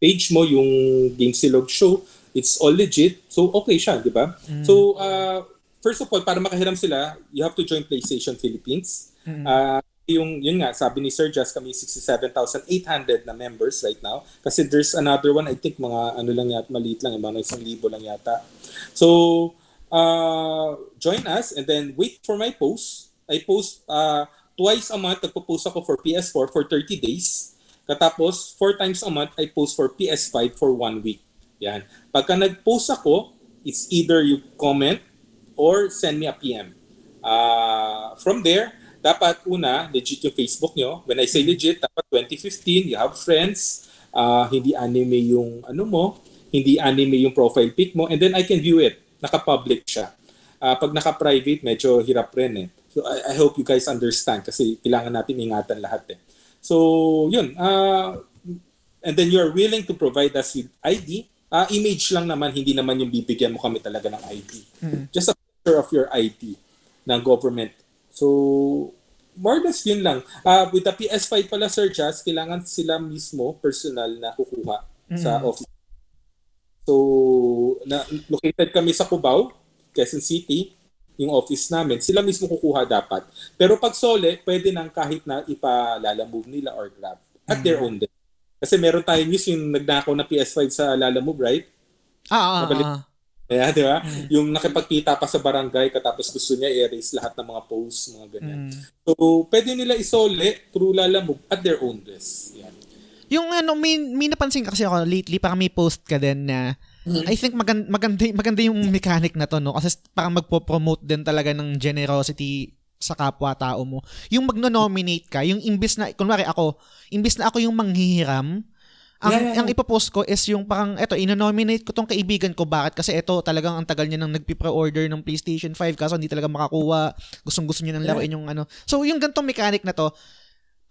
page mo, yung Game Silog show, it's all legit. So okay siya, di ba? Mm-hmm. So uh, first of all, para makahiram sila, you have to join PlayStation Philippines. Mm-hmm. Uh, yung yun nga sabi ni Sir Just kami 67,800 na members right now kasi there's another one I think mga ano lang yata maliit lang mga isang libo lang yata so uh, join us and then wait for my post I post uh, twice a month, nagpo-post ako for PS4 for 30 days. Katapos, four times a month, I post for PS5 for one week. Yan. Pagka nag-post ako, it's either you comment or send me a PM. Uh, from there, dapat una, legit yung Facebook nyo. When I say legit, dapat 2015, you have friends, uh, hindi anime yung ano mo, hindi anime yung profile pic mo, and then I can view it. Naka-public siya. Uh, pag naka-private, medyo hirap rin eh. So I, I hope you guys understand kasi kailangan natin ingatan lahat eh. So yun, uh, and then you're willing to provide us with ID. Uh, ah, image lang naman, hindi naman yung bibigyan mo kami talaga ng ID. Mm. Just a of your ID ng government. So more or less yun lang. Uh, with the PS5 pala, Sir Jazz, kailangan sila mismo personal na kukuha mm. sa office. So, na, located kami sa Cubao, Quezon City yung office namin, sila mismo kukuha dapat. Pero pag sole, pwede nang kahit na ipalalamove nila or grab at mm their own day. Kasi meron tayong news yung nagnakaw na PS5 sa Lalamove, right? Ah, ah, ah. Kaya, di ba? Mm. Yung nakipagkita pa sa barangay katapos gusto niya i-erase lahat ng mga posts, mga ganyan. Mm. So, pwede nila isole through Lalamove at their own risk. Yan. Yung ano, may, may napansin kasi ako lately, parang may post ka din na Mm-hmm. I think maganda, maganda, maganda yung mechanic na to, no? Kasi parang magpo-promote din talaga ng generosity sa kapwa-tao mo. Yung magno-nominate ka, yung imbis na, kunwari ako, imbis na ako yung manghihiram, Ang, Yeah, yeah, yeah. ang ipopost ko is yung parang, eto, inonominate ko tong kaibigan ko. Bakit? Kasi eto, talagang ang tagal niya nang nagpi-pre-order ng PlayStation 5 kaso hindi talaga makakuha. Gustong gusto niya nang laruin yung ano. So, yung gantong mechanic na to,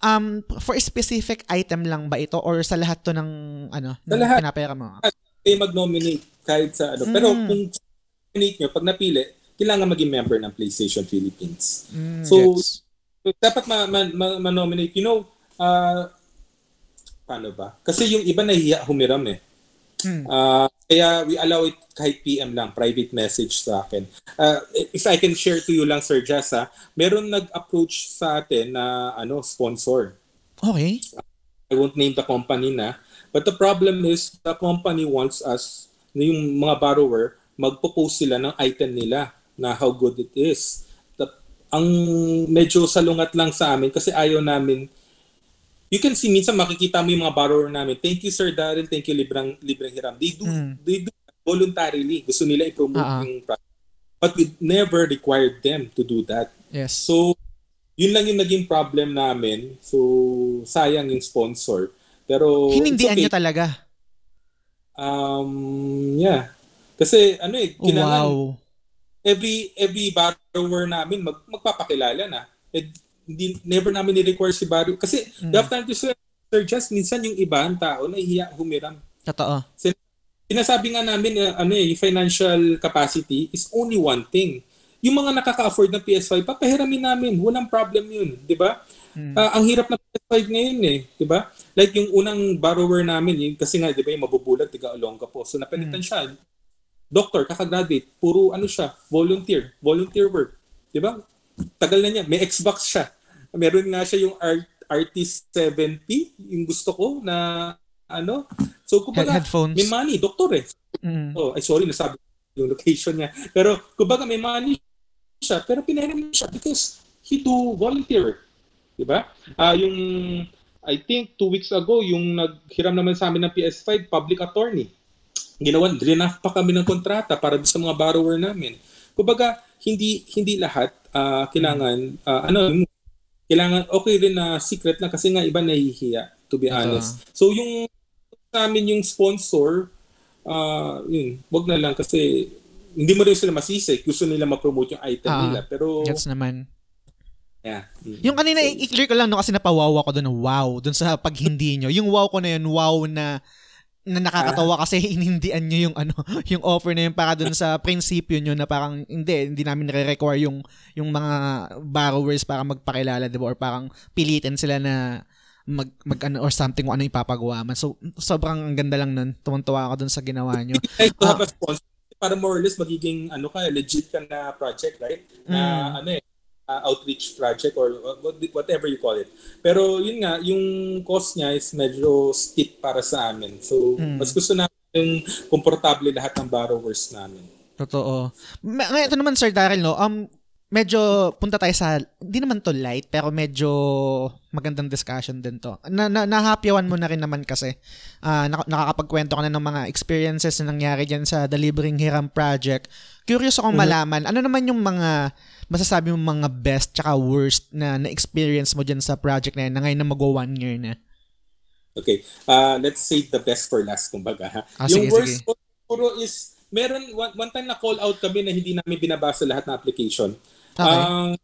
um, for a specific item lang ba ito or sa lahat to ng, ano, Sa ng lahat. pinapera mo? kayo mag-nominate kahit sa ano. Pero Mm. kung nominate nyo, pag napili, kailangan maging member ng PlayStation Philippines. Mm, So, gets. So, dapat ma- ma- ma- ma-nominate. You know, uh, paano ba? Kasi yung iba nahihiya humiram eh. Mm. Uh, kaya we allow it kahit PM lang, private message sa akin. Uh, if I can share to you lang, Sir Jazz, ha, meron nag-approach sa atin na ano sponsor. Okay. I won't name the company na. But the problem is, the company wants us, yung mga borrower, magpo-post sila ng item nila na how good it is. The- ang medyo salungat lang sa amin kasi ayaw namin you can see minsan makikita mo yung mga borrower namin thank you Sir Darren thank you Librang Librang Hiram they do Mm. they do voluntarily gusto nila i-promote ah. yung product but we never required them to do that Yes. So, yun lang yung naging problem namin. So, sayang yung sponsor. Pero, Hinindihan okay. talaga. Um, yeah. Kasi, ano eh, kailangan Wow. every every borrower namin mag, magpapakilala na. Eh, hindi, never namin ni-require si borrower. Kasi, Mm. have time to Sir, Sir Just, minsan yung iba, ang tao, nahihiya humiram. Totoo. Sinasabi nga namin, uh, ano eh, financial capacity is only one thing. Yung mga nakaka-afford ng PS5, papahiramin namin. Walang problem yun. Di ba? Ah, ang hirap ng PS5 ngayon eh. Di ba? Like yung unang borrower namin, yung, kasi nga, di ba, yung mabubulag, tiga Olonga po. So, napilitan siya. Doctor, kakagraduate. Puro ano siya, volunteer. Volunteer work. Di ba? Tagal na niya. May Xbox siya. Meron nga siya yung Art, Artist 70, yung gusto ko na ano. So, kumbaga, Head- headphones. may money, doktor eh. Mm. Oh, ay sorry, nasabi yung location niya. Pero, kumbaga may money siya, pero pinahiram siya because he do volunteer. Diba? Ah, yung, I think two weeks ago, yung naghiram naman sa amin ng PS5, public attorney. Ginawa, drinaf pa kami ng kontrata para sa mga borrower namin. Kumbaga, hindi hindi lahat ah, kailangan ah, ano kailangan okay rin na secret lang kasi nga iba nahihiya to be honest. So yung sa amin yung sponsor ah yun, wag na lang kasi hindi mo rin sila masisi. Gusto nila ma-promote yung item Ah, nila. Pero, Gets naman. yeah. Mm. Yung kanina, i- i-clear ko lang no kasi napawaw ako doon. Wow. Doon sa pag hindi nyo. Yung wow ko na yun, wow na na nakakatawa kasi [laughs] inindian nyo yung ano [laughs] yung offer na yun para doon sa [laughs] prinsipyo nyo na parang hindi hindi namin nare-require yung yung mga borrowers para magpakilala diba or parang pilitin sila na mag, mag ano or something kung ano ipapagawa man. So sobrang ang ganda lang nun. Tuwang-tuwa ako doon sa ginawa nyo. like to have a sponsor para more or less magiging ano ka legit ka na project right na Mm. ano eh uh, outreach project or what- whatever you call it pero yun nga yung cost niya is medyo steep para sa amin so Mm. mas gusto namin yung komportable lahat ng borrowers namin Totoo. Ngayon, ito naman Sir Daryl, no? Um, medyo punta tayo sa, hindi naman to light, pero medyo magandang discussion din to. Na, na, nahapyawan mo na rin naman kasi. Nak- nakakapagkwento ka na ng mga experiences na nangyari dyan sa The Libreng Hiram Project. Curious akong malaman, ano naman yung mga masasabi mo mga best tsaka worst na na-experience mo dyan sa project na yan na ngayon na mag one year na? okay uh, let's save the best for last kumbaga ha Ah, yung sige, worst sige. puro is meron one, one time na call out kami na hindi namin binabasa lahat ng application Okay. Um,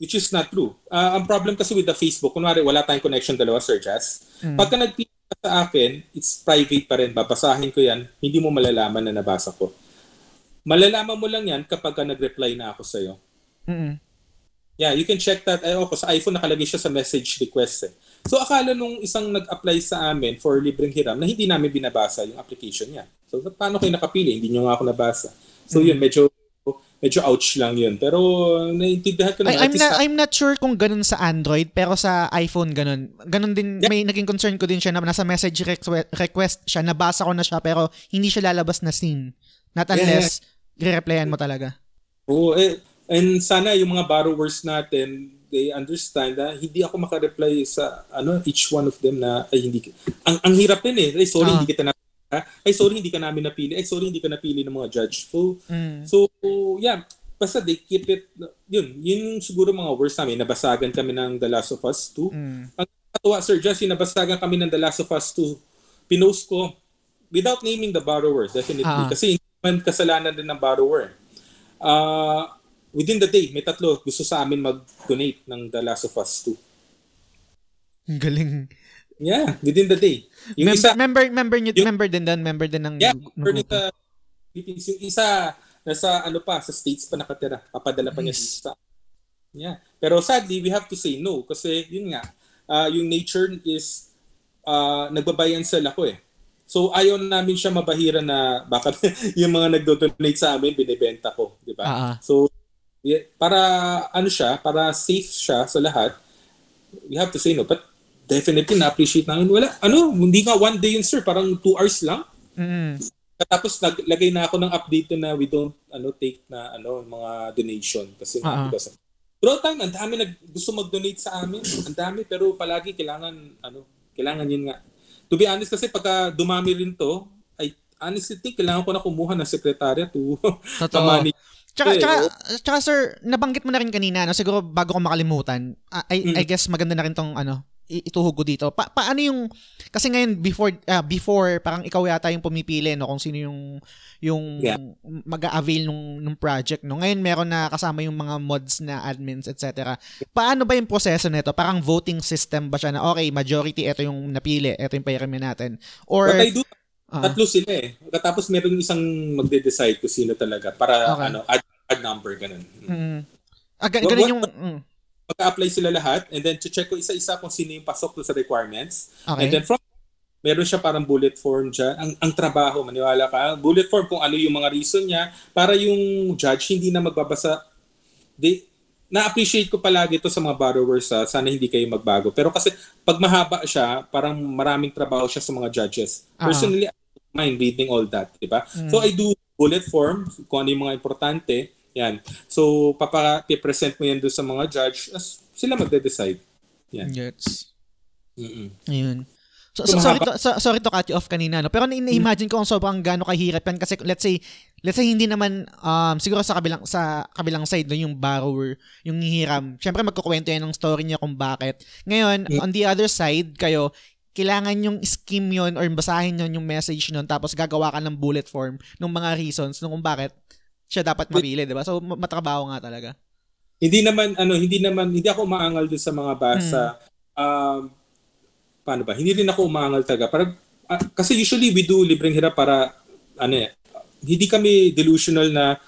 which is not true. Ah, ang problem kasi with the Facebook, kunwari wala tayong connection dalawa, Sir Jazz. Mm. Pagka ka sa akin, it's private pa rin. Babasahin ko yan, hindi mo malalaman na nabasa ko. Malalaman mo lang yan kapag ka nag-reply na ako sa'yo. Mm-mm. Yeah, you can check that. Ay, ako, sa iPhone nakalagay siya sa message request eh. So akala nung isang nag-apply sa amin for libreng hiram na hindi namin binabasa yung application niya. So paano kayo nakapili? Hindi nyo nga ako nabasa. So yun, medyo medyo ouch lang yun. Pero naiintindihan ko I, naman. I'm at least not I'm not sure kung ganun sa Android pero sa iPhone ganun. Ganun din may naging concern ko din siya na nasa message request, request siya nabasa ko na siya pero hindi siya lalabas na scene. Not Yeah, unless re-replyan mo talaga. Oo, eh, and sana yung mga borrowers natin, they understand na hindi ako makareply sa ano each one of them na ay hindi ang ang hirap din eh. Ay sorry Ah. hindi kita na? Ay sorry hindi ka namin napili. Ay sorry hindi ka napili ng mga judge. So Mm. so yeah, basta they keep it yun, yun yung siguro mga worst namin. Nabasagan kami ng The Last of Us 2. Mm. Ang Katuwa, Sir Just, nabasagan kami ng The Last of Us 2. Pinost ko, without naming the borrower, definitely. Uh-huh. Kasi kasalanan din ng borrower. Uh, within the day, may tatlo gusto sa amin mag-donate ng The Last of Us 2. Galing. Yeah, within the day. Yung Mem- isa, member, member, nyo, yung, member din doon, member din ng Yeah, member nito. Yung isa, nasa ano pa, sa States pa nakatira. Papadala pa niya nice. sa Yeah. Pero sadly, we have to say no kasi yun nga, uh, yung nature is uh, nagbabayan sa lako eh. So ayaw namin siya mabahira na baka [laughs] yung mga nagdo-donate sa amin binebenta ko, di ba? Uh-huh. So para ano siya, para safe siya sa lahat, we have to say no. But definitely na-appreciate namin. Wala, ano, hindi nga one day yun sir, parang two hours lang. Mm. Tapos naglagay na ako ng update na we don't ano take na ano mga donation kasi uh-huh. because Throughout time, ang dami nag gusto mag-donate sa amin. Ang dami pero palagi kailangan ano, kailangan yun nga. To be honest kasi pagka dumami rin to, ay honestly think kailangan ko na kumuha ng sekretarya to Totoo. [laughs] Tsaka, tsaka, tsaka sir, nabanggit mo na rin kanina, no? siguro bago ko makalimutan, I, mm-hmm. I guess maganda na rin tong ano, ituhog ko dito. Pa- paano yung kasi ngayon before uh, before parang ikaw yata yung pumipili no kung sino yung yung yeah. mag-avail nung nung project no. Ngayon meron na kasama yung mga mods na admins etc. Paano ba yung proseso nito? Parang voting system ba siya na okay, majority ito yung napili, ito yung pairami natin. Or What I do Uh-huh. Tatlo sila eh. Tapos meron isang magde-decide kung sino talaga para okay. ano add, add number ganun. Mm. Ah, gan- ganun yung mm mag-apply sila lahat and then check ko isa-isa kung sino yung pasok sa requirements. Okay. And then from meron siya parang bullet form dyan. Ang, ang trabaho, maniwala ka, bullet form kung ano yung mga reason niya para yung judge hindi na magbabasa. They, na-appreciate ko palagi ito sa mga borrowers ha, sana hindi kayo magbago. Pero kasi pag mahaba siya, parang maraming trabaho siya sa mga judges. Uh-huh. Personally, I don't mind reading all that, di ba? Mm. So I do bullet form kung ano yung mga importante yan. So, papa-present mo yan doon sa mga judge, as sila magde-decide. Yan. Gets. Mm-mm. Ayun. So, so, sorry to, so, sorry to cut you off kanina no pero na-imagine ko kung sobrang gaano kahirap yan kasi let's say let's say hindi naman um siguro sa kabilang sa kabilang side no yung borrower yung hihiram syempre magkukwento yan ng story niya kung bakit ngayon yeah. on the other side kayo kailangan yung scheme yon or basahin yon yung message nun tapos gagawa ka ng bullet form ng mga reasons nung kung bakit siya dapat mabili, 'di ba? So matrabaho nga talaga. Hindi naman ano, hindi naman hindi ako umaangal doon sa mga basa. Hmm. Um paano ba? Hindi rin ako umaangal talaga. Para uh, kasi usually we do libreng hirap para ano eh, hindi kami delusional na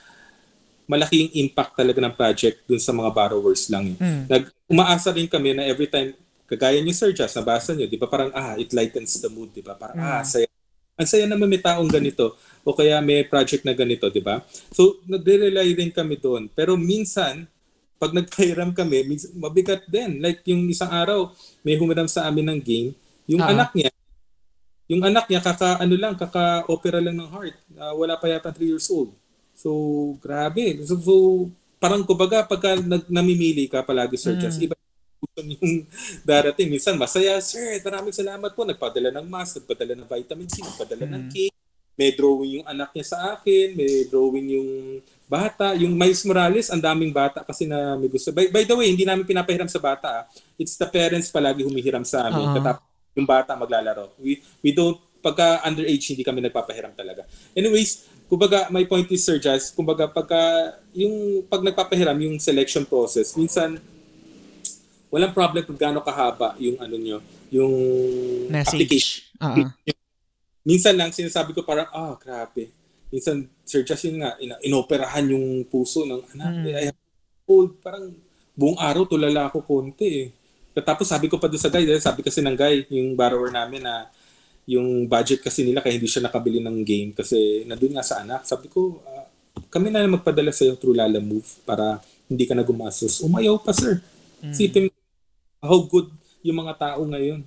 malaking impact talaga ng project dun sa mga borrowers lang. Eh. Hmm. Nag umaasa rin kami na every time kagaya niyo Sir Just, nabasa niyo, 'di ba? Parang ah, it lightens the mood, 'di ba? Parang hmm. ah, saya ang saya naman may taong ganito o kaya may project na ganito, di ba? So, nagre-rely din kami doon. Pero minsan, pag nagpahiram kami, minsan, mabigat din. Like yung isang araw, may humiram sa amin ng game. Yung uh-huh. anak niya, yung anak niya, kaka, ano lang, kaka-opera lang ng heart. Uh, wala pa yata 3 years old. So, grabe. So, so parang kumbaga, pagka nag, namimili ka palagi, Sir mm. Just, iba yung [laughs] darating. Minsan masaya, sir, maraming salamat po. Nagpadala ng mask, nagpadala ng vitamin C, nagpadala mm. ng cake. May drawing yung anak niya sa akin, may drawing yung bata. Yung Miles Morales, ang daming bata kasi na may gusto. By, by the way, hindi namin pinapahiram sa bata. Ah. It's the parents palagi humihiram sa amin. Uh-huh. Katapos yung bata maglalaro. We, we don't, pagka underage, hindi kami nagpapahiram talaga. Anyways, kumbaga, my point is, Sir Jazz, kumbaga, pagka, yung, pag nagpapahiram, yung selection process, minsan, walang problem kung gaano kahaba yung ano nyo, yung Message. application. Uh-huh. Minsan lang sinasabi ko parang, ah, oh, grabe. Minsan, Sir Justin nga, in- inoperahan yung puso ng anak. Mm. I have old, parang buong araw tulala ako konti eh. Tapos sabi ko pa doon sa guy, sabi kasi ng guy, yung borrower namin na yung budget kasi nila kaya hindi siya nakabili ng game kasi nandun nga sa anak. Sabi ko, uh, kami na magpadala sa'yo through Lala Move para hindi ka na gumastos. Umayaw pa sir. Mm. Sipin how good yung mga tao ngayon.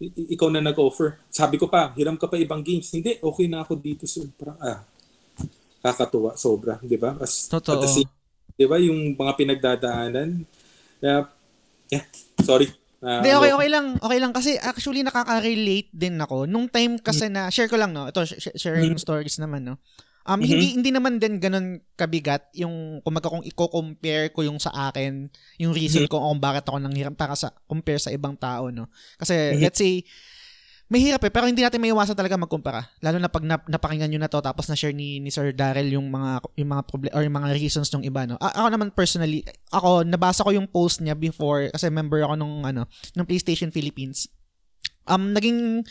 I- ikaw na nag-offer. Sabi ko pa, hiram ka pa ibang games. Hindi, okay na ako dito. So, parang, ah, kakatuwa, sobra. Di ba? As, Totoo. At di ba, yung mga pinagdadaanan. Yeah, yeah sorry. Uh, Hindi, okay, okay lang. Okay lang. Kasi actually, nakaka-relate din ako. Nung time kasi na, share ko lang, no? Ito, sharing mm-hmm. stories naman, no? Um, mm-hmm. hindi hindi naman din ganun kabigat yung kung kung i-compare ko yung sa akin, yung reason mm-hmm. ko kung bakit ako nanghiram para sa compare sa ibang tao, no. Kasi mm-hmm. let's say mahirap eh, pero hindi natin maiwasan talaga magkumpara. Lalo na pag nap- napakinggan niyo na to tapos na-share ni, ni Sir Daryl yung mga yung mga problem or yung mga reasons ng iba, no. A- ako naman personally, ako nabasa ko yung post niya before kasi member ako nung ano, nung PlayStation Philippines um naging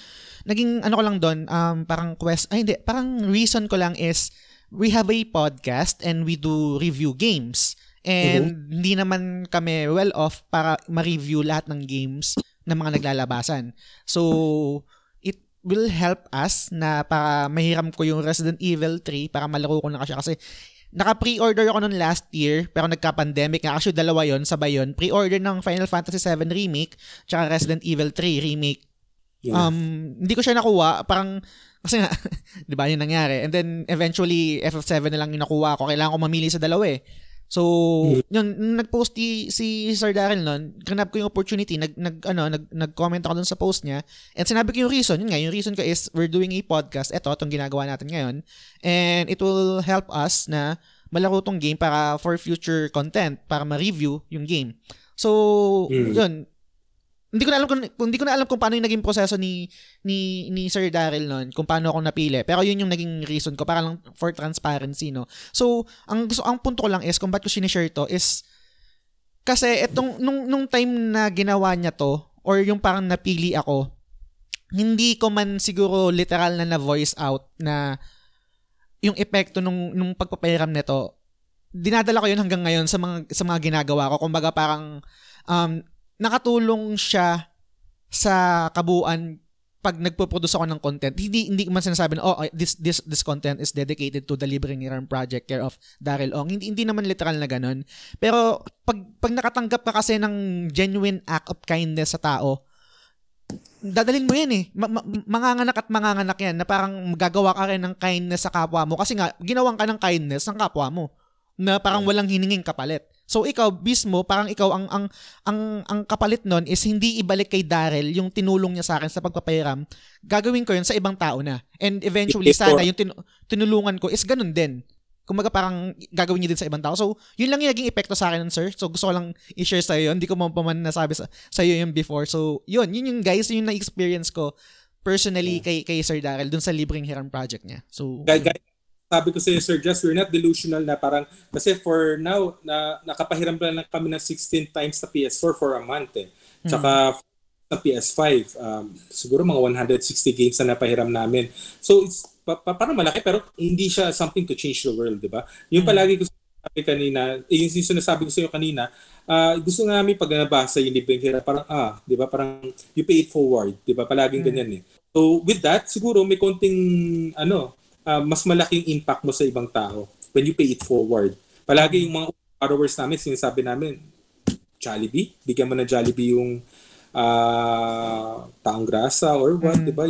naging ano ko lang doon um parang quest ay hindi parang reason ko lang is we have a podcast and we do review games and mm-hmm. hindi naman kami well off para ma-review lahat ng games ng mga naglalabasan so it will help us na para mahiram ko yung Resident Evil 3 para malaro ko na kasi kasi Naka-pre-order ako noon last year, pero nagka-pandemic nga. Actually, dalawa yon sabay yon Pre-order ng Final Fantasy 7 Remake, tsaka Resident Evil 3 Remake. Yeah. Um, hindi ko siya nakuha. Parang, kasi nga, [laughs] di ba yung nangyari? And then, eventually, FF7 na lang yung nakuha ko. Kailangan ko mamili sa dalawa eh. So, mm-hmm. yun, nag-post si, si Sir Daryl nun, ganap ko yung opportunity, nag, nag, ano, nag, nag-comment ako dun sa post niya, and sinabi ko yung reason, yun nga, yung reason ko is, we're doing a podcast, eto, itong ginagawa natin ngayon, and it will help us na malaro tong game para for future content, para ma-review yung game. So, mm. yun, hindi ko na alam kung hindi ko na alam kung paano yung naging proseso ni ni ni Sir Daryl noon, kung paano ako napili. Pero yun yung naging reason ko para lang for transparency, no. So, ang gusto ang punto ko lang is kung bakit ko sinishare to is kasi etong nung nung time na ginawa niya to or yung parang napili ako, hindi ko man siguro literal na na voice out na yung epekto nung nung pagpapahiram nito dinadala ko yun hanggang ngayon sa mga sa mga ginagawa ko. Kumbaga parang um, nakatulong siya sa kabuuan pag nagpo-produce ako ng content, hindi hindi man sinasabi na oh this this this content is dedicated to the Libreng Iran project care of Daryl Ong. Hindi hindi naman literal na ganun. Pero pag pag nakatanggap ka kasi ng genuine act of kindness sa tao, dadalhin mo yan eh. Ma- ma- manganganak at manganganak yan na parang gagawa ka rin ng kindness sa kapwa mo kasi nga ginawan ka ng kindness ng kapwa mo na parang walang hininging kapalit. So ikaw mismo, parang ikaw ang ang ang ang kapalit nun is hindi ibalik kay Daryl yung tinulong niya sa akin sa pagpapahiram. Gagawin ko yun sa ibang tao na. And eventually sana yung tin- tinulungan ko is ganun din. Kumaga parang gagawin niyo din sa ibang tao. So, yun lang yung naging epekto sa akin, sir. So, gusto ko lang i-share sa iyo. Hindi ko man pa man nasabi sa, sa iyo yung before. So, yun. Yun yung guys, yun yung na-experience ko personally kay kay Sir Daryl dun sa libreng Hiram project niya. So, guys, guys, sabi ko sa Sir Just, we're not delusional na parang, kasi for now, na, nakapahiram lang kami ng 16 times sa PS4 for a month eh. Tsaka hmm. sa PS5, um, siguro mga 160 games na napahiram namin. So it's pa, pa, parang malaki pero hindi siya something to change the world, di ba? Yung hmm. palagi ko sabi kanina, eh, yung sinasabi ko sa iyo kanina, uh, gusto namin pag nabasa yung libreng hira, parang ah, di ba? Parang you pay it forward, di ba? Palaging hmm. ganyan eh. So with that, siguro may konting ano, uh, mas malaking impact mo sa ibang tao when you pay it forward. Palagi yung mga followers namin, sinasabi namin, Jollibee, bigyan mo ng Jollibee yung uh, taong grasa or what, mm. di ba?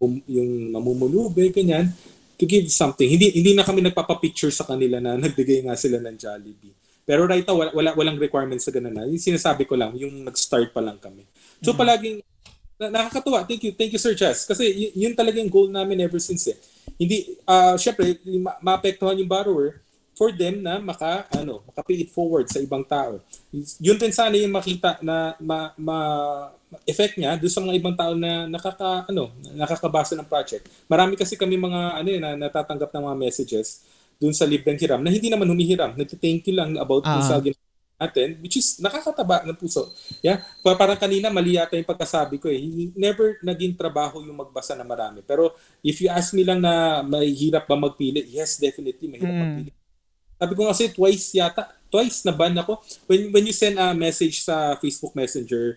Yung, yung mamumulube, ganyan, to give something. Hindi hindi na kami nagpapa-picture sa kanila na [laughs] nagbigay nga sila ng Jollibee. Pero right now, wala, wala walang requirements sa ganun na. Yung sinasabi ko lang, yung nag-start pa lang kami. So mm. palaging na, nakakatuwa. Thank you. Thank you, Sir Chess. Kasi y- yun talaga yung goal namin ever since eh. Hindi, uh, syempre, ma- maapektuhan yung borrower for them na maka, ano, maka-pay it forward sa ibang tao. Yun din sana yung makita na ma, ma effect niya doon sa mga ibang tao na nakaka ano nakakabasa ng project. Marami kasi kami mga ano yun, na natatanggap ng mga messages doon sa libreng hiram na hindi naman humihiram. Nagte-thank you lang about uh-huh. sa ginawa natin, which is nakakataba ng puso. Yeah? Parang kanina mali yata yung pagkasabi ko eh. Never naging trabaho yung magbasa na marami. Pero if you ask me lang na mahirap ba magpili, yes, definitely mahirap mm. magpili. Sabi ko kasi twice yata, twice na ban ako. When, when you send a message sa Facebook Messenger,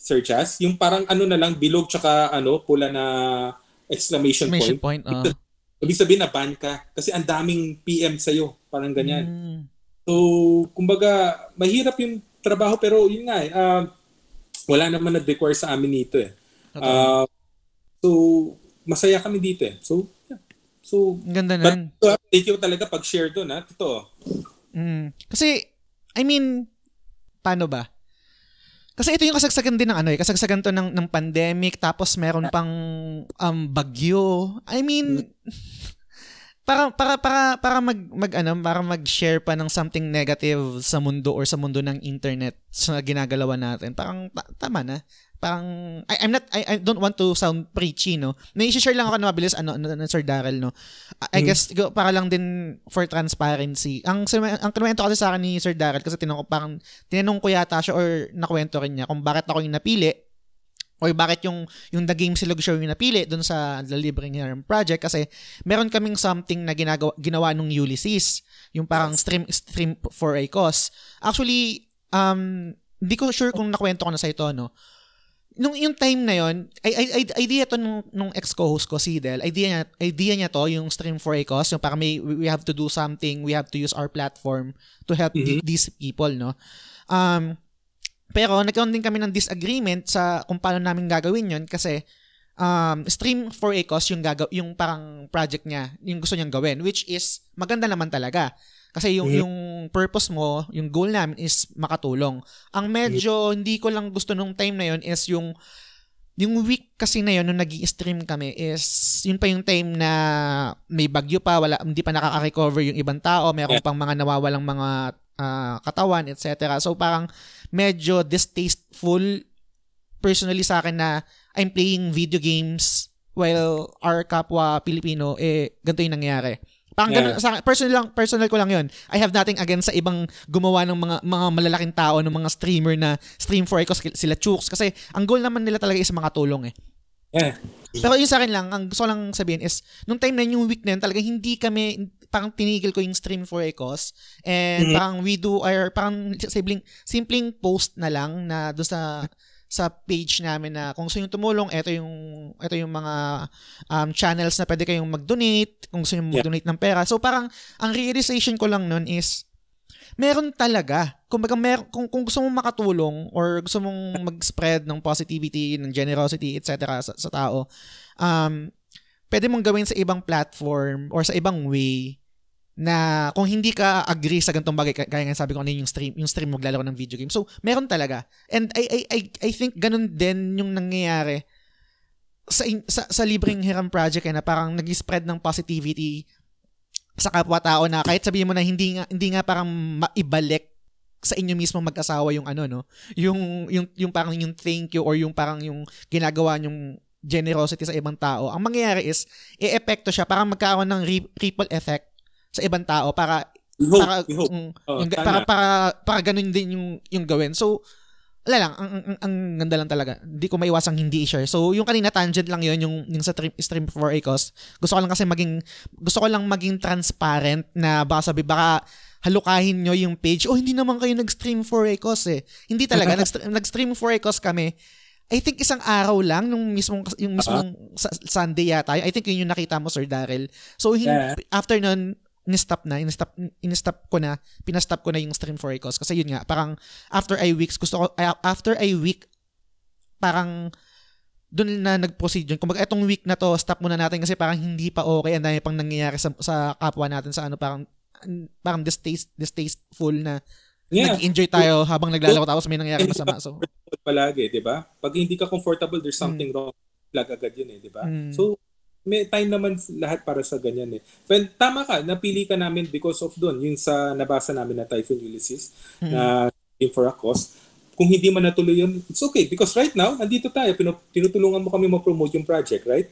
Sir Chas, yung parang ano na lang, bilog tsaka ano, pula na exclamation, exclamation point. point uh. Ibig sabihin na ban ka kasi ang daming PM sa'yo. Parang ganyan. Mm. So, kumbaga, mahirap yung trabaho pero yun nga eh, uh, wala naman nag-require sa amin nito eh. Okay. Uh, so, masaya kami dito eh. So, yeah. So, ganda na. But, uh, thank you talaga pag share doon ha. Totoo. Mm. Kasi, I mean, paano ba? Kasi ito yung kasagsagan din ng ano eh, kasagsagan to ng, ng pandemic, tapos meron pang um, bagyo. I mean, para para para para mag, mag ano, para mag-share pa ng something negative sa mundo or sa mundo ng internet sa ginagalawan natin. Parang ta- tama na. Parang I, I'm not I, I don't want to sound preachy, no. May share lang ako na mabilis ano, ano, ano Sir Daryl, no. I, I Hmm. guess go- para lang din for transparency. Ang ang kinuwento kasi sa akin ni Sir Daryl kasi tinanong ko parang tinanong ko yata siya or nakwento rin niya kung bakit ako yung napili or bakit yung yung The Game Silog Show yung napili dun sa The Libreng Harem Project? Kasi meron kaming something na ginagawa ginawa nung Ulysses. Yung parang stream stream for a cause. Actually um hindi ko sure kung nakwento ko na sa ito no? Nung yung time na yon ay, ay, ay idea to nung, nung ex co-host ko si Del idea niya idea niya to yung stream for a cause. Yung parang may we have to do something we have to use our platform to help Mhm. th- these people no? Um pero nagkaroon din kami ng disagreement sa kung paano namin gagawin yon kasi um, Stream for a Cause yung, gagaw- yung parang project niya, yung gusto niyang gawin, which is maganda naman talaga. Kasi yung, Mhm. yung purpose mo, yung goal namin is makatulong. Ang medyo hindi ko lang gusto nung time na yon is yung yung week kasi na yun, nung nag stream kami is, yun pa yung time na may bagyo pa, wala, hindi pa nakaka-recover yung ibang tao, meron Yeah. pang mga nawawalang mga ah, katawan, etc. So parang medyo distasteful personally sa akin na I'm playing video games while our kapwa Pilipino, eh, ganito yung nangyayari. Parang Yeah. ganun, sa personal, lang, personal ko lang yun. I have nothing against sa ibang gumawa ng mga mga malalaking tao, ng mga streamer na stream for icos, sila Chooks. Kasi ang goal naman nila talaga is makatulong eh. Yeah. Pero yung sa akin lang, ang gusto ko lang sabihin is, nung time na yun, yung week na yun, talaga hindi kami, parang tinigil ko yung stream for a cause. And Mhm. parang we do, or parang simpleng, simpleng post na lang na doon sa sa page namin na kung gusto nyo tumulong, ito yung ito yung mga um, channels na pwede kayong mag-donate, kung gusto nyo mag-donate ng pera. So parang ang realization ko lang nun is meron talaga. Kung, baga, mer- kung, kung gusto mong makatulong or gusto mong mag-spread ng positivity, ng generosity, etc. sa, sa tao, um, pwede mong gawin sa ibang platform or sa ibang way na kung hindi ka agree sa ganitong bagay, kaya nga sabi ko ano yung stream, yung stream maglalaro ng video game. So, meron talaga. And I, I, I, I think ganun din yung nangyayari sa, sa, sa libreng hiram project eh, na parang nag-spread ng positivity sa kapwa-tao na kahit sabihin mo na hindi nga, hindi nga parang maibalik sa inyo mismo mag-asawa yung ano no? Yung yung yung parang yung thank you or yung parang yung ginagawa yung generosity sa ibang tao. Ang mangyayari is i-epekto siya para magkaroon ng ripple effect sa ibang tao para We hope, para hope. mm, Oh, yung, para para para ganun din yung yung gawin. So wala lang ang, ang, ang, ganda lang talaga. Hindi ko maiwasang hindi i-share. So yung kanina tangent lang yun yung yung sa stream, stream for ACOS. Gusto ko lang kasi maging gusto ko lang maging transparent na baka sabi baka halukahin nyo yung page. Oh hindi naman kayo nag-stream for ACOS eh. Hindi talaga. [laughs] Nag-stream, for ACOS kami. I think isang araw lang nung mismong yung mismong sa- Sunday yata. I think yun yung nakita mo Sir Daryl. So Yeah. after nun in-stop na, in-stop, in-stop ko na, pinastop ko na yung stream for a cause. Kasi yun nga, parang after a weeks, gusto ko, after a week, parang doon na nag-proceed yun. Kumbaga, etong week na to, stop muna natin kasi parang hindi pa okay. Ang dami pang nangyayari sa, sa kapwa natin sa ano, parang parang distaste, distasteful na Yeah. nag-enjoy tayo habang naglalaro tapos may nangyayari masama. So, palagi, di ba? Pag hindi ka comfortable, there's something wrong. Flag agad yun eh, di ba? Mm. So, may time naman lahat para sa ganyan eh. Well, tama ka, napili ka namin because of doon, yung sa nabasa namin na Typhoon Ulysses, Mm. na Game for a Cause. Kung hindi man natuloy yun, it's okay. Because right now, nandito tayo, pinu- tinutulungan mo kami ma-promote yung project, right?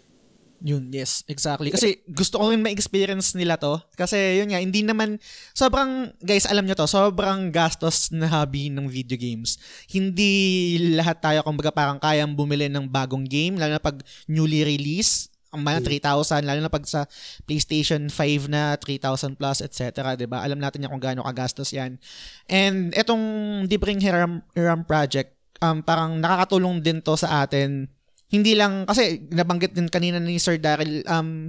Yun, yes, exactly. Kasi gusto ko rin ma-experience nila to. Kasi yun nga, hindi naman, sobrang, guys, alam nyo to, sobrang gastos na hobby ng video games. Hindi lahat tayo, kumbaga parang kayang bumili ng bagong game, lalo na pag newly release, ang mga 3,000, lalo na pag sa PlayStation 5 na 3,000 plus, etc. ba Alam natin yan kung gaano kagastos yan. And etong Dibring Hiram, Hiram Project, um, parang nakakatulong din to sa atin hindi lang, kasi nabanggit din kanina ni Sir Daryl, um,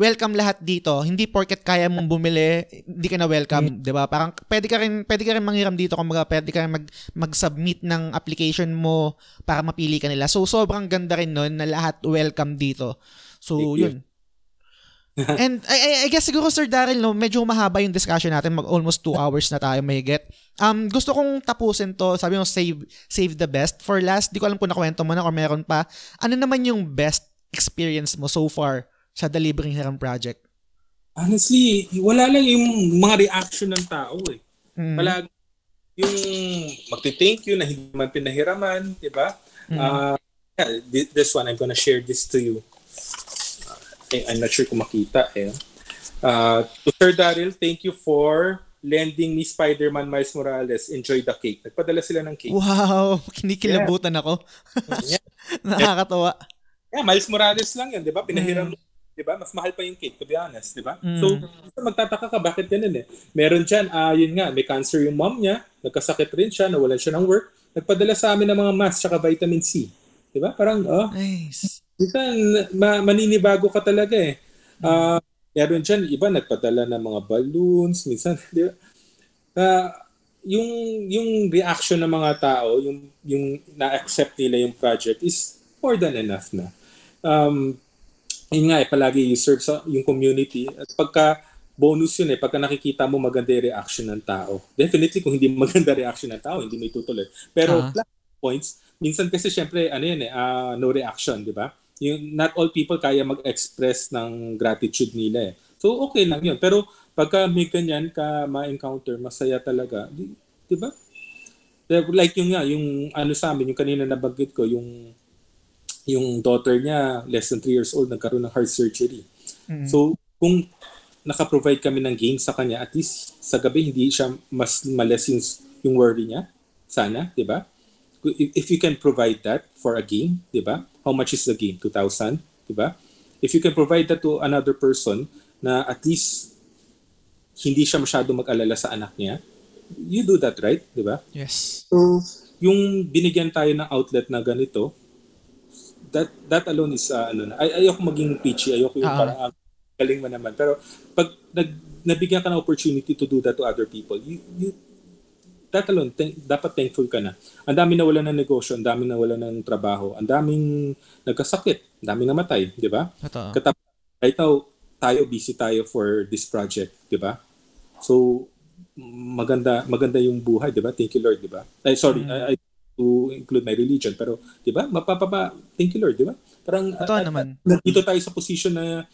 welcome lahat dito. Hindi porket kaya mong bumili, hindi ka na welcome, 'di ba? Parang pwede ka rin pwede ka rin manghiram dito kumbaga pwede ka rin mag mag-submit ng application mo para mapili ka nila. So sobrang ganda rin nun na lahat welcome dito. So yun. [laughs] And I, I, I guess siguro Sir Daryl, no, medyo mahaba yung discussion natin. Mag almost two hours na tayo may get. Um, gusto kong tapusin to. Sabi mo, save, save the best for last. Di ko alam kung nakwento mo na or meron pa. Ano naman yung best experience mo so far sa The Libreng Hiram Project? Honestly, wala lang yung mga reaction ng tao eh. Mm. Palagi yung magti-thank you na hindi man pinahiraman, di ba? Mm. Uh, yeah, this one, I'm gonna share this to you. Uh, I'm not sure kung makita eh. Uh, to Sir Daryl, thank you for lending me Spider-Man Miles Morales. Enjoy the cake. Nagpadala sila ng cake. Wow! [laughs] Kinikilabutan yeah. ako. [laughs] yeah. [laughs] Nakakatawa. Yeah, Miles Morales lang yan, di ba? Pinahiram mm 'di ba? Mas mahal pa yung cake to be honest, 'di ba? Mm. So, magtataka ka bakit ganun eh. Meron diyan, ah uh, yun nga, may cancer yung mom niya, nagkasakit rin siya, nawalan siya ng work, nagpadala sa amin ng mga mask at vitamin C. 'Di ba? Parang oh. Nice. Minsan ma- maninibago ka talaga eh. Ah, uh, meron diyan iba nagpadala ng mga balloons, minsan [laughs] 'di ba? Uh, yung yung reaction ng mga tao, yung yung na-accept nila yung project is more than enough na. Um, yun nga eh, palagi you serve sa yung community. At pagka bonus yun eh, pagka nakikita mo maganda yung reaction ng tao. Definitely, kung hindi maganda [laughs] reaction ng tao, hindi may tutuloy. Pero uh-huh. plus points, minsan kasi syempre, ano yun eh, uh, no reaction, di ba? Yung, not all people kaya mag-express ng gratitude nila eh. So, okay lang yun. Pero pagka may ganyan ka ma-encounter, masaya talaga. Di, di ba? Like yung nga, yung ano sa amin, yung kanina nabanggit ko, yung yung daughter niya, less than 3 years old, nagkaroon ng heart surgery. Mm-hmm. So, kung naka-provide kami ng games sa kanya, at least sa gabi hindi siya mas males yung, yung worry niya. Sana, di ba? If you can provide that for a game, di ba? How much is the game? 2,000, di ba? If you can provide that to another person na at least hindi siya masyado mag-alala sa anak niya, you do that, right? Di ba? Yes. So, yung binigyan tayo ng outlet na ganito, that that alone is uh, ano na. Ay, ayoko maging peachy, ayoko yung uh-huh. parang uh, galing mo naman. Pero pag nag, nabigyan ka ng opportunity to do that to other people, you, you that alone, th- dapat thankful ka na. Ang dami na wala ng negosyo, ang dami na wala ng trabaho, ang daming nagkasakit, ang daming namatay, di ba? Katap right now, tayo busy tayo for this project, di ba? So maganda maganda yung buhay, di ba? Thank you Lord, di ba? Ay sorry, mm. I, I to include my religion. Pero, di ba, mapapapa, thank you Lord, di ba? Parang, Ito uh, naman. Nandito tayo sa position na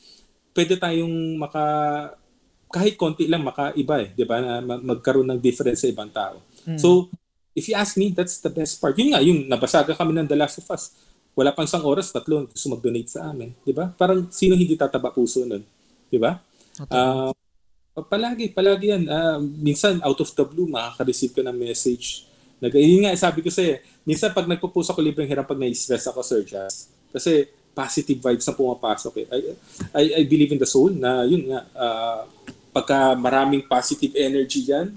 pwede tayong maka, kahit konti lang makaiba eh, di ba, na magkaroon ng difference sa ibang tao. Mm. So, if you ask me, that's the best part. Yun nga, yung nabasaga kami ng The Last of Us. Wala pang isang oras, tatlo gusto mag-donate sa amin. Di ba? Parang sino hindi tataba puso nun? Di ba? Okay. Uh, palagi, palagi yan. Uh, minsan, out of the blue, makaka-receive ka ng message Nag, yun nga, sabi ko sa'yo, minsan pag nagpo-post ako libreng hiram pag na-stress ako, Sir Jazz, kasi positive vibes na pumapasok eh. I, I, I believe in the soul na yun nga, uh, pagka maraming positive energy yan,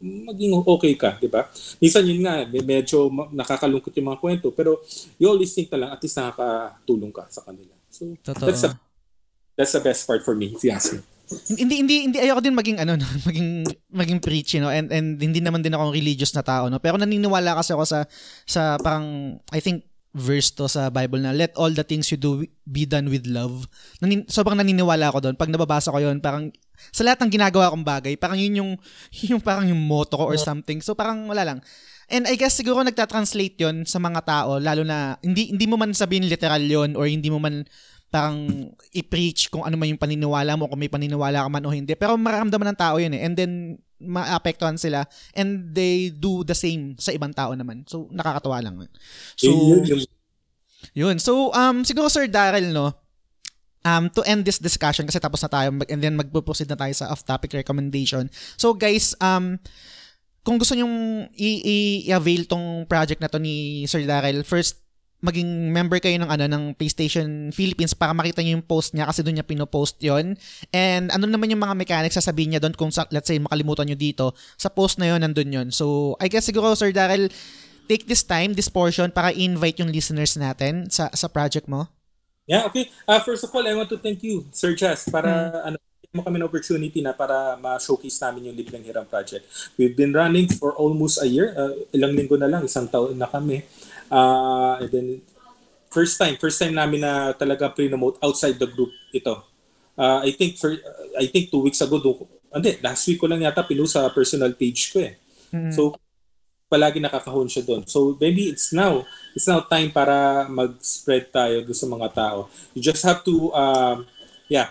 maging okay ka, di ba? Minsan yun nga, medyo nakakalungkot yung mga kwento, pero you always think na lang, at least nakakatulong ka sa kanila. So, Totoo. that's, a, that's the best part for me, if you ask me hindi hindi hindi ayoko din maging ano no, [laughs] maging maging preachy no and and hindi naman din ako religious na tao no pero naniniwala kasi ako sa sa parang I think verse to sa Bible na let all the things you do be done with love. Nanin, sobrang naniniwala ako doon. Pag nababasa ko 'yon, parang sa lahat ng ginagawa kong bagay, parang yun yung [laughs] yung parang yung motto ko or something. So parang wala lang. And I guess siguro nagta-translate 'yon sa mga tao lalo na hindi hindi mo man sabihin literal 'yon or hindi mo man parang i-preach kung ano man yung paniniwala mo, kung may paniniwala ka man o hindi. Pero maramdaman ng tao yun eh. And then, maapektuhan sila and they do the same sa ibang tao naman. So, nakakatawa lang. So, yun. So, um, siguro Sir Daryl, no, um, to end this discussion, kasi tapos na tayo, and then magpo-proceed na tayo sa off-topic recommendation. So, guys, um, kung gusto nyong i-avail tong project na to ni Sir Daryl, first, maging member kayo ng ano ng PlayStation Philippines para makita niyo yung post niya kasi doon niya pino-post 'yon. And ano naman yung mga mechanics sasabihin niya doon kung sa, let's say makalimutan niyo dito, sa post na 'yon nandun 'yon. So, I guess siguro Sir Daryl take this time, this portion para invite yung listeners natin sa sa project mo. Yeah, okay. Uh, first of all, I want to thank you, Sir Jess, para hmm. ano mo kami ng opportunity na para ma-showcase namin yung Libreng Hiram Project. We've been running for almost a year. Uh, ilang linggo na lang, isang taon na kami. Uh, and then, first time, first time namin na talaga pre-promote outside the group ito. Uh, I think for, I think two weeks ago, do, hindi, last week ko lang yata pinu sa personal page ko eh. Mm-hmm. So, palagi nakakahon siya doon. So, maybe it's now, it's now time para mag-spread tayo doon sa mga tao. You just have to, um, yeah,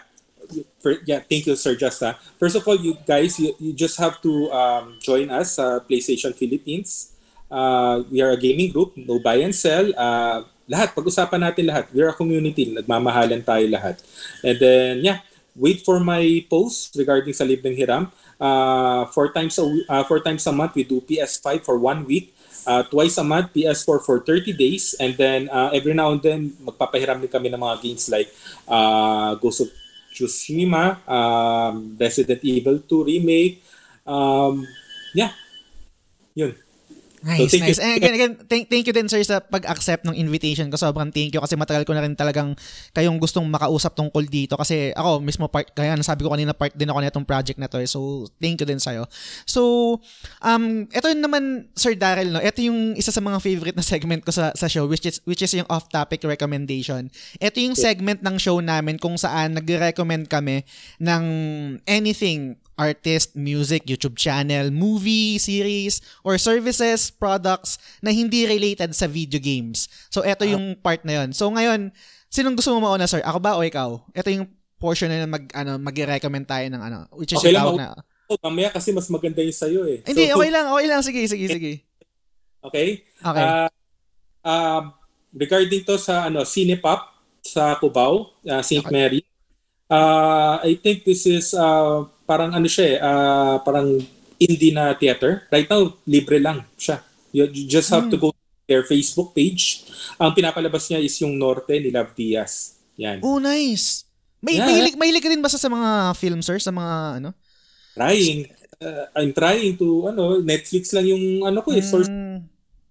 for, yeah, thank you, Sir Justa. First of all, you guys, you, you just have to um, join us sa uh, PlayStation Philippines. Uh, we are a gaming group, no buy and sell. Uh, lahat, pag-usapan natin lahat. We're a community, nagmamahalan tayo lahat. And then, yeah, wait for my post regarding sa Libreng Hiram. Uh, four times a uh, four times a month we do PS5 for one week. Uh, twice a month PS4 for 30 days and then uh, every now and then magpapahiram din kami ng mga games like uh, Ghost of Tsushima, um, Resident Evil 2 remake. Um, yeah. Yun. Nice, so, nice. You. And again, [laughs] again thank, thank you din sir sa pag-accept ng invitation ko. Sobrang thank you kasi matagal ko na rin talagang kayong gustong makausap tungkol dito kasi ako mismo part, kaya nasabi ko kanina part din ako nitong project na to. Eh. So, thank you din sa'yo. So, um, ito naman, Sir Daryl, no? ito yung isa sa mga favorite na [laughs] segment ko sa, sa show which is, which is yung off-topic recommendation. Ito yung segment ng show namin kung saan nagre-recommend kami ng anything artist, music, YouTube channel, movie, series, or services, products na hindi related sa video games. So, ito uh, yung part na yon. So, ngayon, sinong gusto mo mauna, sir? Ako ba o ikaw? Ito yung portion na mag, ano, mag-recommend tayo ng ano, which is okay lang, na... Oh, mamaya kasi mas maganda yung sa'yo eh. Hindi, so, okay lang, okay lang. Sige, sige, sige. Okay? Okay. Uh, uh, regarding to sa ano, Cinepop sa Cubao, uh, St. Okay. Mary, uh, I think this is uh, parang ano siya eh, uh, parang indie na theater. Right now, libre lang siya. You, you just have hmm. to go to their Facebook page. Ang pinapalabas niya is yung Norte ni Love Diaz. Yan. Oh, nice. May yeah. mahilig, mahilig ka din ba sa, sa mga film, sir? Sa mga ano? Trying. Uh, I'm trying to, ano, Netflix lang yung, ano ko eh, source, mm.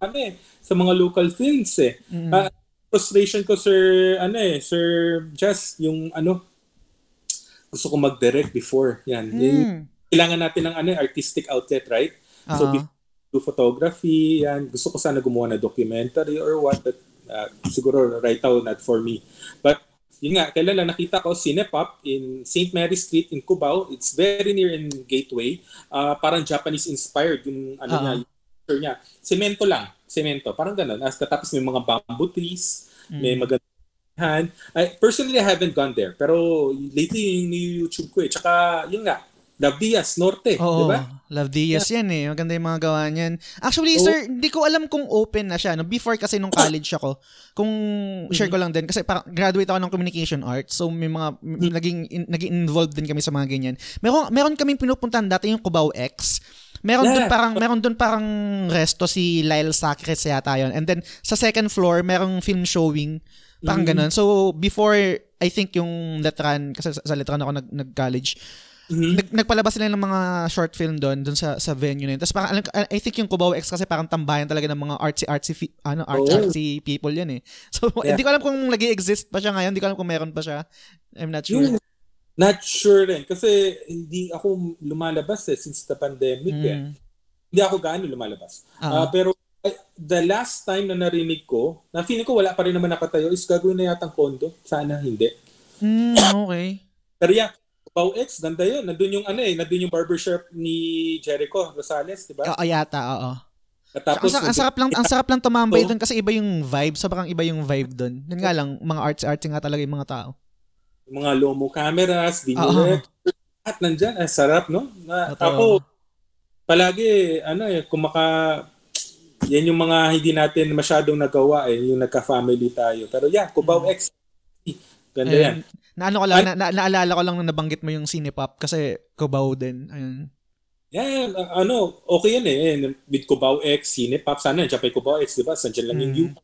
ano eh, sa mga local films eh. Mm. Uh, frustration ko, sir, ano eh, sir, just yung, ano, gusto ko mag-direct before. Yan. Mm. Yung, kailangan natin ng ano, artistic outlet, right? Uh-huh. So, do photography, yan. Gusto ko sana gumawa na documentary or what, but uh, siguro right now, not for me. But, yun nga, kailan lang nakita ko Cinepop in St. Mary Street in Cubao. It's very near in Gateway. Uh, parang Japanese-inspired yung ano uh-huh. niya, yung niya. Semento lang. Semento. Parang ganun. As tapos may mga bamboo trees, mm. may maganda hand. I, personally, I haven't gone there. Pero lately, yung YouTube ko eh. Tsaka, yun nga, Love Diaz, Norte, di ba? Love Diaz yeah. yan eh. Maganda yung mga gawa niyan. Actually, oh. sir, hindi ko alam kung open na siya. No? Before kasi nung college ako, kung mm-hmm. share ko lang din, kasi parang graduate ako ng communication arts, so may mga, mm-hmm. naging, in, naging involved din kami sa mga ganyan. Meron, meron kaming pinupuntahan dati yung Cubao X. Meron yeah. doon parang meron doon parang resto si Lyle Sacres yata yon. And then sa second floor merong film showing Parang mm-hmm. ganun. So, before, I think yung Letran, kasi sa, sa Letran ako nag, nag-college, mm-hmm. nag, nagpalabas sila ng mga short film doon, doon sa, sa venue na yun. Tapos parang, I think yung Cubao X kasi parang tambayan talaga ng mga artsy-artsy, ano, artsy oh. people yan eh. [laughs] So, yeah. hindi ko alam kung nag exist pa siya ngayon, hindi ko alam kung meron pa siya. I'm not sure. Yung, not sure rin. Kasi hindi ako lumalabas eh, since the pandemic mm. eh. Hindi ako gaano lumalabas. Uh-huh. Uh, pero the last time na narinig ko, na feeling ko wala pa rin naman nakatayo, is gagawin na yatang kondo. Sana hindi. Mm, okay. Pero yeah, Pau X, ganda yun. Nandun yung ano eh, nandun yung barbershop ni Jericho Rosales, di ba? Oo, yata, oo. At tapos, ang, ang, sarap lang, ang sarap lang tumambay [laughs] doon kasi iba yung vibe. Sobrang iba yung vibe doon. Yun nga lang, mga arts-arts nga talaga yung mga tao. Yung mga lomo cameras, video at nandyan. Ay, sarap, no? Na, ako, palagi, ano eh, kung maka, yan yung mga hindi natin masyadong nagawa eh, yung nagka-family tayo. Pero yeah, Cubao mm. X, ganda Ayun. yan. Na ano ko lang, na, na, naalala ko lang na nabanggit mo yung Cinepop kasi Cubao din. Ayun. Yeah, ano, okay yan eh. With Cubao X, Cinepop, sana nandiyan pa yung Cubao X, di ba? Sandiyan lang mm. yung UP.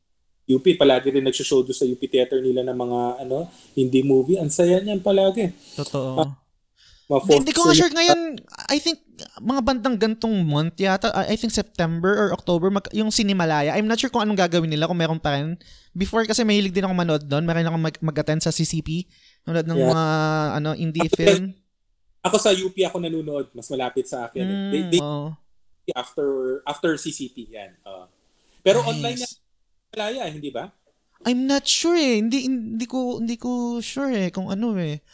UP, palagi rin nagsishow doon sa UP Theater nila ng mga ano, hindi movie. Ang saya niyan palagi. Totoo. Uh, hindi ko sure ngayon, I think mga bandang gantong month yata, I think September or October, mag, yung Sinimalaya. I'm not sure kung anong gagawin nila, kung meron pa rin. Before kasi mahilig din ako manood doon, meron ako mag- mag-attend sa CCP, manood ng yeah. mga ano, indie ako, film. Ako sa UP ako nanonood, mas malapit sa akin. Mm, they, they, oh. After after CCP, yan. Uh, pero nice. online yan, Malaya, hindi ba? I'm not sure eh. Hindi, hindi ko hindi ko sure eh kung ano eh.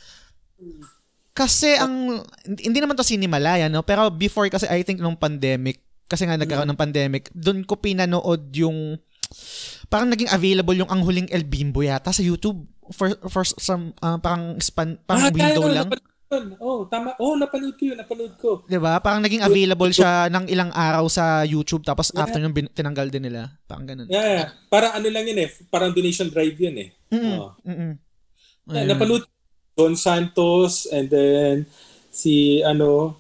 Hmm. Kasi ang, hindi naman to sinimalaya, no? Pero before kasi I think nung pandemic, kasi nga nagkaroon ng pandemic, doon ko pinanood yung, parang naging available yung Ang Huling El Bimbo yata sa YouTube. for for some uh, parang span parang ah, window tayo, lang. Oh, tama. Oh, napanood ko 'yun, napanood ko. 'Di ba? Parang naging available siya [laughs] ng ilang araw sa YouTube tapos yeah. after nung bin- tinanggal din nila. Parang ganun. Yeah, yeah. Parang ano lang 'yun eh, parang donation drive 'yun eh. Mm-mm. Oh. Mm-mm. Yeah, napanood Don Santos and then si ano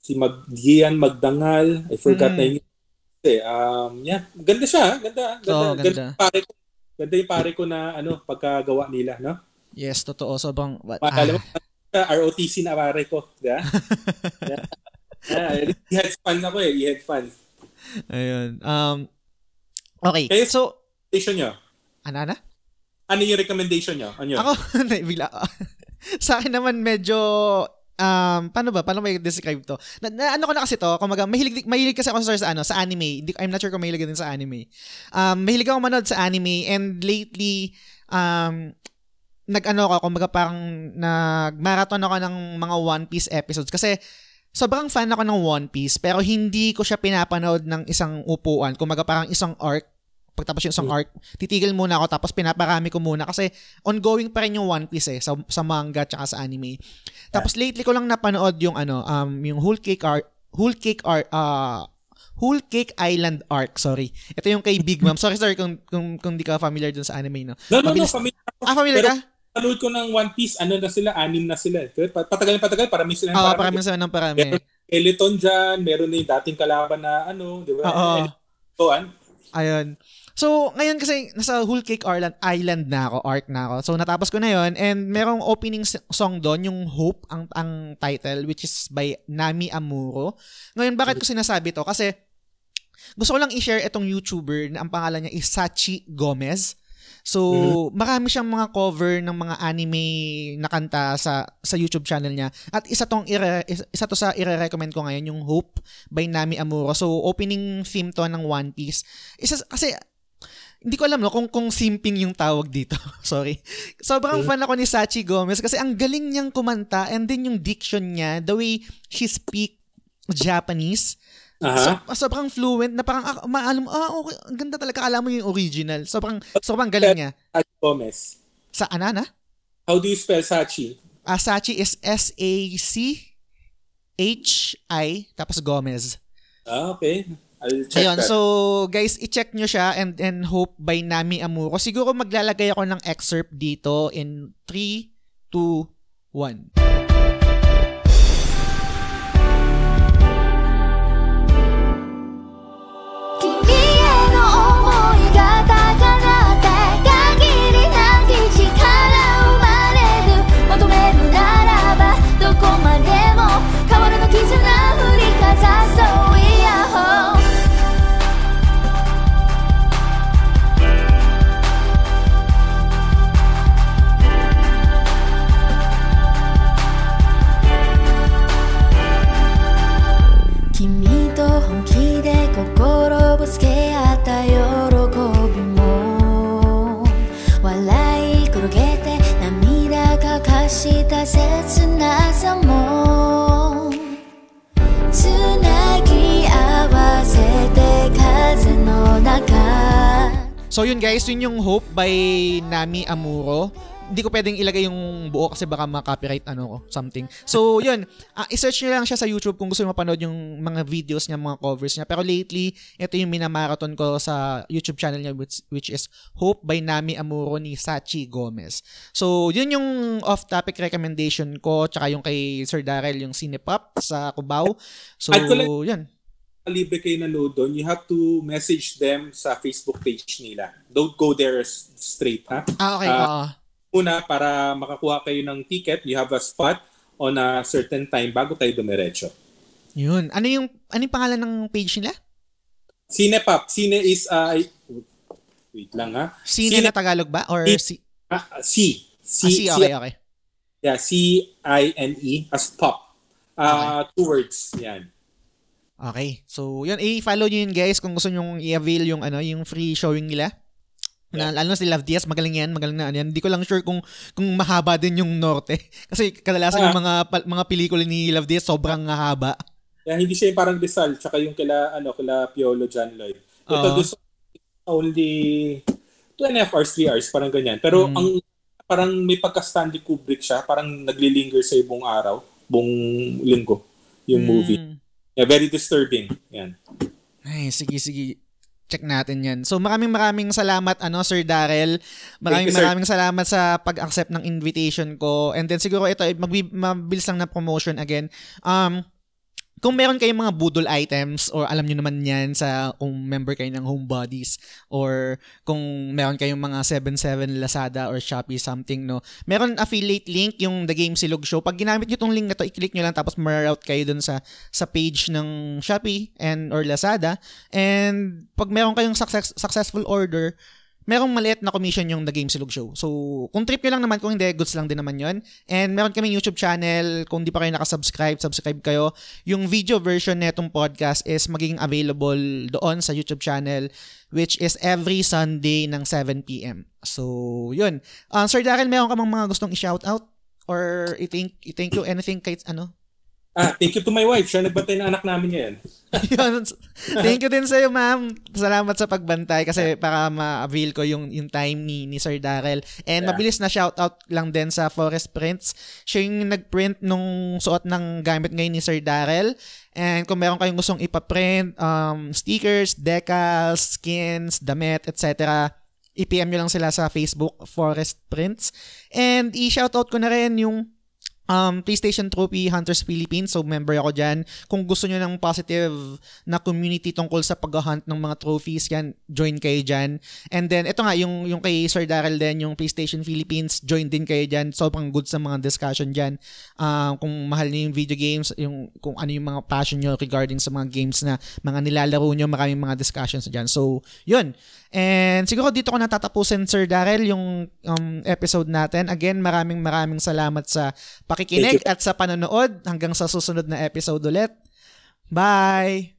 si Mag Gian Magdangal. I forgot mm. na yung eh, um, yeah, ganda siya, ganda, ganda, oh, ganda. ganda pare ko. Ganda yung pare ko na ano, pagkagawa nila, no? Yes, totoo. Sobrang... What, ah. ROTC na pare ko. [laughs] Yeah? yeah. yeah. I-head fan ako eh. I-head fan. Ayun. Um, okay. Kaya, so... Recommendation nyo? Ano, ano? Ano yung recommendation nyo? Ano yun? Ako, [laughs] bigla. [laughs] sa akin naman medyo um, paano ba? Paano may describe to? Na, na, ano ko na kasi to, kumaga, mahilig, mahilig kasi ako sa, ano, sa anime. I'm not sure kung mahilig din sa anime. Um, mahilig ako manood sa anime and lately, um, nag-ano ako, kumbaga parang nag-marathon ako ng mga One Piece episodes kasi sobrang fan ako ng One Piece pero hindi ko siya pinapanood ng isang upuan. Kumaga parang isang arc pagtapos yung isang mm. arc, titigil muna ako tapos pinaparami ko muna kasi ongoing pa rin yung One Piece eh sa, sa manga tsaka sa anime. Tapos lately ko lang napanood yung ano um yung Whole Cake Art Whole Cake Art uh Whole Cake Island arc, sorry. Ito yung kay Big Mom. Sorry, sorry kung kung kung di ka familiar dun sa anime, no. No, no, Mabilis. no, familiar. Ah, familiar ka? panood ko ng One Piece, ano na sila, anim na sila. Patagal patagal, parami sila. Oo, oh, parami sila ng parami. Meron skeleton dyan, meron na yung dating kalaban na ano, di ba? Oo. Ayun. So, ngayon kasi nasa Whole Cake Island, Island na ako, arc na ako. So, natapos ko na yon and merong opening song doon, yung Hope, ang, ang title, which is by Nami Amuro. Ngayon, bakit ko sinasabi to? Kasi, gusto ko lang i-share itong YouTuber na ang pangalan niya is Sachi Gomez. So, mm-hmm. marami siyang mga cover ng mga anime na kanta sa sa YouTube channel niya. At isa tong ire, isa to sa ire-recommend ko ngayon yung Hope by Nami Amuro. So, opening theme to ng One Piece. Isa kasi hindi ko alam no kung kung simping yung tawag dito. [laughs] Sorry. Sobrang fan ako ni Sachi Gomez kasi ang galing niyang kumanta and then yung diction niya, the way she speak Japanese, Uh-huh. So, sobrang fluent na parang ah, maalam ah okay, ang ganda talaga alam mo yung original. Sobrang sobrang galing niya. Sachi Gomez. Sa anana? How do you spell Sachi? Uh, Sachi is S A C H I tapos Gomez. Ah, okay. I'll check Ayun, that. so guys, i-check nyo siya and and Hope by Nami Amuro. Siguro maglalagay ako ng excerpt dito in 3 2 1. So yun guys, yun yung Hope by Nami Amuro. Hindi ko pwedeng ilagay yung buo kasi baka ma-copyright ano ko, something. So yun, uh, i-search nyo lang siya sa YouTube kung gusto mo mapanood yung mga videos niya, mga covers niya. Pero lately, ito yung minamarathon ko sa YouTube channel niya which, which is Hope by Nami Amuro ni Sachi Gomez. So yun yung off-topic recommendation ko tsaka yung kay Sir Darrell yung Cinepop sa Cubao. So yun libre kayo nanood doon, you have to message them sa Facebook page nila. Don't go there straight, ha? Ah, okay. Uh, una, para makakuha kayo ng ticket, you have a spot on a certain time bago kayo dumiretso. Yun. Ano yung, ano yung pangalan ng page nila? Cinepop. Cine is, uh, wait lang ha. Cine, Cine na Tagalog ba? Or C? Uh, C. C, ah, C, okay, okay. Yeah, C-I-N-E as pop. Uh, okay. Two words, yan. Okay. So, yun, i-follow nyo yun guys kung gusto nyo i-avail yung, ano, yung free showing nila. Na, lalo na si Love Diaz, magaling yan, magaling na ano yan. Hindi ko lang sure kung kung mahaba din yung Norte. [laughs] Kasi kadalasan ah. yung mga mga pelikula ni Love Diaz sobrang haba. Yeah, hindi siya yung parang Rizal, tsaka yung kila, ano, kila Piolo John Lloyd. Ito, uh-huh. only, ito 2 and a half hours, 3 hours, parang ganyan. Pero mm. ang parang may pagka-Stanley Kubrick siya, parang naglilinger sa buong araw, buong linggo, yung mm. movie. Yeah, very disturbing. Yan. Ay, sige, sige check natin yan. So maraming maraming salamat ano Sir Darrell. Maraming you, maraming salamat sa pag-accept ng invitation ko. And then siguro ito mabilis lang na promotion again. Um kung meron kayong mga budol items or alam nyo naman yan sa kung member kayo ng Homebodies or kung meron kayong mga 77 Lazada or Shopee something, no? Meron affiliate link yung The Game Silog Show. Pag ginamit nyo tong link na to, i-click nyo lang tapos ma-route kayo dun sa, sa page ng Shopee and or Lazada. And pag meron kayong success, successful order, merong maliit na commission yung The Game Silog Show. So, kung trip nyo lang naman, kung hindi, goods lang din naman yon And meron kaming YouTube channel. Kung di pa kayo nakasubscribe, subscribe kayo. Yung video version netong podcast is magiging available doon sa YouTube channel which is every Sunday ng 7pm. So, yun. Uh, Sir Daryl, meron ka mga gustong i-shoutout? Or i-thank, i-thank you anything kahit ano? Ah, thank you to my wife. Siya nagbantay ng anak namin ngayon. [laughs] thank you din sa iyo, ma'am. Salamat sa pagbantay kasi para ma-avail ko yung yung time ni ni Sir Darrell. And yeah. mabilis na shout out lang din sa Forest Prints. Siya yung nag-print nung suot ng gamit ngayon ni Sir Darrell. And kung meron kayong gustong ipa-print, um, stickers, decals, skins, damit, etc., i-PM nyo lang sila sa Facebook, Forest Prints. And i-shoutout ko na rin yung um, PlayStation Trophy Hunters Philippines. So, member ako dyan. Kung gusto nyo ng positive na community tungkol sa pag-hunt ng mga trophies, yan, join kayo dyan. And then, ito nga, yung, yung kay Sir Daryl din, yung PlayStation Philippines, join din kayo dyan. Sobrang good sa mga discussion dyan. Uh, kung mahal niyo yung video games, yung, kung ano yung mga passion nyo regarding sa mga games na mga nilalaro nyo, maraming mga discussions dyan. So, yun. And siguro dito ko natatapusin, Sir Daryl, yung um, episode natin. Again, maraming maraming salamat sa pakikinig at sa panonood. Hanggang sa susunod na episode ulit. Bye!